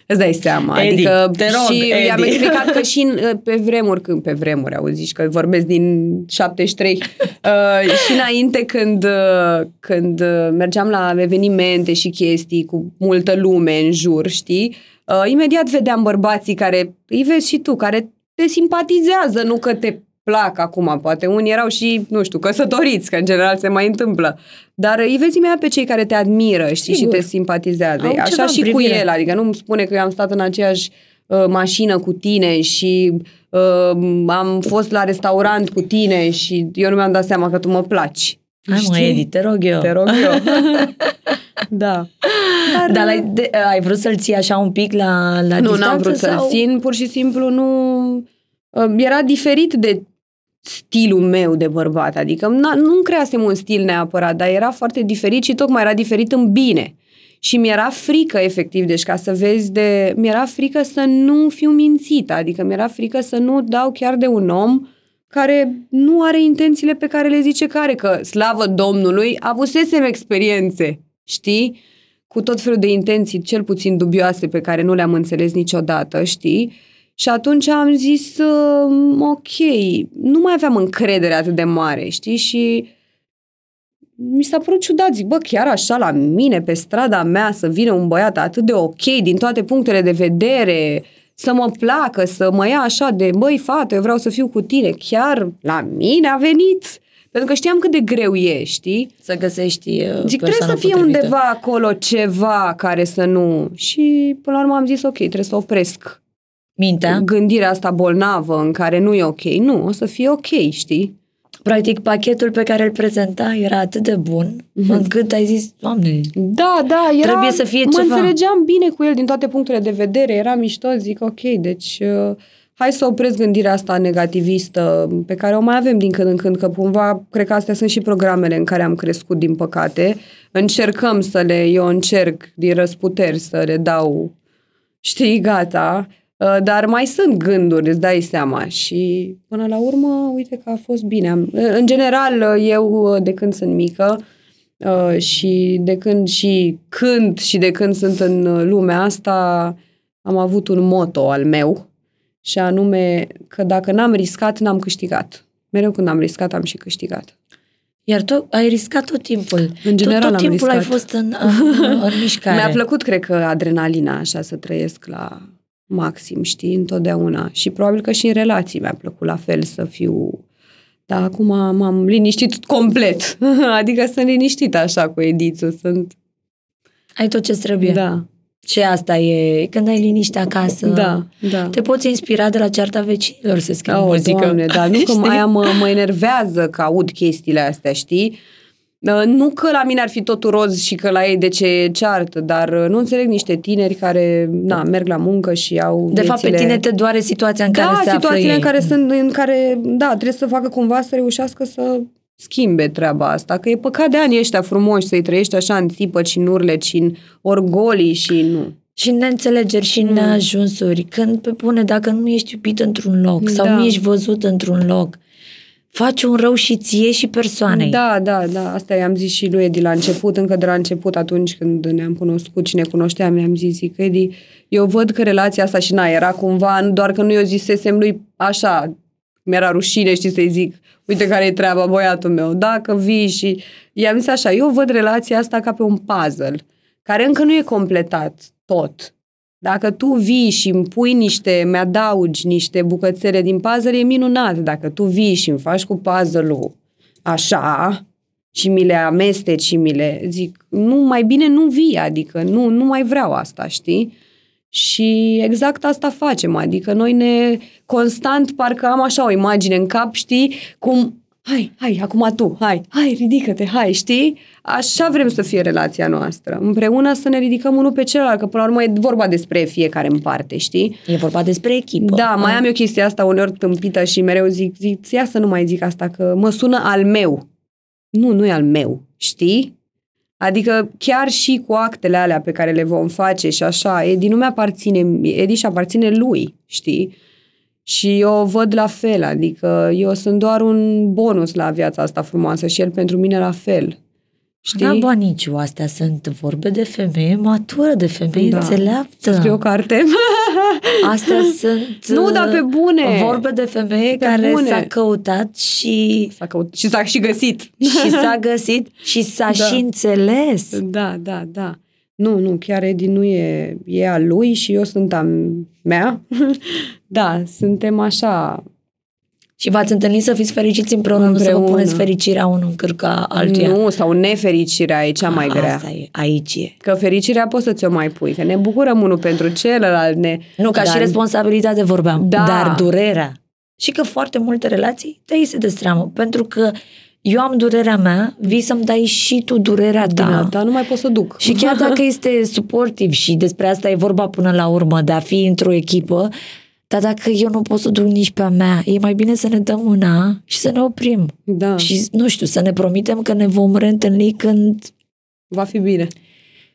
îți dai seama. Edi, adică te rog, și i-am Edi. explicat că și în, pe vremuri, când pe vremuri, auzi, că vorbesc din 73, uh, și înainte când, uh, când uh, mergeam la evenimente și chestii cu multă lume în jur, știi, uh, imediat vedeam bărbații care, îi vezi și tu, care te simpatizează, nu că te plac acum, poate unii erau și, nu știu, căsătoriți, că în general se mai întâmplă, dar îi vezi imediat pe cei care te admiră, știi, Sigur. și te simpatizează. Au ceva Așa în și cu privire. el, adică nu îmi spune că eu am stat în aceeași uh, mașină cu tine și uh, am fost la restaurant cu tine și eu nu mi-am dat seama că tu mă placi. Hai mă, Știi? Edi, te rog eu. Te rog eu. da. Dar, Dar ai, de, ai vrut să-l ții așa un pic la, la nu, distanță? n-am vrut să-l sau... țin, pur și simplu nu... uh, Era diferit de stilul meu de bărbat, adică na, nu creasem un stil neapărat, dar era foarte diferit și tocmai era diferit în bine. Și mi-era frică, efectiv, deci ca să vezi de... Mi-era frică să nu fiu mințită, adică mi-era frică să nu dau chiar de un om care nu are intențiile pe care le zice că are, că, slavă Domnului, avusesem experiențe, știi? Cu tot felul de intenții, cel puțin dubioase, pe care nu le-am înțeles niciodată, știi? Și atunci am zis, uh, ok, nu mai aveam încredere atât de mare, știi? Și mi s-a părut ciudat, zic, bă, chiar așa la mine, pe strada mea, să vină un băiat atât de ok, din toate punctele de vedere, să mă placă, să mă ia așa de, băi, fată, eu vreau să fiu cu tine, chiar la mine a venit. Pentru că știam cât de greu e, știi? Să găsești uh, Zic, trebuie persoana să fie potrivită. undeva acolo ceva care să nu... Și până la urmă am zis, ok, trebuie să opresc Mintea. gândirea asta bolnavă în care nu e ok. Nu, o să fie ok, știi? Practic, pachetul pe care îl prezenta era atât de bun, încât ai zis, Doamne, Da, da, era... Trebuie să fie mă ceva. înțelegeam bine cu el din toate punctele de vedere, era mișto, zic, ok, deci uh, hai să opresc gândirea asta negativistă pe care o mai avem din când în când, că cumva, cred că astea sunt și programele în care am crescut, din păcate. Încercăm să le, eu încerc din răsputeri să le dau, știi, gata, Uh, dar mai sunt gânduri, îți dai seama și până la urmă, uite că a fost bine. Am- În general, eu de când sunt mică, Uh, și de când și când și de când sunt în uh, lumea asta am avut un moto al meu și anume că dacă n-am riscat, n-am câștigat. Mereu când am riscat, am și câștigat. Iar tu ai riscat tot timpul. În general tot, tot am timpul ai riscat. fost în, în, în mișcare. Mi-a plăcut, cred că, adrenalina așa, să trăiesc la maxim, știi, întotdeauna. Și probabil că și în relații mi-a plăcut la fel să fiu... Dar acum m-am liniștit complet. adică sunt liniștită așa cu Edițu. Sunt... Ai tot ce trebuie. Da, Și asta e, când ai liniște acasă, da, da. te poți inspira de la cearta vecinilor să scrii Oh, muzică. Doamne, da, nu că Știi? aia mă, mă enervează că aud chestiile astea, știi? Uh, Nu că la mine ar fi totul roz și că la ei de ce ceartă, dar uh, nu înțeleg niște tineri care na, merg la muncă și au De fapt, pe viețile- tine te doare situația în da, care se află situațiile ei. în care sunt, în care, da, trebuie să facă cumva să reușească să schimbe treaba asta, că e păcat de anii ăștia frumoși să-i trăiești așa în țipă și în urlet și în orgolii și nu. Și în neînțelegeri și în Mm. neajunsuri. Când, pe bune, dacă nu ești iubit într-un loc sau Da. nu ești văzut într-un loc, faci un rău și ție și persoanei. Da, da, da, asta i-am zis și lui Edi la început, încă de la început, atunci când ne-am cunoscut și ne cunoșteam, i-am zis, zic, Edi, eu văd că relația asta și na, era cumva, doar că nu eu zisesem lui așa, mi-era rușine, știi, să-i zic, uite care e treaba, băiatul meu, dacă vii și... I-am zis așa, eu văd relația asta ca pe un puzzle, care încă nu e completat tot. Dacă tu vii și îmi pui niște, mi-adaugi niște bucățele din puzzle, e minunat. Dacă tu vii și îmi faci cu puzzle-ul așa și mi le amesteci și mi le zic, nu, mai bine nu vii, adică nu, nu mai vreau asta, știi? Și exact asta facem, adică noi ne constant parcă am așa o imagine în cap, știi, cum hai, hai, acum tu, hai, hai, ridică-te, hai, știi? Așa vrem să fie relația noastră. Împreună să ne ridicăm unul pe celălalt, că până la urmă e vorba despre fiecare în parte, știi? E vorba despre echipă. Da, mai am eu chestia asta uneori tâmpită și mereu zic, zic, ia să nu mai zic asta, că mă sună al meu. Nu, nu e al meu, știi? Adică chiar și cu actele alea pe care le vom face și așa, Edi nu mi-aparține, Edi și aparține lui, știi? Și eu o văd la fel, adică eu sunt doar un bonus la viața asta frumoasă și el pentru mine la fel. Știi? Da, Niciu, astea sunt vorbe de femeie matură, de femeie da. înțeleaptă. Scrie o carte. Astea sunt nu, dar pe bune. vorbe de femeie pe care bune. s-a căutat și... S-a căut... Și s-a și găsit. Și s-a găsit și s-a da. și înțeles. Da, da, da. Nu, nu, chiar Edi nu e, e a lui și eu sunt a mea. da, suntem așa și v-ați întâlnit să fiți fericiți împreună, împreună. nu să vă puneți fericirea unul în cârca altuia. Nu, sau nefericirea e cea mai A, grea. Asta e, aici e. Că fericirea poți să ți-o mai pui, că ne bucurăm unul pentru celălalt. Ne... Nu, ca dar... și responsabilitate vorbeam, da. dar durerea. Și că foarte multe relații te se destramă, pentru că eu am durerea mea, vii să-mi dai și tu durerea ta. Da, dar nu mai pot să duc. Și chiar dacă este suportiv și despre asta e vorba până la urmă, de a fi într-o echipă, dar dacă eu nu pot să duc nici pe a mea, e mai bine să ne dăm una și să ne oprim. Da. Și, nu știu, să ne promitem că ne vom reîntâlni când... Va fi bine.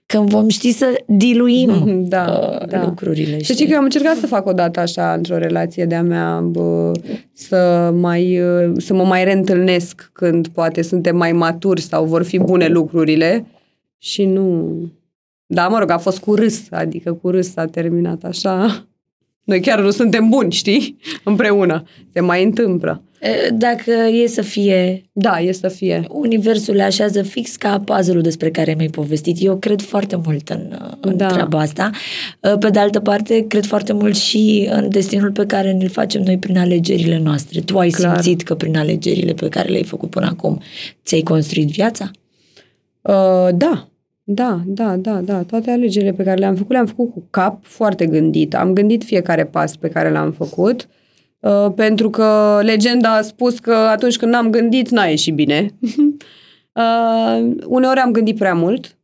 Când vom ști să diluim da, uh, da. lucrurile. Știi că eu am încercat să fac o dată așa într-o relație de-a mea, bă, să, mai, uh, să mă mai reîntâlnesc când poate suntem mai maturi sau vor fi bune lucrurile și nu... Da, mă rog, a fost cu râs, adică cu râs s-a terminat așa. Noi chiar nu suntem buni, știi? Împreună. Se mai întâmplă. Dacă e să fie... Da, e să fie. Universul le așează fix ca puzzle-ul despre care mi-ai povestit. Eu cred foarte mult în, în da. treaba asta. Pe de altă parte, cred foarte mult și în destinul pe care ne-l facem noi prin alegerile noastre. Tu ai Clar. simțit că prin alegerile pe care le-ai făcut până acum ți-ai construit viața? Uh, da, da, da, da, da. Toate alegerile pe care le-am făcut, le-am făcut cu cap foarte gândit. Am gândit fiecare pas pe care l-am făcut, uh, pentru că legenda a spus că atunci când n-am gândit, n-a ieșit bine. uh, uneori am gândit prea mult.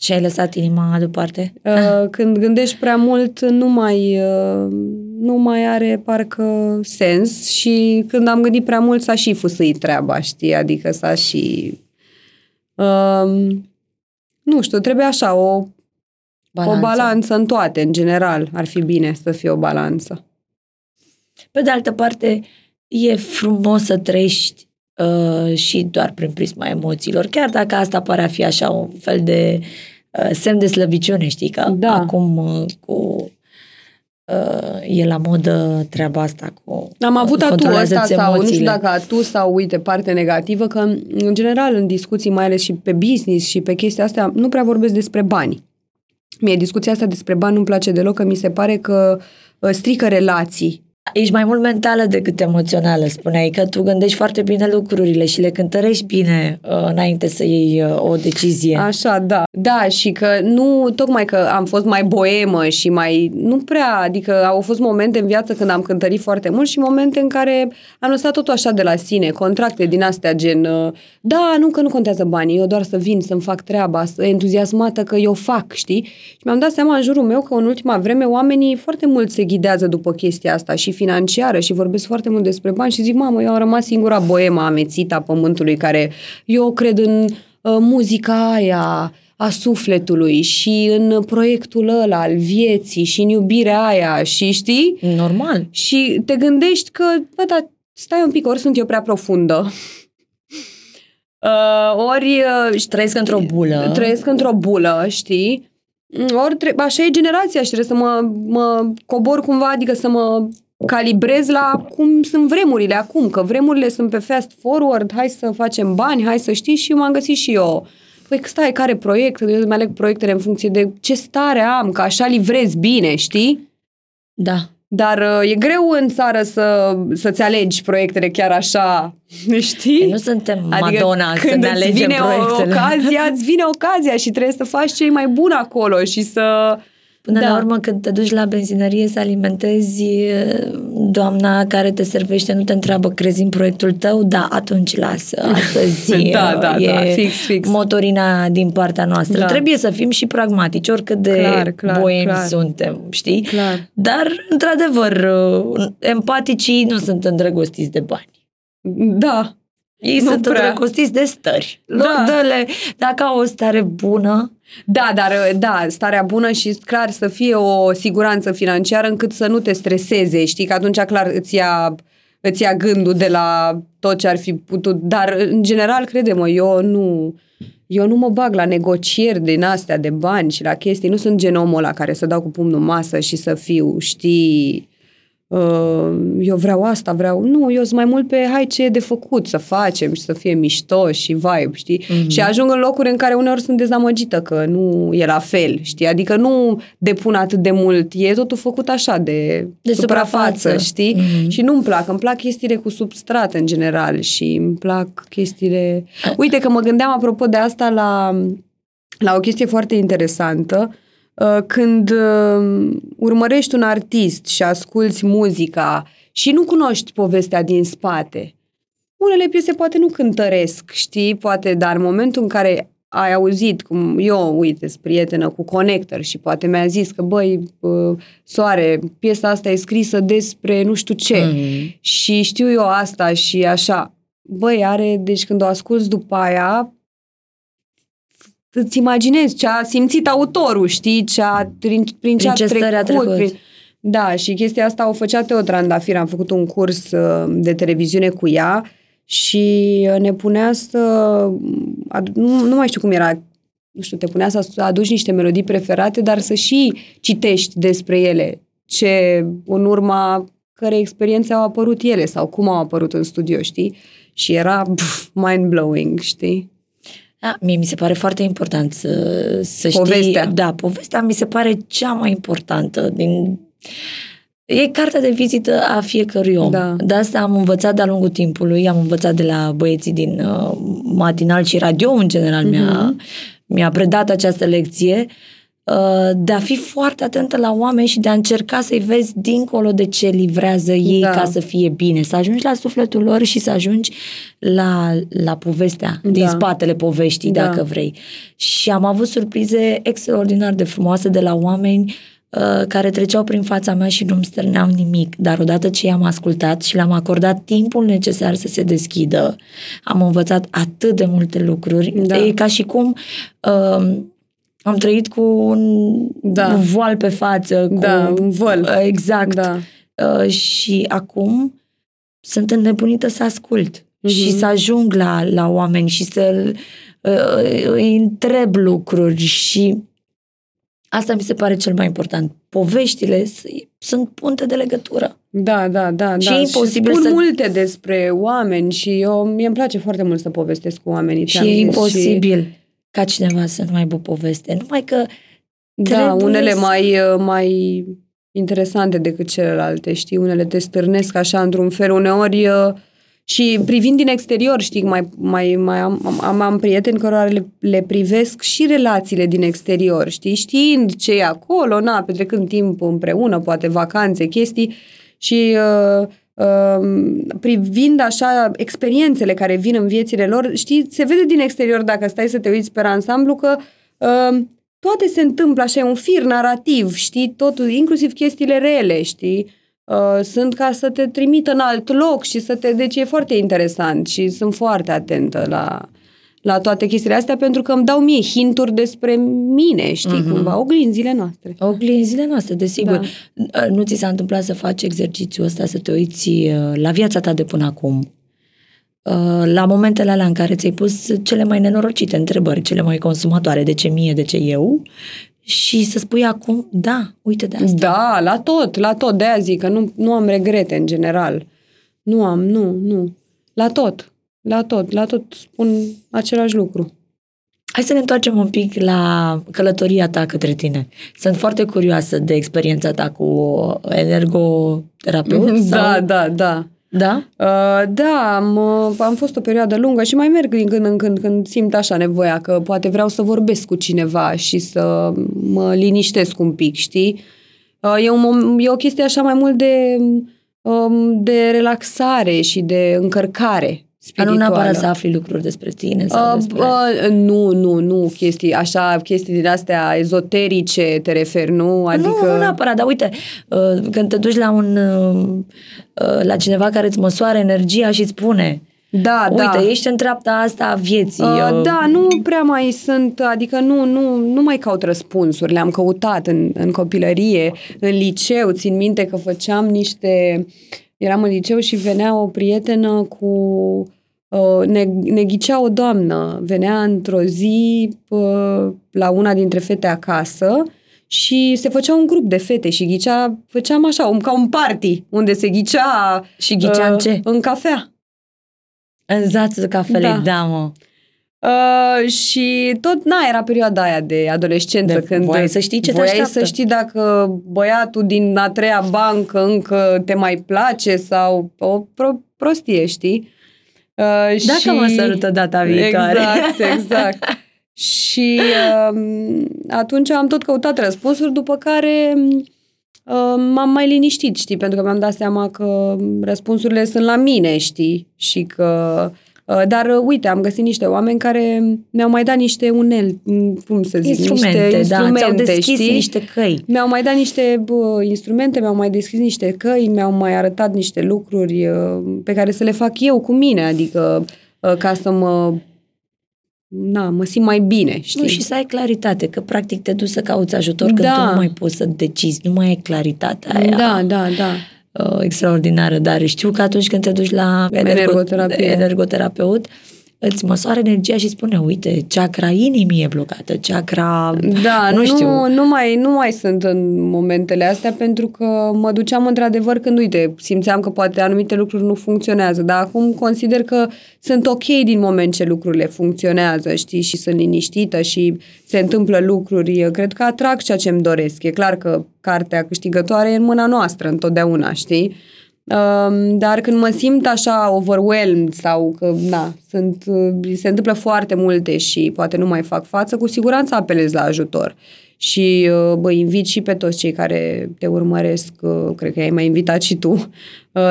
Și ai lăsat inima deoparte? Uh, când gândești prea mult, nu mai, uh, nu mai are parcă sens și când am gândit prea mult, s-a și fusăit treaba, știi? Adică s-a și... Uh, nu știu, trebuie așa, o balanță. o balanță în toate, în general. Ar fi bine să fie o balanță. Pe de altă parte, e frumos să trăiești uh, și doar prin prisma emoțiilor, chiar dacă asta pare a fi așa un fel de uh, semn de slăbiciune, știi, că da. acum uh, cu uh, e la modă treaba asta cu Am avut atu ăsta sau nu știu dacă atu sau uite parte negativă, că în general în discuții, mai ales și pe business și pe chestia asta, nu prea vorbesc despre bani. Mie discuția asta despre bani nu-mi place deloc, că mi se pare că uh, strică relații Ești mai mult mentală decât emoțională, spuneai că tu gândești foarte bine lucrurile și le cântărești bine uh, înainte să iei uh, o decizie. Așa, da. Da, și că nu, tocmai că am fost mai boemă și mai, nu prea, adică au fost momente în viață când am cântărit foarte mult și momente în care am lăsat totul așa de la sine, contracte din astea gen, uh, da, nu că nu contează banii, eu doar să vin, să-mi fac treaba, să entuziasmată că eu fac, știi? Și mi-am dat seama în jurul meu că în ultima vreme oamenii foarte mult se ghidează după chestia asta și financiară și vorbesc foarte mult despre bani și zic, mamă, eu am rămas singura boema amețită a pământului care eu cred în uh, muzica aia, a sufletului și în proiectul ăla al vieții și în iubirea aia și știi? Normal. Și te gândești că, bă, dar stai un pic, ori sunt eu prea profundă, uh, ori... Uh, și trăiesc într-o bulă. Trăiesc într-o bulă, știi? Ori tre- așa e generația și trebuie să mă, mă cobor cumva, adică să mă calibrez la cum sunt vremurile acum, că vremurile sunt pe fast forward, hai să facem bani, hai să știi și m-am găsit și eu. Păi stai, care proiect? Eu îmi aleg proiectele în funcție de ce stare am, că așa livrez bine, știi? Da. Dar uh, e greu în țară să, să-ți alegi proiectele chiar așa, știi? Păi nu suntem Madonna adică să ne îți alegem vine proiectele. O ocazia, îți vine ocazia și trebuie să faci cei mai buni acolo și să... Până Da. la urmă, când te duci la benzinărie să alimentezi, doamna care te servește nu te întreabă, crezi în proiectul tău? Da, atunci lasă. Astăzi Da, da, e da, fix, fix. motorina din partea noastră. Da. Trebuie să fim și pragmatici, oricât de Clar, clar, boemi clar. suntem, știi? Clar. Dar, într-adevăr, empaticii nu sunt îndrăgostiți de bani. Da, Ei Nu sunt prea. îndrăgostiți de stări. Lor Da. dă-le, dacă au o stare bună, Da, dar da, starea bună și clar să fie o siguranță financiară încât să nu te streseze, știi, că atunci clar îți ia, îți ia gândul de la tot ce ar fi putut, dar în general, crede-mă, eu nu, eu nu mă bag la negocieri din astea de bani și la chestii, nu sunt genomul ăla care să dau cu pumnul în masă și să fiu, știi, uh, eu vreau asta, vreau... Nu, eu sunt mai mult pe hai ce e de făcut să facem și să fie mișto și vibe, știi? Mm-hmm. Și ajung în locuri în care uneori sunt dezamăgită că nu e la fel, știi? Adică nu depun atât de mult, e totul făcut așa de, De suprafață, suprafață. știi? Mhm. Și nu-mi plac, îmi plac chestiile cu substrat în general și îmi plac chestiile... Uite că mă gândeam apropo de asta la, la o chestie foarte interesantă. Uh, Când uh, urmărești un artist și asculți muzica și nu cunoști povestea din spate, unele piese poate nu cântăresc, știi, poate, dar în momentul în care ai auzit, cum eu, uite, sunt prietenă cu Connector și poate mi-a zis că, băi, uh, soare, piesa asta e scrisă despre nu știu ce Mhm. și știu eu asta și așa. Băi, are, deci când o asculți după aia, îți imaginezi ce a simțit autorul, știi, ce a, prin, prin ce Prin a ce stări a trecut. trecut. Prin... Da, și chestia asta o făcea Teo Trandafir, am făcut un curs uh, de televiziune cu ea și uh, ne punea să, adu- nu, nu mai știu cum era, nu știu, te punea să aduci niște melodii preferate, dar să și citești despre ele, ce în urma care experiențe au apărut ele sau cum au apărut în studio, știi? Și era pf, mind-blowing, știi? Da, mie mi se pare foarte important să, să Povestea. știi... Da, povestea mi se pare cea mai importantă din... E cartea de vizită a fiecărui om. Da. De asta am învățat de-a lungul timpului, am învățat de la băieții din uh, matinal și radio, în general, mi-a, mi-a predat această lecție, uh, de a fi foarte atentă la oameni și de a încerca să-i vezi dincolo de ce livrează ei Da. ca să fie bine, să ajungi la sufletul lor și să ajungi la, la povestea din Da. spatele poveștii, Da. dacă vrei. Și am avut surprize extraordinar de frumoase de la oameni uh, care treceau prin fața mea și nu-mi stârneau nimic, dar odată ce i-am ascultat și le-am acordat timpul necesar să se deschidă, am învățat atât de multe lucruri. Da. E ca și cum uh, am trăit cu un Da. voal pe față. Cu, Da, un văl. Uh, Exact. Da. Uh, și acum sunt înnebunită să ascult Mhm. și să ajung la, la oameni și să uh, îi întreb lucruri și asta mi se pare cel mai important. Poveștile s- sunt punte de legătură. Da, da, da. Și da. e imposibil spun să- multe despre oameni și eu, mie îmi place foarte mult să povestesc cu oamenii. Și ți-am e zis, imposibil ca cineva să nu aibă poveste. Numai că Da, trebuie unele să- mai, uh, mai interesante decât celelalte, știi? Unele te stârnesc așa într-un fel, uneori uh, și privind din exterior, știi, mai, mai, mai am, am, am prieteni care le, le privesc și relațiile din exterior, știi? Știind ce e acolo, na, petrecând timp împreună, poate vacanțe, chestii și uh, uh, privind așa experiențele care vin în viețile lor, știi, se vede din exterior dacă stai să te uiți pe ansamblu că uh, toate se întâmplă așa, e un fir narrativ, știi, totul, inclusiv chestiile rele, știi, uh, sunt ca să te trimită în alt loc și să te... Deci e foarte interesant și sunt foarte atentă la, la toate chestiile astea pentru că îmi dau mie hinturi despre mine, știi, uh-huh. cumva, oglinzile noastre. Oglinzile noastre, desigur. Da. Nu ți s-a întâmplat să faci exercițiul ăsta, să te uiți uh, la viața ta de până acum, uh, la momentele alea în care ți-ai pus cele mai nenorocite întrebări, cele mai consumatoare, de ce mie, de ce eu, și să spui acum, da, uite de asta. Da, la tot, la tot. De-aia zic că nu, nu am regrete în general. Nu am, nu, nu. La tot, la tot, la tot spun același lucru. Hai să ne întoarcem un pic la călătoria ta către tine. Sunt foarte curioasă de experiența ta cu energoterapeut. Da, sau... da, da. Da? Uh, da, am, uh, am fost o perioadă lungă și mai merg din când în când când simt așa nevoia că poate vreau să vorbesc cu cineva și să mă liniștesc un pic, știi? Uh, e, un, e o chestie așa mai mult de, um, de relaxare și de încărcare spirituală. nu neapărat să afli lucruri despre tine sau Uh, despre... uh, nu, nu, nu, chestii, așa, chestii din astea ezoterice te referi, nu? Adică... Nu, nu neapărat, dar uite, uh, când te duci la un uh, uh, la cineva care îți măsoară energia și îți spune Da, Uite, da. ești în treapta asta a vieții. Uh, uh, da, nu prea mai sunt, adică nu, nu, nu mai caut răspunsuri, le-am căutat în, în copilărie, în liceu, țin minte că făceam niște, eram în liceu și venea o prietenă cu, uh, ne, ne ghicea o doamnă, venea într-o zi uh, la una dintre fete acasă și se făcea un grup de fete și ghicea, făceam așa, un, ca un party, unde se ghicea... Și ghicea în ce? În cafea. În zață cafele, Da. da, mă. Uh, și tot, na, era perioada aia de adolescență. De când voiai să știi ce te voiai așteaptă. să știi dacă băiatul din a treia bancă încă te mai place sau o pro- prostie, știi? Uh, Dacă și... mă sărută data viitoare. Exact, exact. și um, atunci am tot căutat răspunsuri, după care uh, m-am mai liniștit, știi, pentru că mi-am dat seama că răspunsurile sunt la mine, știi, și că uh, dar uh, uite, am găsit niște oameni care mi-au mai dat niște unel, m, cum să zic, Instrumente, niște da, instrumente, ți-au deschis știi? niște căi. Mi-au mai dat niște bă, instrumente, mi-au mai deschis niște căi, mi-au mai arătat niște lucruri uh, pe care să le fac eu cu mine, adică uh, ca să mă na, mă simt mai bine, știi? Nu, și să ai claritate, că practic te duci să cauți ajutor când Da. tu nu mai poți să decizi, nu mai ai claritatea aia Da, da, da. Uh, extraordinară, dar știu că atunci când te duci la Energoterapie. energoterapeut, îți măsoară energia și spune, uite, chakra inimii e blocată, chakra... Da, nu, nu, știu. nu, mai, nu mai sunt în momentele astea pentru că mă duceam într-adevăr când, uite, simțeam că poate anumite lucruri nu funcționează, dar acum consider că sunt ok din moment ce lucrurile funcționează, știi, și sunt liniștită și se întâmplă lucruri. Eu Cred că atrag ceea ce îmi doresc. E clar că cartea câștigătoare e în mâna noastră întotdeauna, știi? Um, dar când mă simt așa overwhelmed sau că, na, sunt, uh, se întâmplă foarte multe și poate nu mai fac față, cu siguranță apelez la ajutor. Și uh, bă, invit și pe toți cei care te urmăresc, uh, cred că ai mai invitat și tu, uh,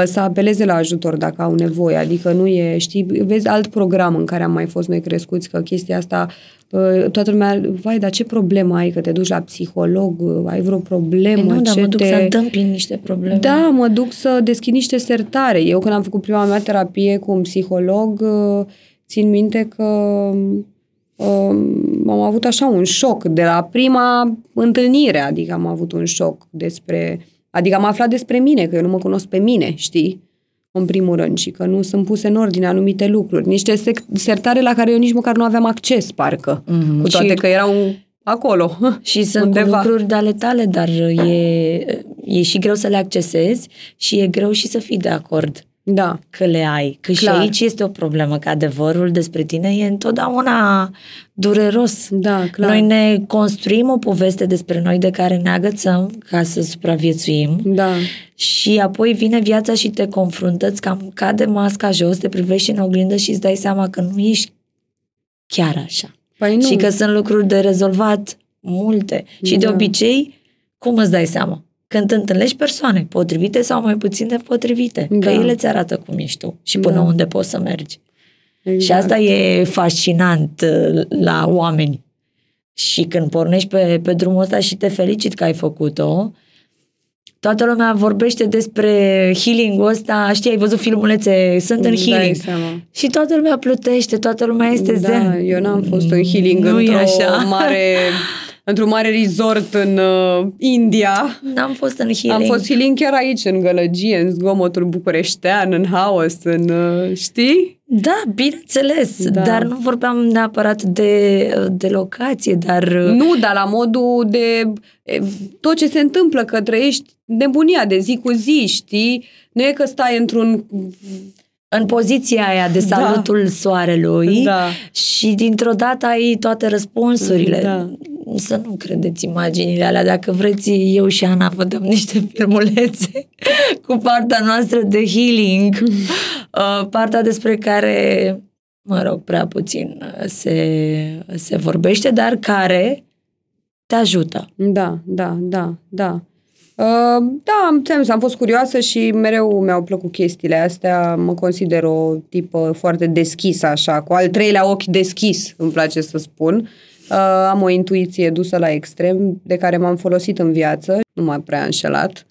să apeleze la ajutor dacă au nevoie. Adică nu e, știi, vezi alt program în care am mai fost noi crescuți, că chestia asta uh, toată lumea, vai, dar ce problemă ai, că te duci la psiholog, uh, ai vreo problemă, Păi nu, dar ce mă duc te... să întâmpin niște probleme. Da, mă duc să deschid niște sertare. Eu când am făcut prima mea terapie cu un psiholog, uh, țin minte că um, am avut așa un șoc de la prima întâlnire, adică am avut un șoc despre, adică am aflat despre mine, că eu nu mă cunosc pe mine, știi? În primul rând și că nu sunt puse în ordine anumite lucruri. Niște sec- sertare la care eu nici măcar nu aveam acces, parcă. Mhm. Cu toate Și- că erau acolo. Și sunt undeva. cu lucruri de ale tale, dar e, e și greu să le accesezi și e greu și să fii de acord Da. că le ai. Că Clar. și aici este o problemă, că adevărul despre tine e întotdeauna dureros. Da, clar. Noi ne construim o poveste despre noi de care ne agățăm ca să supraviețuim Da. și apoi vine viața și te confruntă, îți cam cade masca jos, te privești în oglindă și îți dai seama că nu ești chiar așa. Păi nu. Și că sunt lucruri de rezolvat multe. Și de Da. obicei, cum îți dai seama? Când întâlnești persoane potrivite sau mai puțin de potrivite. Că Da. ele ți arată cum ești tu și până Da. unde poți să mergi. exact. Și asta e fascinant uh, la oameni. Și când pornești pe, pe drumul ăsta și te felicit că ai făcut-o, toată lumea vorbește despre healing-ul ăsta, știi, ai văzut filmulețe, sunt în Îți dai healing. seama. Și toată lumea plutește, toată lumea este Da, zen. eu n-am fost în healing Nu e într-o așa. mare, într-un mare resort în uh, India. N-am fost în healing. Am fost healing chiar aici, în gălăgie, în zgomotul bucureștean, în haos, în, uh, știi? Da, bineînțeles, Da. dar nu vorbeam neapărat de, de locație, dar... Nu, dar la modul de e, tot ce se întâmplă, că trăiești nebunia de zi cu zi, știi? Nu e că stai într-un... în poziția aia de Da. salutul soarelui Da. și dintr-o dată ai toate răspunsurile. Da. Să nu credeți imaginile alea. Dacă vreți, eu și Ana vă dăm niște filmulețe cu partea noastră de healing, uh, partea despre care, mă rog, prea puțin uh, se, se vorbește, dar care te ajută. Da, da, da, da. Uh, da, am, ți-am zis, am fost curioasă și mereu mi-au plăcut chestiile astea. Mă consider o tipă foarte deschisă, așa, cu al treilea ochi deschis, îmi place să spun. Uh, am o intuiție dusă la extrem, de care m-am folosit în viață, nu m-a prea înșelat.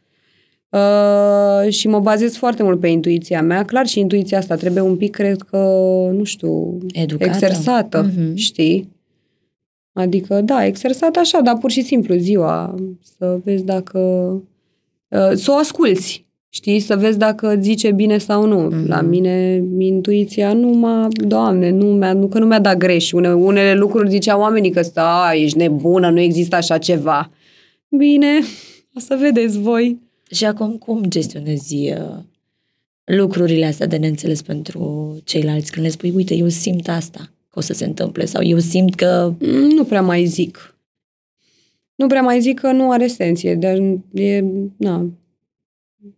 Uh, și mă bazez foarte mult pe intuiția mea. Clar, și intuiția asta trebuie un pic, cred că, nu știu, Educată. exersată, Mhm. știi? Adică, da, exersat așa, dar pur și simplu ziua, să vezi dacă... uh, Să o asculți, știi? Să vezi dacă îți zice bine sau nu. Mhm. La mine, intuiția nu m-a... Doamne, nu mi-a, nu, că nu mi-a dat greș. Une, unele lucruri ziceau oamenii că stă, ești nebună, nu există așa ceva. Bine, o să vedeți voi. Și acum cum gestionezi uh, lucrurile astea de neînțeles pentru ceilalți? Când le spui, uite, eu simt asta că o să se întâmple sau eu simt că... Mm, Nu prea mai zic. Nu prea mai zic că nu are sens. E de, e, na,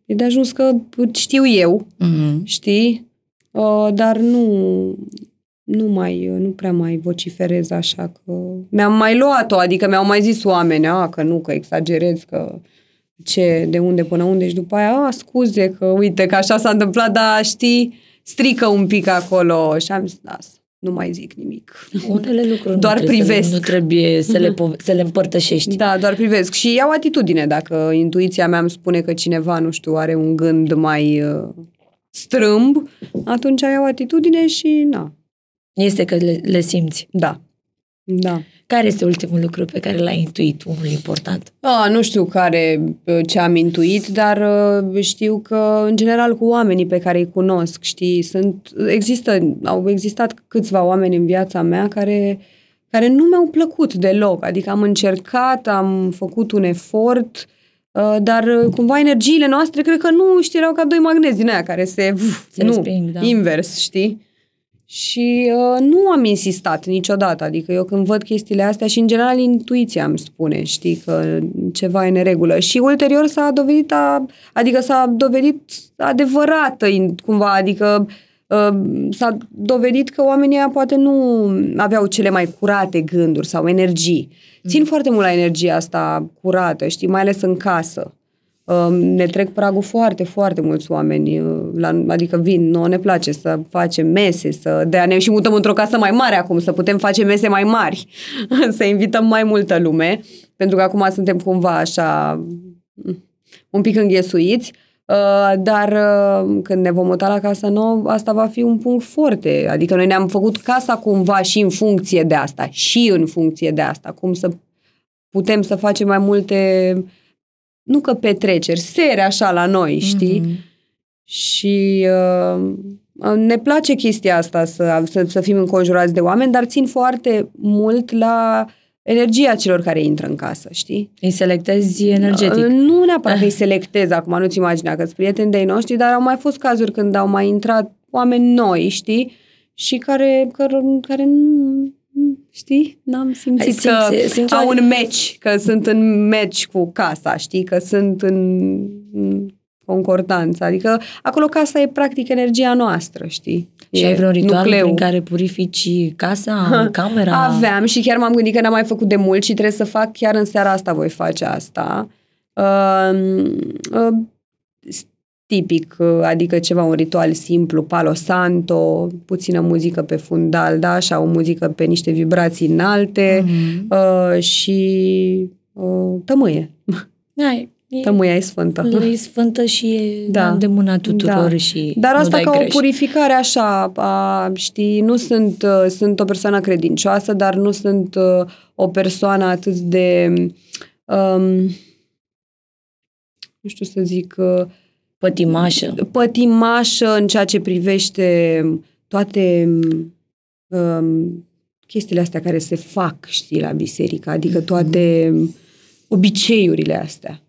e de ajuns că știu eu, Mm-hmm. știi? Uh, dar nu, nu mai, nu prea mai vociferez așa că... Mi-am mai luat-o, adică mi-au mai zis oameni, a, că nu, că exagerez, că ce, de unde până unde și după aia, a, scuze, că uite, că așa s-a întâmplat, dar știi, strică un pic acolo și am zis, las, nu mai zic nimic. Unele lucruri Doar nu trebuie, privesc. Să, le- nu trebuie să le, pove- să le împărtășești. Da, doar privesc și iau atitudine. Dacă intuiția mea îmi spune că cineva, nu știu, are un gând mai uh, strâmb, atunci iau atitudine și na, Este că le, le simți. da. Da. Care este ultimul lucru pe care l-ai intuit, unul important? A, nu știu care uh, ce am intuit, dar uh, știu că, în general, cu oamenii pe care îi cunosc, știi, sunt, există, au existat câțiva oameni în viața mea care, care nu mi-au plăcut deloc. Adică am încercat, am făcut un efort, uh, dar uh, cumva energiile noastre, cred că nu, știi, erau ca doi magnezi din aia care se... Se nu, resping, da. invers, știi? Și uh, nu am insistat niciodată, adică eu când văd chestiile astea și în general intuiția îmi spune, știi, că ceva e în neregulă. Și ulterior s-a dovedit, a, adică s-a dovedit adevărată in- cumva, adică uh, s-a dovedit că oamenii ăia poate nu aveau cele mai curate gânduri sau energii. Țin foarte mult la energia asta curată, știi, mai ales în casă. Um, ne trec pragul foarte, foarte mulți oameni, uh, la, adică vin, nouă ne place să facem mese, să, de a ne și mutăm într-o casă mai mare acum, să putem face mese mai mari, să invităm mai multă lume, pentru că acum suntem cumva așa mm, un pic înghesuiți, uh, dar uh, când ne vom muta la casa nouă, asta va fi un punct foarte, adică noi ne-am făcut casa cumva și în funcție de asta, și în funcție de asta, cum să putem să facem mai multe nu că petreceri, sere așa la noi, știi? Mhm. Și uh, ne place chestia asta, să, să, să fim înconjurați de oameni, dar țin foarte mult la energia celor care intră în casă, știi? Îi selectezi energetic. Uh, Nu neapărat că îi selectez acum, nu-ți imagina că sunt prieteni de-ai noștri, dar au mai fost cazuri când au mai intrat oameni noi, știi? Și care, care, care nu, știi? N-am simțit Ai că simți- simți au o- un match, că sunt în match cu casa, știi? Că sunt în, în concordanță. Adică acolo casa e practic energia noastră, știi? Și E ai vreun ritual nucleul. prin care purifici casa, camera? Aveam și chiar m-am gândit că n-am mai făcut de mult și trebuie să fac chiar în seara asta voi face asta. Uh, uh, tipic, uh, adică ceva, un ritual simplu, palo santo, puțină muzică pe fundal, da, așa, o muzică pe niște vibrații înalte Mhm. uh, și uh, tămâie. Ai, e, Tămâia e sfântă. e sfântă și e Da. da. de mâna tuturor Da. și Dar nu asta dai ca greș. o purificare așa, a, știi, nu sunt, uh, sunt o persoană credincioasă, dar nu sunt uh, o persoană atât de, um, nu știu să zic, uh, Pătimașă. pătimașă în ceea ce privește toate um, chestiile astea care se fac, știi, la biserică, adică toate obiceiurile astea.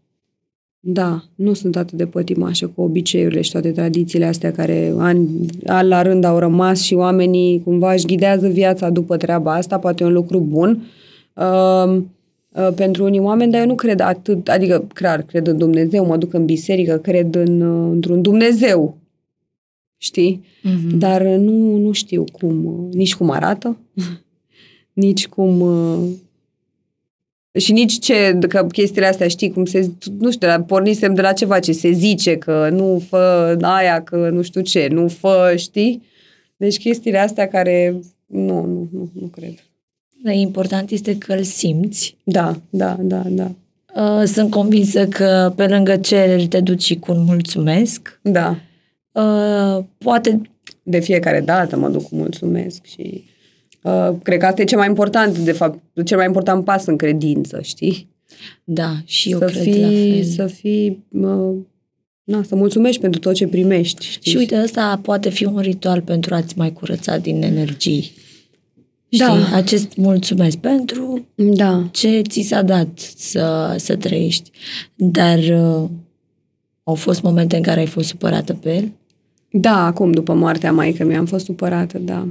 Da, nu sunt atât de pătimașă cu obiceiurile și toate tradițiile astea care an, an la rând au rămas și oamenii cumva își ghidează viața după treaba asta, poate e un lucru bun uh, uh, pentru unii oameni, dar eu nu cred atât, adică clar, cred în Dumnezeu, mă duc în biserică, cred în, uh, într-un Dumnezeu, știi? Mm-hmm. Dar nu, nu știu cum, nici cum arată, nici cum uh, și nici ce, că chestiile astea, știi, cum se, nu știu, pornisem de la ceva ce se zice, că nu fă aia, că nu știu ce, nu fă, știi? Deci chestiile astea care, nu, nu, nu, nu cred. Dar important este că îl simți. Da, da, da, da. Uh, sunt convinsă că pe lângă cereri te duci și cu un mulțumesc. Da. Uh, poate... De fiecare dată mă duc cu mulțumesc și Uh, cred că asta e cel mai important, de fapt, cel mai important pas în credință, știi? Da, și eu să cred fii, la fel. Să fii, uh, na, să mulțumești pentru tot ce primești, știi? Și uite, ăsta poate fi un ritual pentru a-ți mai curăța din energii. Știi? Da. Acest mulțumesc pentru Da. ce ți s-a dat să, să trăiești. Dar uh, au fost momente în care ai fost supărată pe el? Da, acum, după moartea maică mi am fost supărată, da.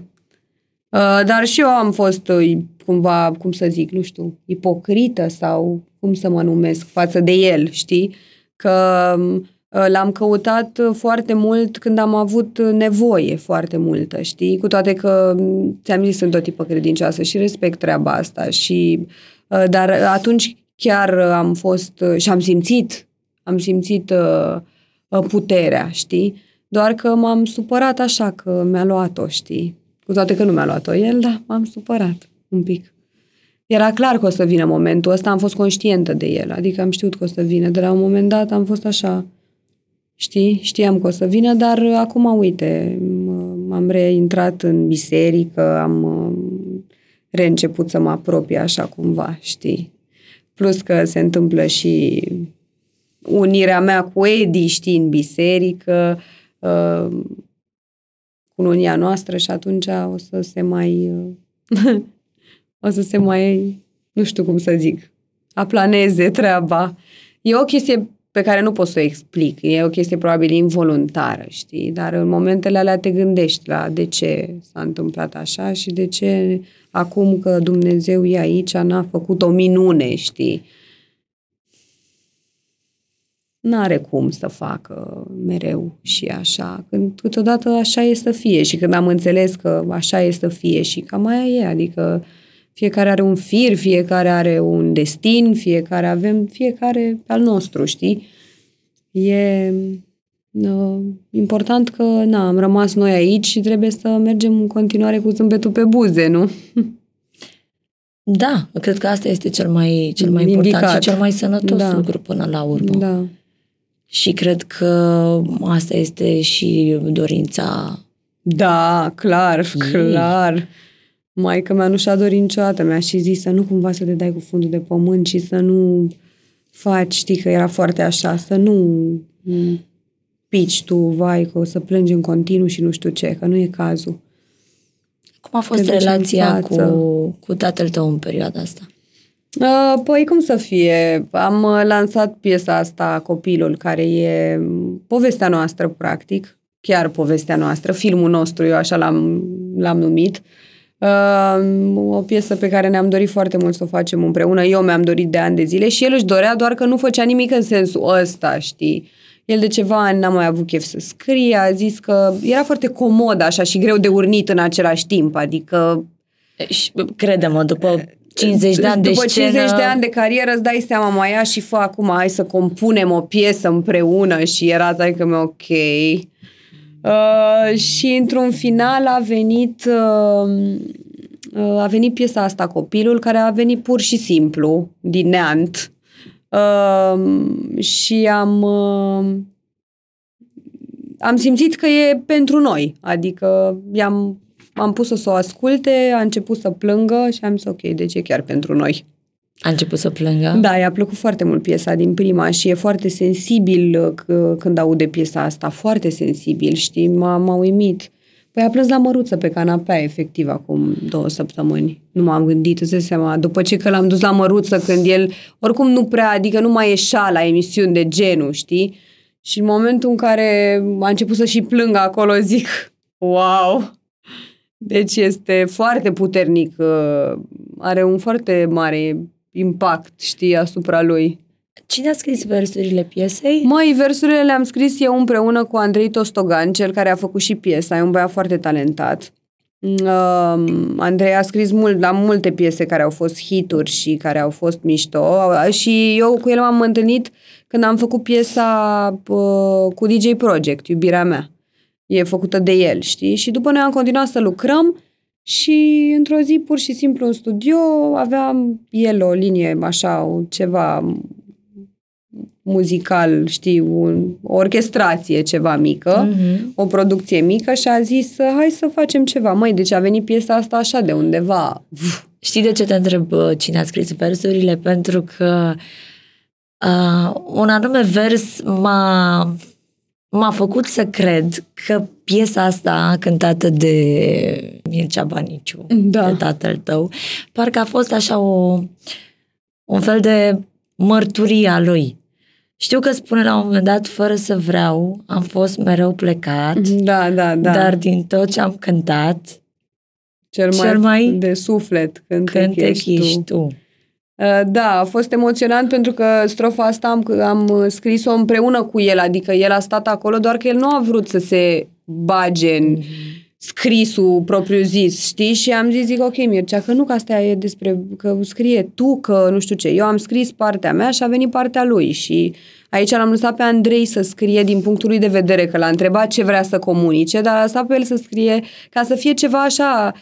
Uh, dar și eu am fost uh, cumva, cum să zic, nu știu, ipocrită sau cum să mă numesc față de el, știi? Că uh, l-am căutat foarte mult când am avut nevoie foarte multă, știi? Cu toate că mm, ți-am zis, sunt tot tipă credincioasă și respect treaba asta și dar atunci chiar am fost și am simțit, am simțit puterea, știi? Doar că m-am supărat așa că mi-a luat-o, știi? Cu toate că nu mi-a luat-o el, dar m-am supărat un pic. Era clar că o să vină momentul ăsta, am fost conștientă de el, adică am știut că o să vină. De la un moment dat am fost așa, știi, știam că o să vină, dar acum, uite, m-am reintrat în biserică, am reînceput să mă apropie așa cumva, știi. Plus că se întâmplă și unirea mea cu Edi, știi, în biserică, uh, cununia noastră și atunci o să se mai o să se mai nu știu cum să zic aplaneze treaba. E o chestie pe care nu pot să o explic. E o chestie probabil involuntară, știi? Dar în momentele alea te gândești la de ce s-a întâmplat așa și de ce acum că Dumnezeu e aici n-a făcut o minune, știi? n-are cum să facă mereu și așa. Când câteodată așa e să fie și când am înțeles că așa e să fie și cam aia e, adică fiecare are un fir, fiecare are un destin, fiecare avem, fiecare al nostru, știi? E uh, important că, na, am rămas noi aici și trebuie să mergem în continuare cu zâmbetul pe buze, nu? Da, cred că asta este cel mai, cel mai important Indicat. și cel mai sănătos da. lucru până la urmă. Da. Și cred că asta este și dorința. Da, clar, ei. clar. Maica mea nu și-a dorit niciodată, mi-a și zis să nu cumva să te dai cu fundul de pământ și să nu faci, știi că era foarte așa, să nu pici tu, vai, că o să plângi în continuu și nu știu ce, că nu e cazul. Cum a fost relația cu, cu tatăl tău în perioada asta? Uh, păi cum să fie? Am uh, lansat piesa asta, Copilul, care e povestea noastră, practic, chiar povestea noastră, filmul nostru, eu așa l-am, l-am numit. Uh, o piesă pe care ne-am dorit foarte mult să o facem împreună. Eu mi-am dorit de ani de zile și el își dorea, doar că nu făcea nimic în sensul ăsta, știi? El de ceva ani n-a mai avut chef să scrie, a zis că era foarte comod așa și greu de urnit în același timp, adică... Crede-mă, după 50 de ani de După scenă... 50 de ani de carieră îți dai seama, mai ia și fă acum, hai să compunem o piesă împreună și era că mi ok. Uh, și într-un final a venit uh, uh, a venit piesa asta Copilul, care a venit pur și simplu, din neant. Uh, și am uh, am simțit că e pentru noi, adică i-am am pus-o să o asculte, a început să plângă și am zis ok, deci e chiar pentru noi. A început să plângă? Da, i-a plăcut foarte mult piesa din prima și e foarte sensibil uh, când aude piesa asta, foarte sensibil, știi, m-a, m-a uimit. Păi a plâns la măruță pe canapea, efectiv, acum două săptămâni. Nu m-am gândit, îți dai seama, după ce că l-am dus la măruță, când el, oricum nu prea, adică nu mai ieșea la emisiuni de genul, știi? Și în momentul în care a început să și plângă acolo, zic, wow! Deci este foarte puternic, uh, are un foarte mare impact, știi, asupra lui. Cine a scris versurile piesei? Măi, versurile le-am scris eu împreună cu Andrei Tostogan, cel care a făcut și piesa, e un băiat foarte talentat. Uh, Andrei a scris mult, la multe piese care au fost hituri și care au fost mișto și eu cu el m-am întâlnit când am făcut piesa uh, cu DJ Project, iubirea mea. E făcută de el, știi? Și după noi am continuat să lucrăm și într-o zi, pur și simplu, în studio, aveam el o linie, așa, ceva muzical, știi, un, o orchestrație ceva mică, mm-hmm. o producție mică și a zis, hai să facem ceva. Măi, deci a venit piesa asta așa de undeva. Știi de ce te întreb cine a scris versurile? Pentru că uh, un anume vers m-a, m-a făcut să cred că piesa asta cântată de Mircea Baniciu, da. de tatăl tău, parcă a fost așa o, un fel de mărturie a lui. Știu că spune la un moment dat, fără să vreau, am fost mereu plecat. Da, da, da. Dar din tot ce am cântat, cel mai, cel mai de suflet cântec ești, ești tu. tu. Uh, da, a fost emoționant pentru că strofa asta am, am scris-o împreună cu el, adică el a stat acolo, doar că el nu a vrut să se bage în mm-hmm scrisul propriu-zis, știi? Și am zis, zic, ok, Mircea, că nu că asta e despre, că scrie tu, că nu știu ce. Eu am scris partea mea și a venit partea lui și aici l-am lăsat pe Andrei să scrie din punctul lui de vedere, că l-a întrebat ce vrea să comunice, dar a lăsat pe el să scrie ca să fie ceva așa, uh,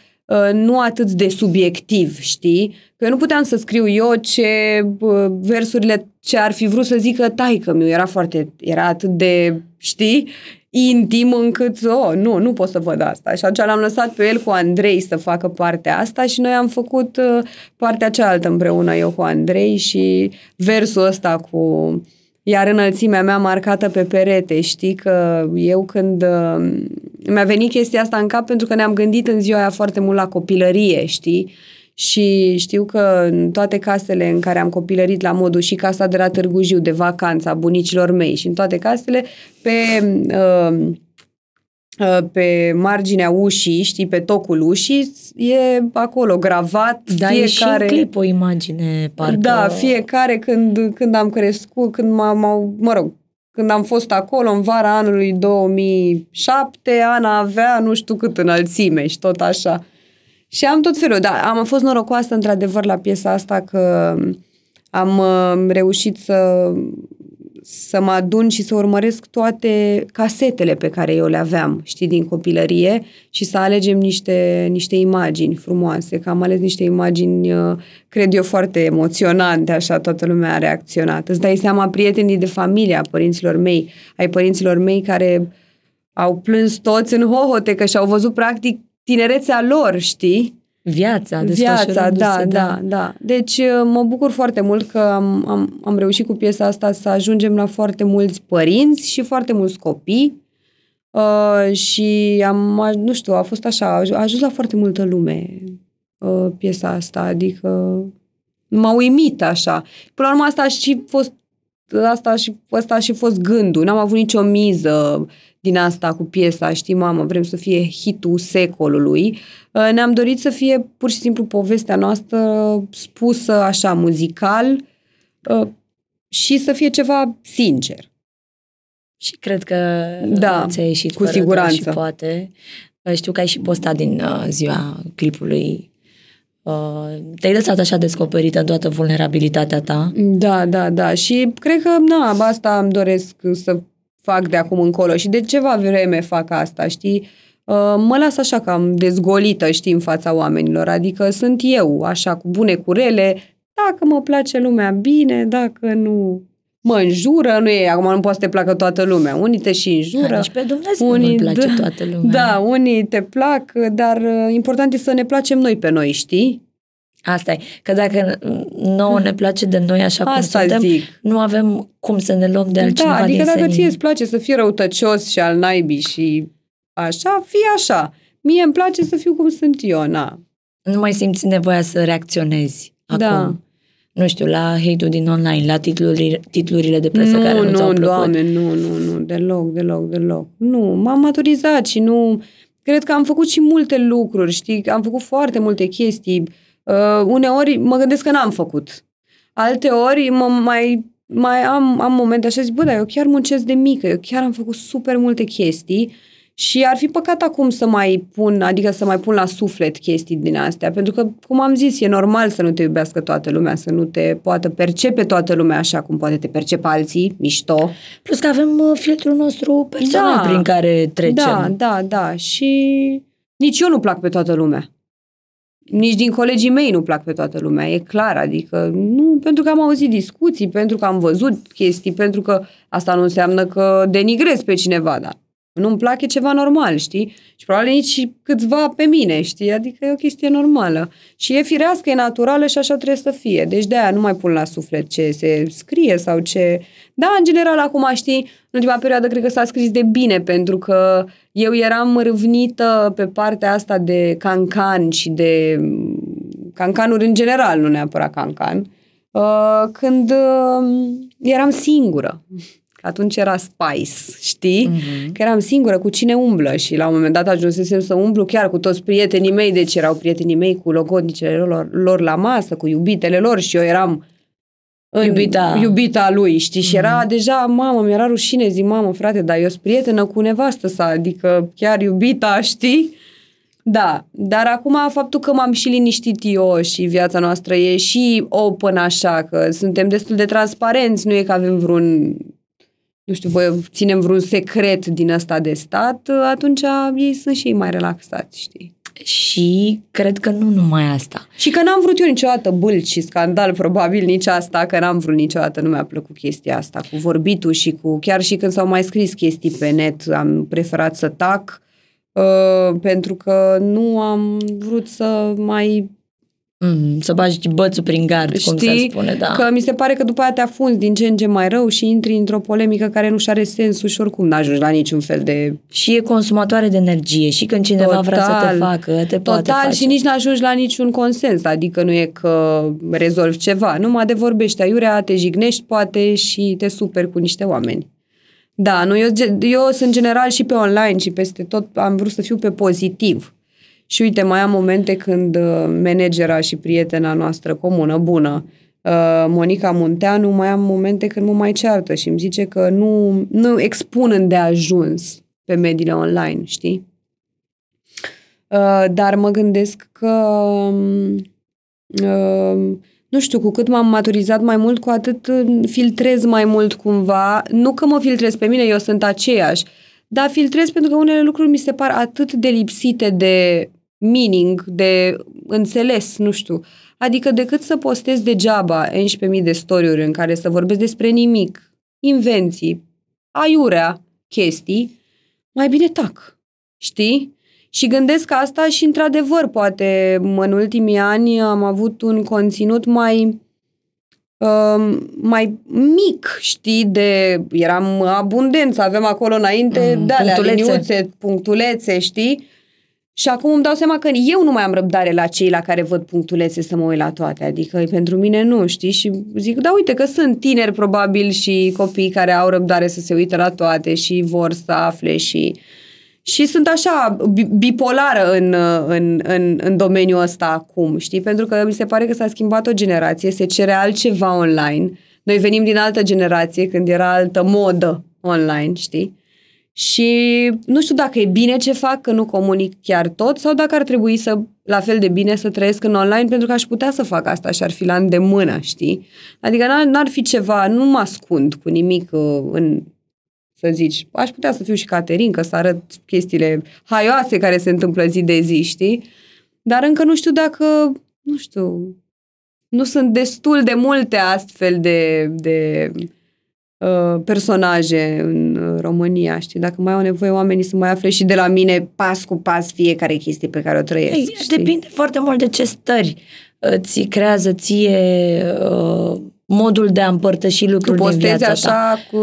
nu atât de subiectiv, știi? Că eu nu puteam să scriu eu ce uh, versurile ce ar fi vrut să zică taică mi era foarte, era atât de, știi? intim încât, oh, nu, nu pot să văd asta. Și atunci l-am lăsat pe el cu Andrei să facă partea asta și noi am făcut uh, partea cealaltă împreună, eu cu Andrei și versul ăsta cu iar înălțimea mea marcată pe perete, știi că eu când uh, mi-a venit chestia asta în cap pentru că ne-am gândit în ziua aia foarte mult la copilărie, știi? și știu că în toate casele în care am copilărit la modul și casa de la Târgu Jiu de vacanța bunicilor mei și în toate casele pe uh, uh, pe marginea ușii, știi, pe tocul ușii, e acolo gravat da, fiecare... e și clip o imagine, parcă... Da, fiecare când, când am crescut, când m-am, mă rog, când am fost acolo în vara anului 2007, Ana avea nu știu cât înălțime și tot așa. Și am tot felul, dar am fost norocoasă într-adevăr la piesa asta că am uh, reușit să, să mă adun și să urmăresc toate casetele pe care eu le aveam, știi, din copilărie și să alegem niște, niște imagini frumoase, că am ales niște imagini, uh, cred eu, foarte emoționante, așa toată lumea a reacționat. Îți dai seama, prietenii de familie a părinților mei, ai părinților mei care au plâns toți în hohote, că și-au văzut practic tinerețea lor, știi? Viața, Viața, da, da, da, da. Deci uh, mă bucur foarte mult că am, am, am reușit cu piesa asta să ajungem la foarte mulți părinți și foarte mulți copii uh, și am, nu știu, a fost așa, a ajuns la foarte multă lume uh, piesa asta, adică m-a uimit așa. Până la urmă asta a și fost asta și, asta a și fost gândul. N-am avut nicio miză din asta cu piesa, știi, mamă, vrem să fie hitul secolului. Uh, ne-am dorit să fie pur și simplu povestea noastră spusă așa muzical uh, și să fie ceva sincer. Și cred că da, ți-a ieșit cu siguranță. Și poate. Uh, știu că ai și postat din ziua clipului te-ai lăsat așa descoperită în toată vulnerabilitatea ta. Da, da, da. Și cred că, na, asta îmi doresc să fac de acum încolo și de ceva vreme fac asta, știi? Uh, mă las așa cam dezgolită, știi, în fața oamenilor, adică sunt eu, așa, cu bune curele, dacă mă place lumea, bine, dacă nu mă înjură, nu e, acum nu poate să te placă toată lumea, unii te și înjură. Nici pe Dumnezeu unii, nu place da, toată lumea. Da, unii te plac, dar uh, important e să ne placem noi pe noi, știi? Asta e. Că dacă nouă ne place de noi așa cum Asta suntem, zic. nu avem cum să ne luăm de altcineva Da, adică din dacă senin. ție îți place să fii răutăcios și al naibii și așa, fii așa. Mie îmi place să fiu cum sunt eu, na. Nu mai simți nevoia să reacționezi Da. acum. Nu știu, la hate-ul din online, la titlurile, titlurile de presă nu, care nu, ți-au nu, plăcut. doamne, nu, nu, nu, deloc, deloc, deloc. Nu, m-am maturizat și nu... Cred că am făcut și multe lucruri, știi? Am făcut foarte multe chestii. Uh, uneori mă gândesc că n-am făcut. Alte ori mă mai, mai am, am momente așa, zic, bă, dar eu chiar muncesc de mică, eu chiar am făcut super multe chestii și ar fi păcat acum să mai pun, adică să mai pun la suflet chestii din astea, pentru că, cum am zis, e normal să nu te iubească toată lumea, să nu te poată percepe toată lumea așa cum poate te percepe alții, mișto. Plus că avem uh, filtrul nostru personal Da. prin care trecem. Da, da, da. Și nici eu nu plac pe toată lumea. Nici din colegii mei nu plac pe toată lumea, e clar, adică nu pentru că am auzit discuții, pentru că am văzut chestii, pentru că asta nu înseamnă că denigrez pe cineva, dar nu-mi plac, e ceva normal, știi? Și probabil nici câțiva pe mine, știi? Adică e o chestie normală. Și e firească, e naturală și așa trebuie să fie. Deci de-aia nu mai pun la suflet ce se scrie sau ce... Da, în general, acum, știi, în ultima perioadă cred că s-a scris de bine, pentru că eu eram râvnită pe partea asta de cancan și de cancanuri în general, nu neapărat cancan, uh, când uh, eram singură. Că atunci era Spice, știi? Mhm. Că eram singură cu cine umblă și la un moment dat ajunsesem să umblu chiar cu toți prietenii mei, deci erau prietenii mei cu logodnicele lor, lor la masă, cu iubitele lor și eu eram în Iubita. iubita lui, știi? Și era deja, mamă, mi-era rușine, zic, mamă, frate, dar eu sunt prietenă cu nevastă sa, adică chiar iubita, știi? Da, dar acum faptul că m-am și liniștit eu și viața noastră e și open așa, că suntem destul de transparenți, nu e că avem vreun, nu știu, voi ținem vreun secret din ăsta de stat, atunci ei sunt și ei mai relaxați, știi? Și cred că nu numai asta. Și că n-am vrut eu niciodată bâlci și scandal, probabil nici asta, că n-am vrut niciodată, nu mi-a plăcut chestia asta cu vorbitul și cu, chiar și când s-au mai scris chestii pe net, am preferat să tac, uh, pentru că nu am vrut să mai Mm, să bagi bățul prin gard, cum se Știi? spune, da. Că mi se pare că după aia te afunzi din ce în ce mai rău și intri într-o polemică care nu și are sens și oricum n-ajungi la niciun fel de... Și e consumatoare de energie și când cineva Total. vrea să te facă, te poate Total face. și nici n-ajungi la niciun consens, adică nu e că rezolvi ceva, numai de vorbești aiurea, te jignești poate și te superi cu niște oameni. Da, nu, eu, ge- eu sunt general și pe online și peste tot am vrut să fiu pe pozitiv. Și uite, mai am momente când uh, managera și prietena noastră comună, bună, uh, Monica Munteanu, mai am momente când mă mai ceartă și îmi zice că nu, nu expun îndeajuns pe mediile online, știi? Uh, dar mă gândesc că um, uh, nu știu, cu cât m-am maturizat mai mult, cu atât uh, filtrez mai mult cumva. Nu că mă filtrez pe mine, eu sunt aceeași, dar filtrez pentru că unele lucruri mi se par atât de lipsite de meaning, de înțeles, nu știu. Adică decât să postez degeaba 11.000 de story-uri în care să vorbesc despre nimic, invenții, aiurea, chestii, mai bine tac. Știi? Și gândesc asta și, într-adevăr, poate în ultimii ani am avut un conținut mai um, mai mic, știi, de eram abundență, avem acolo înainte Mm, de alea, punctulețe. liniuțe, punctulețe, știi? Și acum îmi dau seama că eu nu mai am răbdare la cei la care văd punctulețe să mă uit la toate. Adică pentru mine nu, știi? Și zic, da, uite că sunt tineri probabil și copii care au răbdare să se uite la toate și vor să afle și... Și sunt așa bi- bipolară în, în, în, în domeniul ăsta acum, știi? Pentru că mi se pare că s-a schimbat o generație, se cere altceva online. Noi venim din altă generație, când era altă modă online, știi? Și nu știu dacă e bine ce fac, că nu comunic chiar tot, sau dacă ar trebui să, la fel de bine, să trăiesc în online, pentru că aș putea să fac asta și ar fi la îndemână, știi? Adică n-ar, n-ar fi ceva, nu mă ascund cu nimic uh, în, să zici, aș putea să fiu și Caterinca, să arăt chestiile haioase care se întâmplă zi de zi, știi? Dar încă nu știu dacă, nu știu, nu sunt destul de multe astfel de, de uh, personaje în uh, România, știi? Dacă mai au nevoie oamenii să mai afle și de la mine pas cu pas fiecare chestie pe care o trăiesc, Ei, știi? depinde foarte mult de ce stări îți creează ție uh, modul de a împărtăși Tu lucruri din postezi viața așa ta. cu...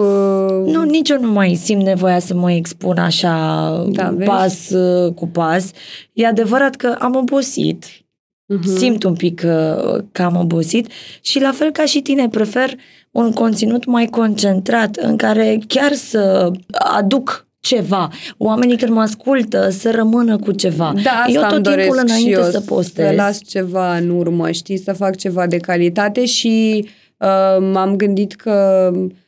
Nu, nici eu nu mai simt nevoia să mă expun așa Da, vezi? pas uh, cu pas. E adevărat că am obosit. Mhm. Simt un pic uh, că am obosit și la fel ca și tine prefer un conținut mai concentrat în care chiar să aduc ceva. Oamenii când mă ascultă să rămână cu ceva. Da, asta eu tot îmi doresc timpul și înainte eu, să postez. Să las ceva în urmă, știi, să fac ceva de calitate și uh, m-am gândit că uh, ad-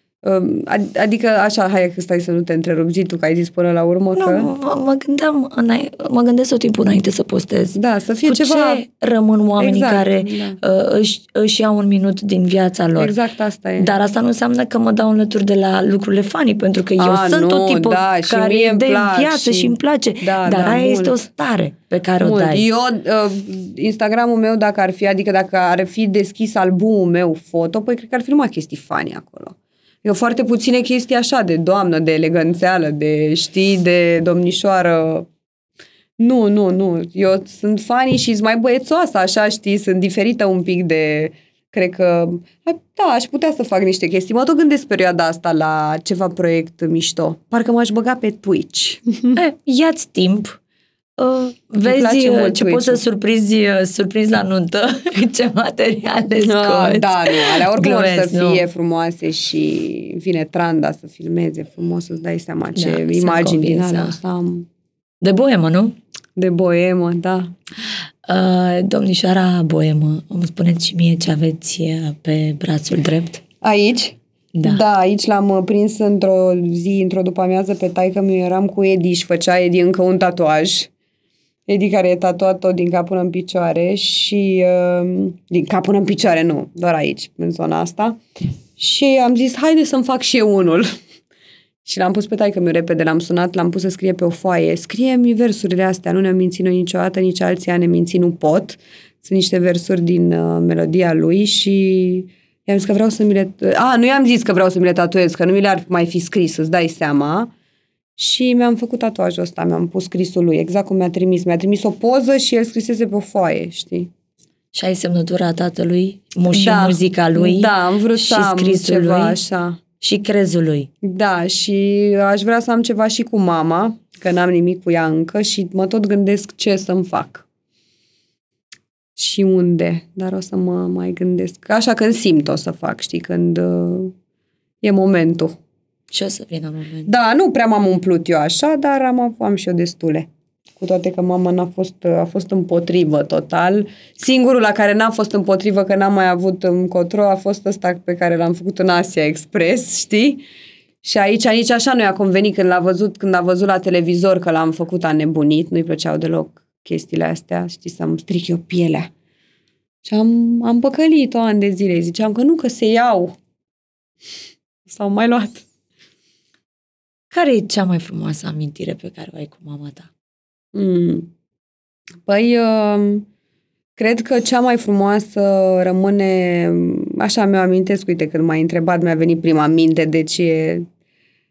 adică așa, hai că stai să nu te întrerup, zi tu că ai zis până la urmă Nu, că... mă, mă gândeam, înainte, mă gândesc tot timpul înainte să postez. Da, să fie cu ceva... ce rămân oamenii Exact, care da. uh, își, își iau un minut din viața lor. Exact asta e. Dar asta nu înseamnă că mă dau înlături de la lucrurile funny, pentru că eu A, sunt nu, tot tipul da, și care mie e îmi de plac viață și- și îmi place. Da, dar da, aia mult. este o stare pe care o Mult. dai. Eu, uh, Instagramul meu, dacă ar fi, adică dacă ar fi deschis albumul meu foto, păi cred că ar fi numai chestii funny acolo. Eu foarte puține chestii așa, de doamnă, de eleganțeală, de știi, de domnișoară. Nu, nu, nu. Eu sunt funny și sunt mai băiețoasă, așa, știi, sunt diferită un pic de... Cred că, da, aș putea să fac niște chestii. Mă tot gândesc perioada asta la ceva proiect mișto. Parcă m-aș băga pe Twitch. Eh, ia-ți timp. Uh, place vezi uh, mult ce poți să Twitch-ul. surprizi, uh, surprizi la nuntă, ce materiale Ah, scoți. da, nu, alea oricum or Glumesc, să nu. fie frumoase și vine tranda să filmeze frumos, să-ți dai seama ce Da, sunt imagini din convinsă. alea asta am. De boemă, nu? De boemă, da. Uh, domnișoara boemă, îmi spuneți și mie ce aveți uh, pe brațul drept? Aici? Da. Da, aici l-am uh, prins într-o zi, într-o după amiază pe taică mi eram cu Edi și făcea Edi încă un tatuaj. Edi care e tatuat tot din cap până în picioare și uh, din cap până în picioare, nu, doar aici, în zona asta. Și am zis, haide să-mi fac și eu unul. Și l-am pus pe taică meu repede, l-am sunat, l-am pus să scrie pe o foaie. Scrie-mi versurile astea, nu ne-am mințit noi niciodată, nici alții ne minți nu pot. Sunt niște versuri din uh, melodia lui și i-am zis că vreau să mi le... A, nu i-am zis că vreau să mi le tatuez, că nu mi le-ar mai fi scris, îți dai seama. Și mi-am făcut tatuajul ăsta, mi-am pus scrisul lui, exact cum mi-a trimis. Mi-a trimis o poză și el scrisese pe o foaie, știi? Și ai semnătura tatălui, muș- și Da. muzica lui Da, am vrut și să am scrisul ceva lui așa. și crezul lui. Da, și aș vrea să am ceva și cu mama, că n-am nimic cu ea încă și mă tot gândesc ce să-mi fac. Și unde, dar o să mă mai gândesc. Așa când simt o să fac, știi, când uh, e momentul. Și o să vină moment. Da, nu prea m-am umplut eu așa, dar am, am și eu destule. Cu toate că mama n-a fost, a fost împotrivă total. Singurul la care n-a fost împotrivă, că n-am mai avut încotro, a fost ăsta pe care l-am făcut în Asia Express, știi? Și aici nici așa nu i-a convenit când l-a văzut, când a văzut la televizor că l-am făcut a nebunit, nu-i plăceau deloc chestiile astea, știi, să-mi stric eu pielea. Și am, am păcălit-o ani de zile, ziceam că nu, că se iau. S-au mai luat. Care e cea mai frumoasă amintire pe care o ai cu mama ta? Mm. Păi, uh, cred că cea mai frumoasă rămâne, așa mi-o amintesc, uite, când m-ai întrebat, mi-a venit prima minte, deci e...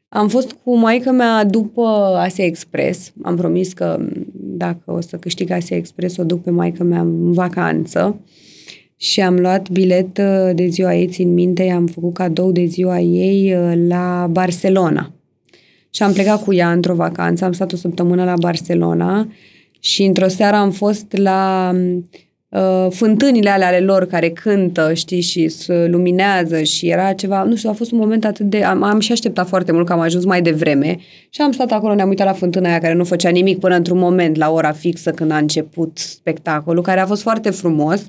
Am fost cu maica mea după Asia Express. Am promis că dacă o să câștig Asia Express, o duc pe maica mea în vacanță. Și am luat bilet uh, de ziua ei, țin minte, am făcut cadou de ziua ei uh, la Barcelona. Și am plecat cu ea într-o vacanță, am stat o săptămână la Barcelona și într-o seară am fost la uh, fântânile alea ale lor care cântă, știi, și se luminează și era ceva, nu știu, a fost un moment atât de... Am, am și așteptat foarte mult că am ajuns mai devreme și am stat acolo, ne-am uitat la fântâna aia care nu făcea nimic până într-un moment, la ora fixă când a început spectacolul, care a fost foarte frumos.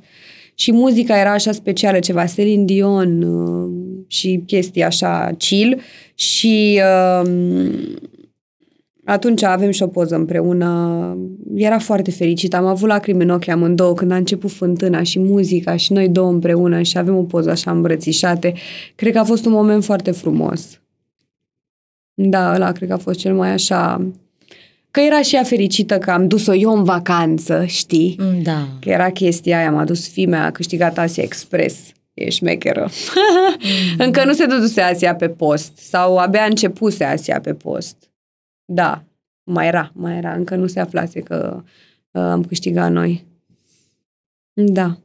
Și muzica era așa specială, ceva Celine Dion uh, și chestii așa chill. Și uh, atunci avem și o poză împreună. Era foarte fericită. Am avut lacrimi în ochi amândouă când a început fântâna și muzica și noi două împreună și avem o poză așa îmbrățișate. Cred că a fost un moment foarte frumos. Da, ăla cred că a fost cel mai așa... Că era și ea fericită că am dus-o eu în vacanță, știi? Mm, Da. Că era chestia aia, m-a dus fimea, a câștigat Asia Express. E șmecheră. Încă nu se dăduse Asia pe post sau abia începuse Asia pe post. Da, mai era, mai era. Încă nu se aflase că uh, am câștigat noi. Da.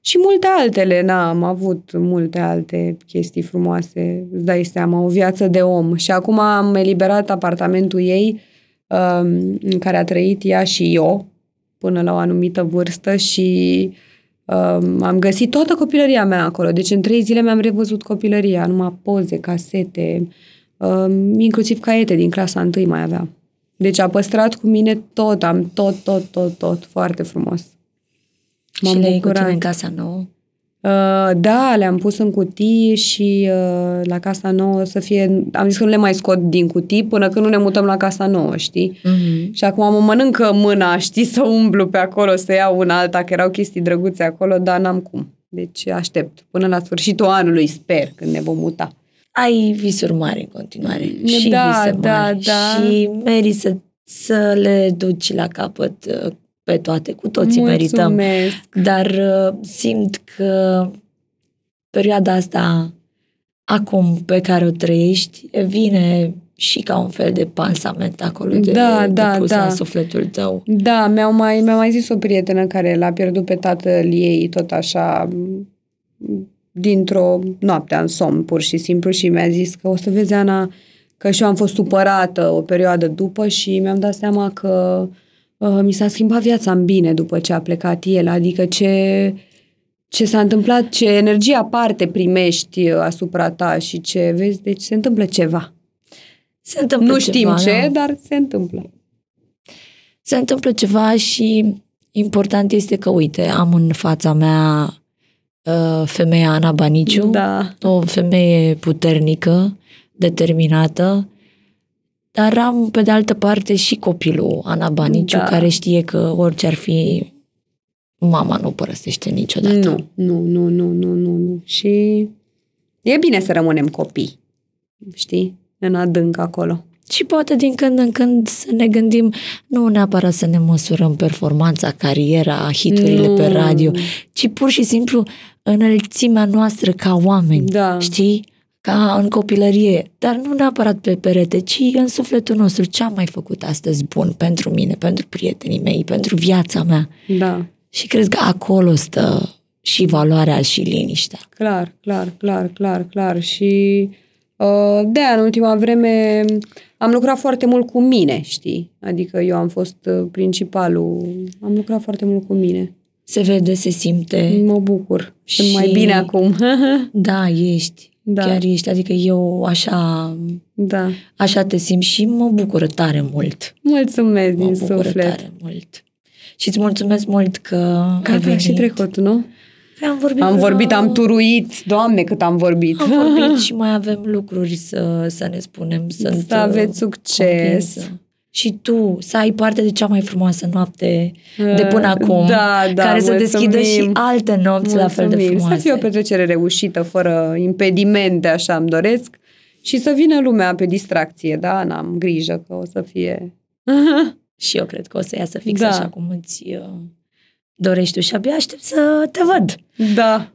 Și multe altele, na, am avut multe alte chestii frumoase, îți dai seama, o viață de om. Și acum am eliberat apartamentul ei um, în care a trăit ea și eu până la o anumită vârstă și um, am găsit toată copilăria mea acolo. Deci în trei zile mi-am revăzut copilăria, numai poze, casete, um, inclusiv caiete din clasa întâi mai aveam. Deci a păstrat cu mine tot, am tot, tot, tot, tot, foarte frumos. M-am și le cu tine în casa nouă? Uh, da, le-am pus în cutii și uh, la casa nouă să fie... Am zis că nu le mai scot din cutii până când nu ne mutăm la casa nouă, știi? Uh-huh. Și acum mă mănâncă mâna, știi, să umblu pe acolo, să iau una alta, că erau chestii drăguțe acolo, dar n-am cum. Deci aștept până la sfârșitul anului, sper, când ne vom muta. Ai visuri mari în continuare. Da, și vise da, mari. da. Și meri să, să le duci la capăt uh, pe toate, cu toții Mulțumesc. merităm. Dar uh, simt că perioada asta, acum pe care o trăiești, vine și ca un fel de pansament acolo de, Da, de da, pus da. la sufletul tău. Da, mi-a mai, mi-a mai zis o prietenă care l-a pierdut pe tatăl ei tot așa m, dintr-o noapte în somn, pur și simplu, și mi-a zis că o să vezi, Ana, că și eu am fost supărată o perioadă după și mi-am dat seama că uh, mi s-a schimbat viața în bine după ce a plecat el, adică ce, ce s-a întâmplat, ce energie aparte primești uh, asupra ta și ce vezi, deci se întâmplă ceva. Se întâmplă Nu ceva, știm ce, nu? dar se întâmplă. se întâmplă ceva și important este că, uite, am în fața mea uh, femeia Ana Baniciu, Da. o femeie puternică, determinată, dar am, pe de altă parte, și copilul Ana Baniciu, Da. care știe că orice ar fi, mama nu părăsește niciodată. Nu, nu, nu, nu, nu, nu, nu. Și e bine să rămânem copii, știi? În adânc acolo. Și poate din când în când să ne gândim, nu neapărat să ne măsurăm performanța, cariera, hiturile Nu. pe radio, ci pur și simplu înălțimea noastră ca oameni, Da. știi? Ca în copilărie, dar nu neapărat pe perete, ci în sufletul nostru. Ce am mai făcut astăzi bun pentru mine, pentru prietenii mei, pentru viața mea? Da, Și cred că acolo stă și valoarea și liniștea. clar, clar, clar, clar, clar. Și uh, de în ultima vreme am lucrat foarte mult cu mine, știi? Adică eu am fost uh, principalul, am lucrat foarte mult cu mine. Se vede, se simte. Mă bucur. Sunt Și- mai bine acum. Da, ești. Da. Chiar ești. Adică eu așa da. Așa te simt și mă bucură tare mult. Mulțumesc Mă din bucură suflet. tare mult. Și îți mulțumesc mult că ai Gata venit. și trecut, nu? Păi am vorbit, Am până- vorbit, am turuit. Doamne, cât am vorbit. Am vorbit și mai avem lucruri să, să ne spunem. Sunt Să aveți uh, succes. convinsă. Și tu să ai parte de cea mai frumoasă noapte de până Uh, acum, da, da, care să deschidă și mulțumim. alte nopți la fel de Mulțumim. frumoase. Să fie o petrecere reușită, fără impedimente, așa îmi doresc. Și să vină lumea pe distracție, da? N-am grijă că o să fie... Și eu cred că o să iasă fix Da. așa cum îți uh, dorești tu și abia aștept să te văd. Da.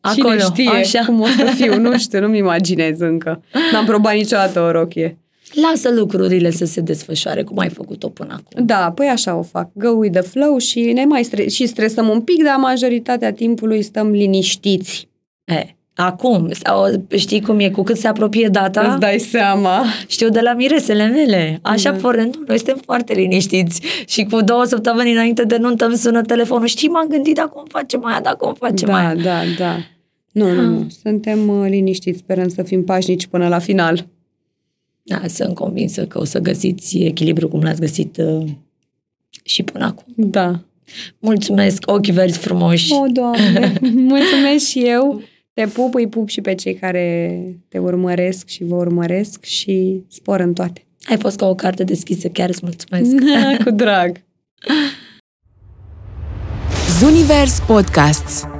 Acolo, Cine știe așa. cum o să fiu, nu știu, nu-mi imaginez încă. N-am probat niciodată o rochie. Lasă lucrurile să se desfășoare cum ai făcut-o până acum. Da, păi așa o fac. Go with the flow și ne mai stre- și stresăm un pic, dar majoritatea timpului stăm liniștiți. E, acum, sau știi cum e, cu cât se apropie data, Îți dai seama. știu de la miresele mele. Așa Da. da. pornă, nu, noi suntem foarte liniștiți și cu două săptămâni înainte de nuntă îmi sună telefonul. Știi, m-am gândit dacă o facem aia, dacă o facem da, aia. da, da. Nu, nu, nu. Suntem uh, liniștiți, sperăm să fim pașnici până la final. Da, sunt convinsă că o să găsiți echilibru cum l-ați găsit uh, și până acum. Da. Mulțumesc, ochi verzi frumoși. O, Doamne, mulțumesc și eu. Te pup, îi pup și pe cei care te urmăresc și vă urmăresc și spor în toate. Ai fost ca o carte deschisă, chiar îți mulțumesc. Cu drag. Zunivers Podcasts